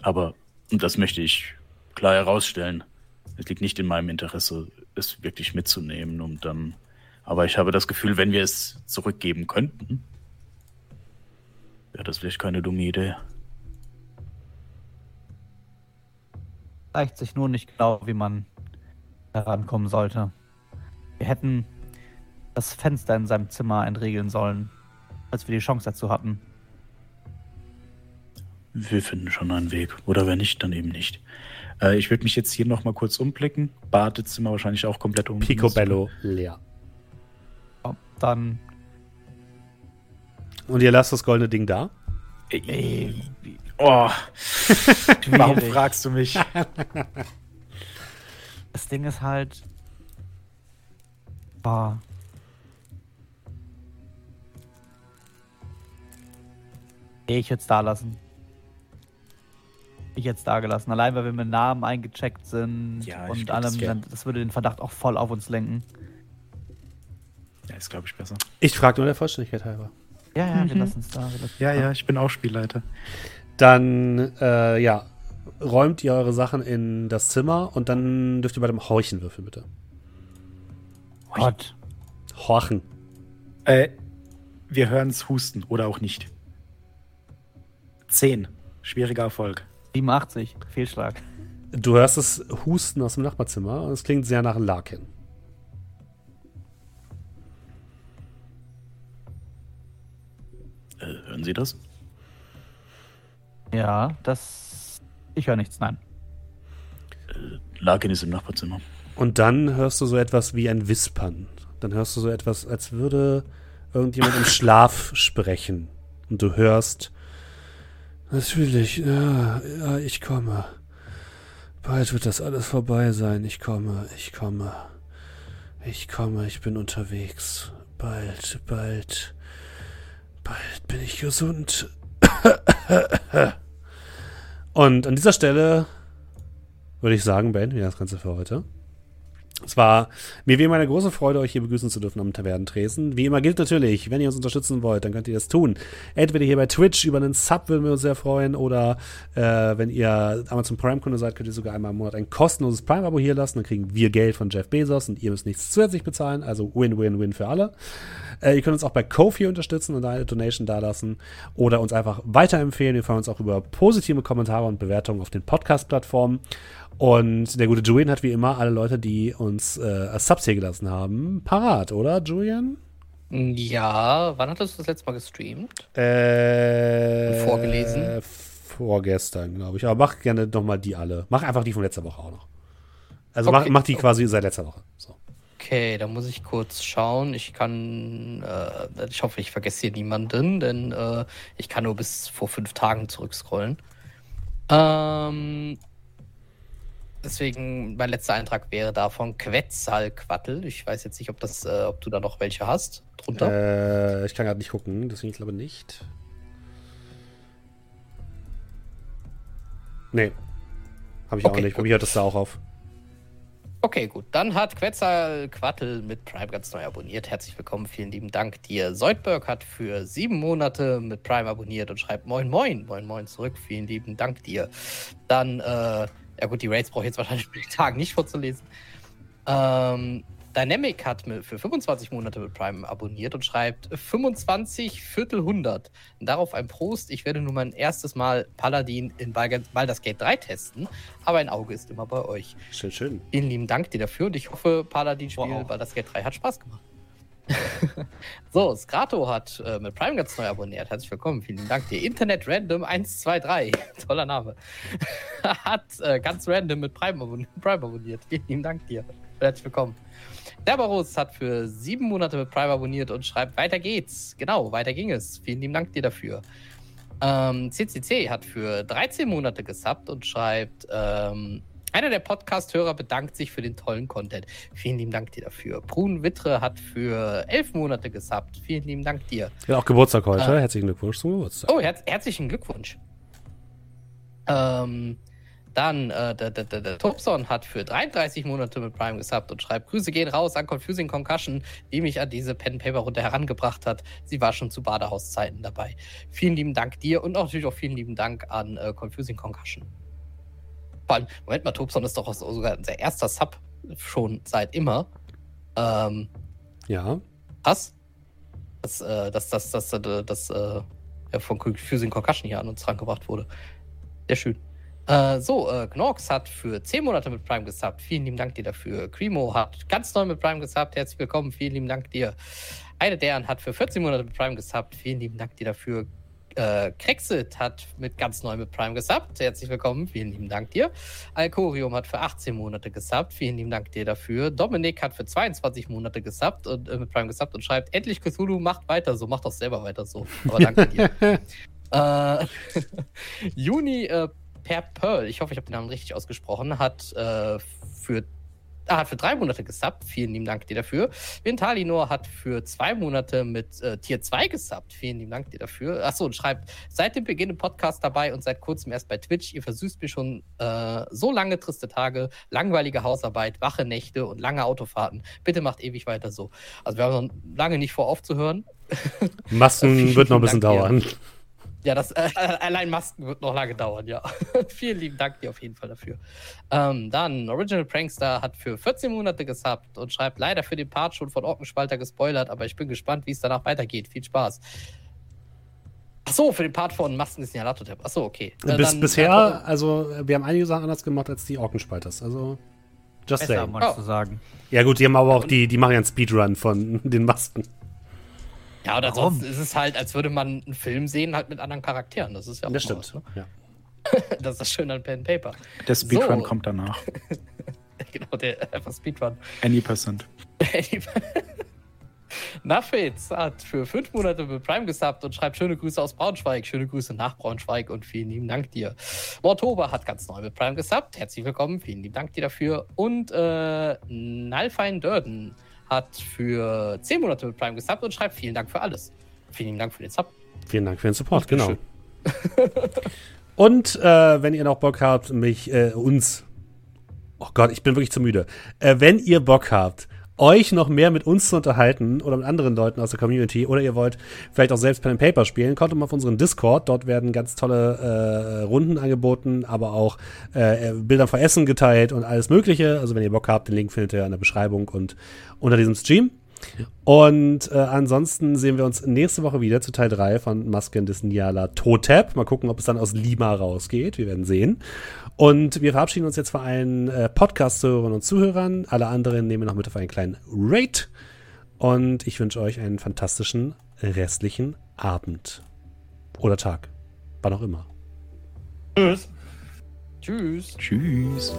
Aber das möchte ich klar herausstellen. Es liegt nicht in meinem Interesse, es wirklich mitzunehmen und dann. Aber ich habe das Gefühl, wenn wir es zurückgeben könnten, wäre das vielleicht keine dumme Idee. Zeigt sich nur nicht genau, wie man herankommen sollte. Wir hätten das Fenster in seinem Zimmer entriegeln sollen, als wir die Chance dazu hatten. Wir finden schon einen Weg. Oder wenn nicht, dann eben nicht. Äh, ich würde mich jetzt hier nochmal kurz umblicken. Badezimmer wahrscheinlich auch komplett um. Picobello leer. Ja, dann. Und ihr lasst das goldene Ding da? Ey. Oh. Warum fragst du mich? Das Ding ist halt. Boah. Ich würde es da lassen ich jetzt da gelassen. Allein weil wir mit Namen eingecheckt sind ja, und allem, das, das würde den Verdacht auch voll auf uns lenken. Ja, ist glaube ich besser. Ich frage nur der Vollständigkeit halber. Ja, ja, mhm. wir lassen es da. Ja, ja, ich bin auch Spielleiter. Dann, äh, ja, räumt ihr eure Sachen in das Zimmer und dann dürft ihr bei dem Horchen würfeln, bitte. Gott. Horchen. Äh, wir hören es husten oder auch nicht. Zehn. Schwieriger Erfolg. 87, Fehlschlag. Du hörst das Husten aus dem Nachbarzimmer und es klingt sehr nach Larkin. Äh, hören Sie das? Ja, das. Ich höre nichts, nein. Äh, Larkin ist im Nachbarzimmer. Und dann hörst du so etwas wie ein Wispern. Dann hörst du so etwas, als würde irgendjemand im Schlaf sprechen. Und du hörst Natürlich, ja, ja, ich komme. Bald wird das alles vorbei sein. Ich komme, ich komme. Ich komme, ich bin unterwegs. Bald, bald. Bald bin ich gesund. Und an dieser Stelle würde ich sagen, beenden wir das Ganze für heute. Es war mir wie immer eine große Freude, euch hier begrüßen zu dürfen am Tavernentresen. Wie immer gilt natürlich, wenn ihr uns unterstützen wollt, dann könnt ihr das tun. Entweder hier bei Twitch über einen Sub würden wir uns sehr freuen oder äh, wenn ihr Amazon Prime-Kunde seid, könnt ihr sogar einmal im Monat ein kostenloses Prime-Abo hier lassen. Dann kriegen wir Geld von Jeff Bezos und ihr müsst nichts zusätzlich bezahlen. Also Win-Win-Win für alle. Äh, ihr könnt uns auch bei Kofi unterstützen und eine Donation dalassen oder uns einfach weiterempfehlen. Wir freuen uns auch über positive Kommentare und Bewertungen auf den Podcast-Plattformen. Und der gute Julian hat wie immer alle Leute, die uns äh, Subs hier gelassen haben, parat, oder, Julian? Ja, wann hattest du das letzte Mal gestreamt? Äh, Vorgelesen? Vorgestern, glaube ich. Aber mach gerne nochmal die alle. Mach einfach die von letzter Woche auch noch. Also okay. mach, mach die quasi seit letzter Woche. So. Okay, da muss ich kurz schauen. Ich kann, äh, ich hoffe, ich vergesse hier niemanden, denn äh, ich kann nur bis vor fünf Tagen zurückscrollen. Ähm, Deswegen, mein letzter Eintrag wäre davon Quetzalquattel. Ich weiß jetzt nicht, ob, das, äh, ob du da noch welche hast drunter. Äh, ich kann gerade nicht gucken, deswegen ich glaube nicht. Nee. Habe ich okay, auch nicht. Bei mir hört das da auch auf. Okay, gut. Dann hat Quetzalquattel mit Prime ganz neu abonniert. Herzlich willkommen, vielen lieben Dank dir. Soldberg hat für sieben Monate mit Prime abonniert und schreibt Moin Moin, Moin Moin zurück. Vielen lieben Dank dir. Dann, äh, ja gut, die Raids brauche ich jetzt wahrscheinlich mit den Tagen nicht vorzulesen. Ähm, Dynamic hat für 25 Monate mit Prime abonniert und schreibt 25 Viertel hundert. Darauf ein Prost. Ich werde nun mein erstes Mal Paladin in Baldur's Gate 3 testen, aber ein Auge ist immer bei euch. Schön, schön. Vielen lieben Dank dir dafür und ich hoffe, Paladin-Spiel wow. Baldur's Gate 3 hat Spaß gemacht. so, Skrato hat äh, mit Prime ganz neu abonniert. Herzlich willkommen. Vielen Dank dir. Internet Random 123. Toller Name. hat äh, ganz random mit Prime, abon Prime abonniert. Vielen Dank dir. Herzlich willkommen. Cerberus hat für sieben Monate mit Prime abonniert und schreibt, weiter geht's. Genau, weiter ging es. Vielen lieben Dank dir dafür. Ähm, CCC hat für 13 Monate gesubbt und schreibt, ähm, einer der Podcast-Hörer bedankt sich für den tollen Content. Vielen lieben Dank dir dafür. Brun Wittre hat für elf Monate gesubbt. Vielen lieben Dank dir. Ja, auch Geburtstag heute. Äh, herzlichen Glückwunsch zum Geburtstag. Oh, her herzlichen Glückwunsch. Ähm, dann, äh, der, der, der, der Tobson hat für 33 Monate mit Prime gesubbt und schreibt: Grüße gehen raus an Confusing Concussion, die mich an diese Pen-Paper-Runde herangebracht hat. Sie war schon zu Badehauszeiten dabei. Vielen lieben Dank dir und natürlich auch vielen lieben Dank an äh, Confusing Concussion. Vor allem, Moment mal, Tobson ist doch sogar unser erster Sub schon seit immer. Ähm, ja. Was? Das, äh, das, das, das, das, das, das äh, ja, von Confusing Concussion hier an uns rangebracht wurde. Sehr schön. Äh, so, äh, Gnorx hat für 10 Monate mit Prime gesubbt. Vielen lieben Dank dir dafür. Cremo hat ganz neu mit Prime gesubbt. Herzlich willkommen. Vielen lieben Dank dir. Eine deren hat für 14 Monate mit Prime gesubbt. Vielen lieben Dank dir dafür. Äh, Krexit hat mit ganz neu mit Prime gesubbt. Herzlich willkommen. Vielen lieben Dank dir. Alcorium hat für 18 Monate gesubbt. Vielen lieben Dank dir dafür. Dominik hat für 22 Monate gesubbt und äh, mit Prime gesubbt und schreibt: Endlich Cthulhu, macht weiter so. Macht doch selber weiter so. Aber danke dir. äh, Juni äh, Per Pearl, ich hoffe, ich habe den Namen richtig ausgesprochen, hat äh, für Ah, hat für drei Monate gesubbt. Vielen lieben Dank dir dafür. Ventalinor hat für zwei Monate mit äh, Tier 2 gesubbt. Vielen lieben Dank dir dafür. Achso, und schreibt, seit dem Beginn im Podcast dabei und seit kurzem erst bei Twitch. Ihr versüßt mir schon äh, so lange triste Tage, langweilige Hausarbeit, wache Nächte und lange Autofahrten. Bitte macht ewig weiter so. Also wir haben noch lange nicht vor aufzuhören. Massen wird noch ein bisschen Dank dauern. Dir. Ja, das äh, allein Masken wird noch lange dauern, ja. Vielen lieben Dank dir auf jeden Fall dafür. Ähm, dann, Original Prankster hat für 14 Monate gesubbt und schreibt leider für den Part schon von Orkenspalter gespoilert, aber ich bin gespannt, wie es danach weitergeht. Viel Spaß. Achso, für den Part von Masken ist Latotep. Achso, okay. Äh, Bis, dann, bisher, dann, also wir haben einige Sachen anders gemacht als die Orkenspalters. Also, just Besser, saying. Oh. zu sagen. Ja gut, die haben aber auch, die, die machen ja einen Speedrun von den Masken. Ja, oder Warum? sonst ist es halt, als würde man einen Film sehen, halt mit anderen Charakteren. Das ist ja auch Das stimmt, was, ne? ja. das ist das Schöne an Pen Paper. Der Speedrun so. kommt danach. genau, der einfach Speedrun. Any percent. Nafitz hat für fünf Monate mit Prime gesubbt und schreibt schöne Grüße aus Braunschweig. Schöne Grüße nach Braunschweig und vielen lieben Dank dir. Mortober hat ganz neu mit Prime gesubbt. Herzlich willkommen. Vielen lieben Dank dir dafür. Und äh, Nalfein Dörden hat für 10 Monate mit Prime gesubbt und schreibt vielen Dank für alles. Vielen Dank für den Sub. Vielen Dank für den Support, genau. und äh, wenn ihr noch Bock habt, mich, äh, uns, oh Gott, ich bin wirklich zu müde. Äh, wenn ihr Bock habt, euch noch mehr mit uns zu unterhalten oder mit anderen Leuten aus der Community oder ihr wollt vielleicht auch selbst Pen and Paper spielen, kommt mal auf unseren Discord. Dort werden ganz tolle äh, Runden angeboten, aber auch äh, Bilder von Essen geteilt und alles Mögliche. Also wenn ihr Bock habt, den Link findet ihr in der Beschreibung und unter diesem Stream. Und äh, ansonsten sehen wir uns nächste Woche wieder zu Teil 3 von Masken des Niala Totep. Mal gucken, ob es dann aus Lima rausgeht. Wir werden sehen. Und wir verabschieden uns jetzt von allen äh, Podcast-Hörern und Zuhörern. Alle anderen nehmen wir noch mit auf einen kleinen Rate. Und ich wünsche euch einen fantastischen restlichen Abend. Oder Tag. Wann auch immer. Tschüss. Tschüss. Tschüss.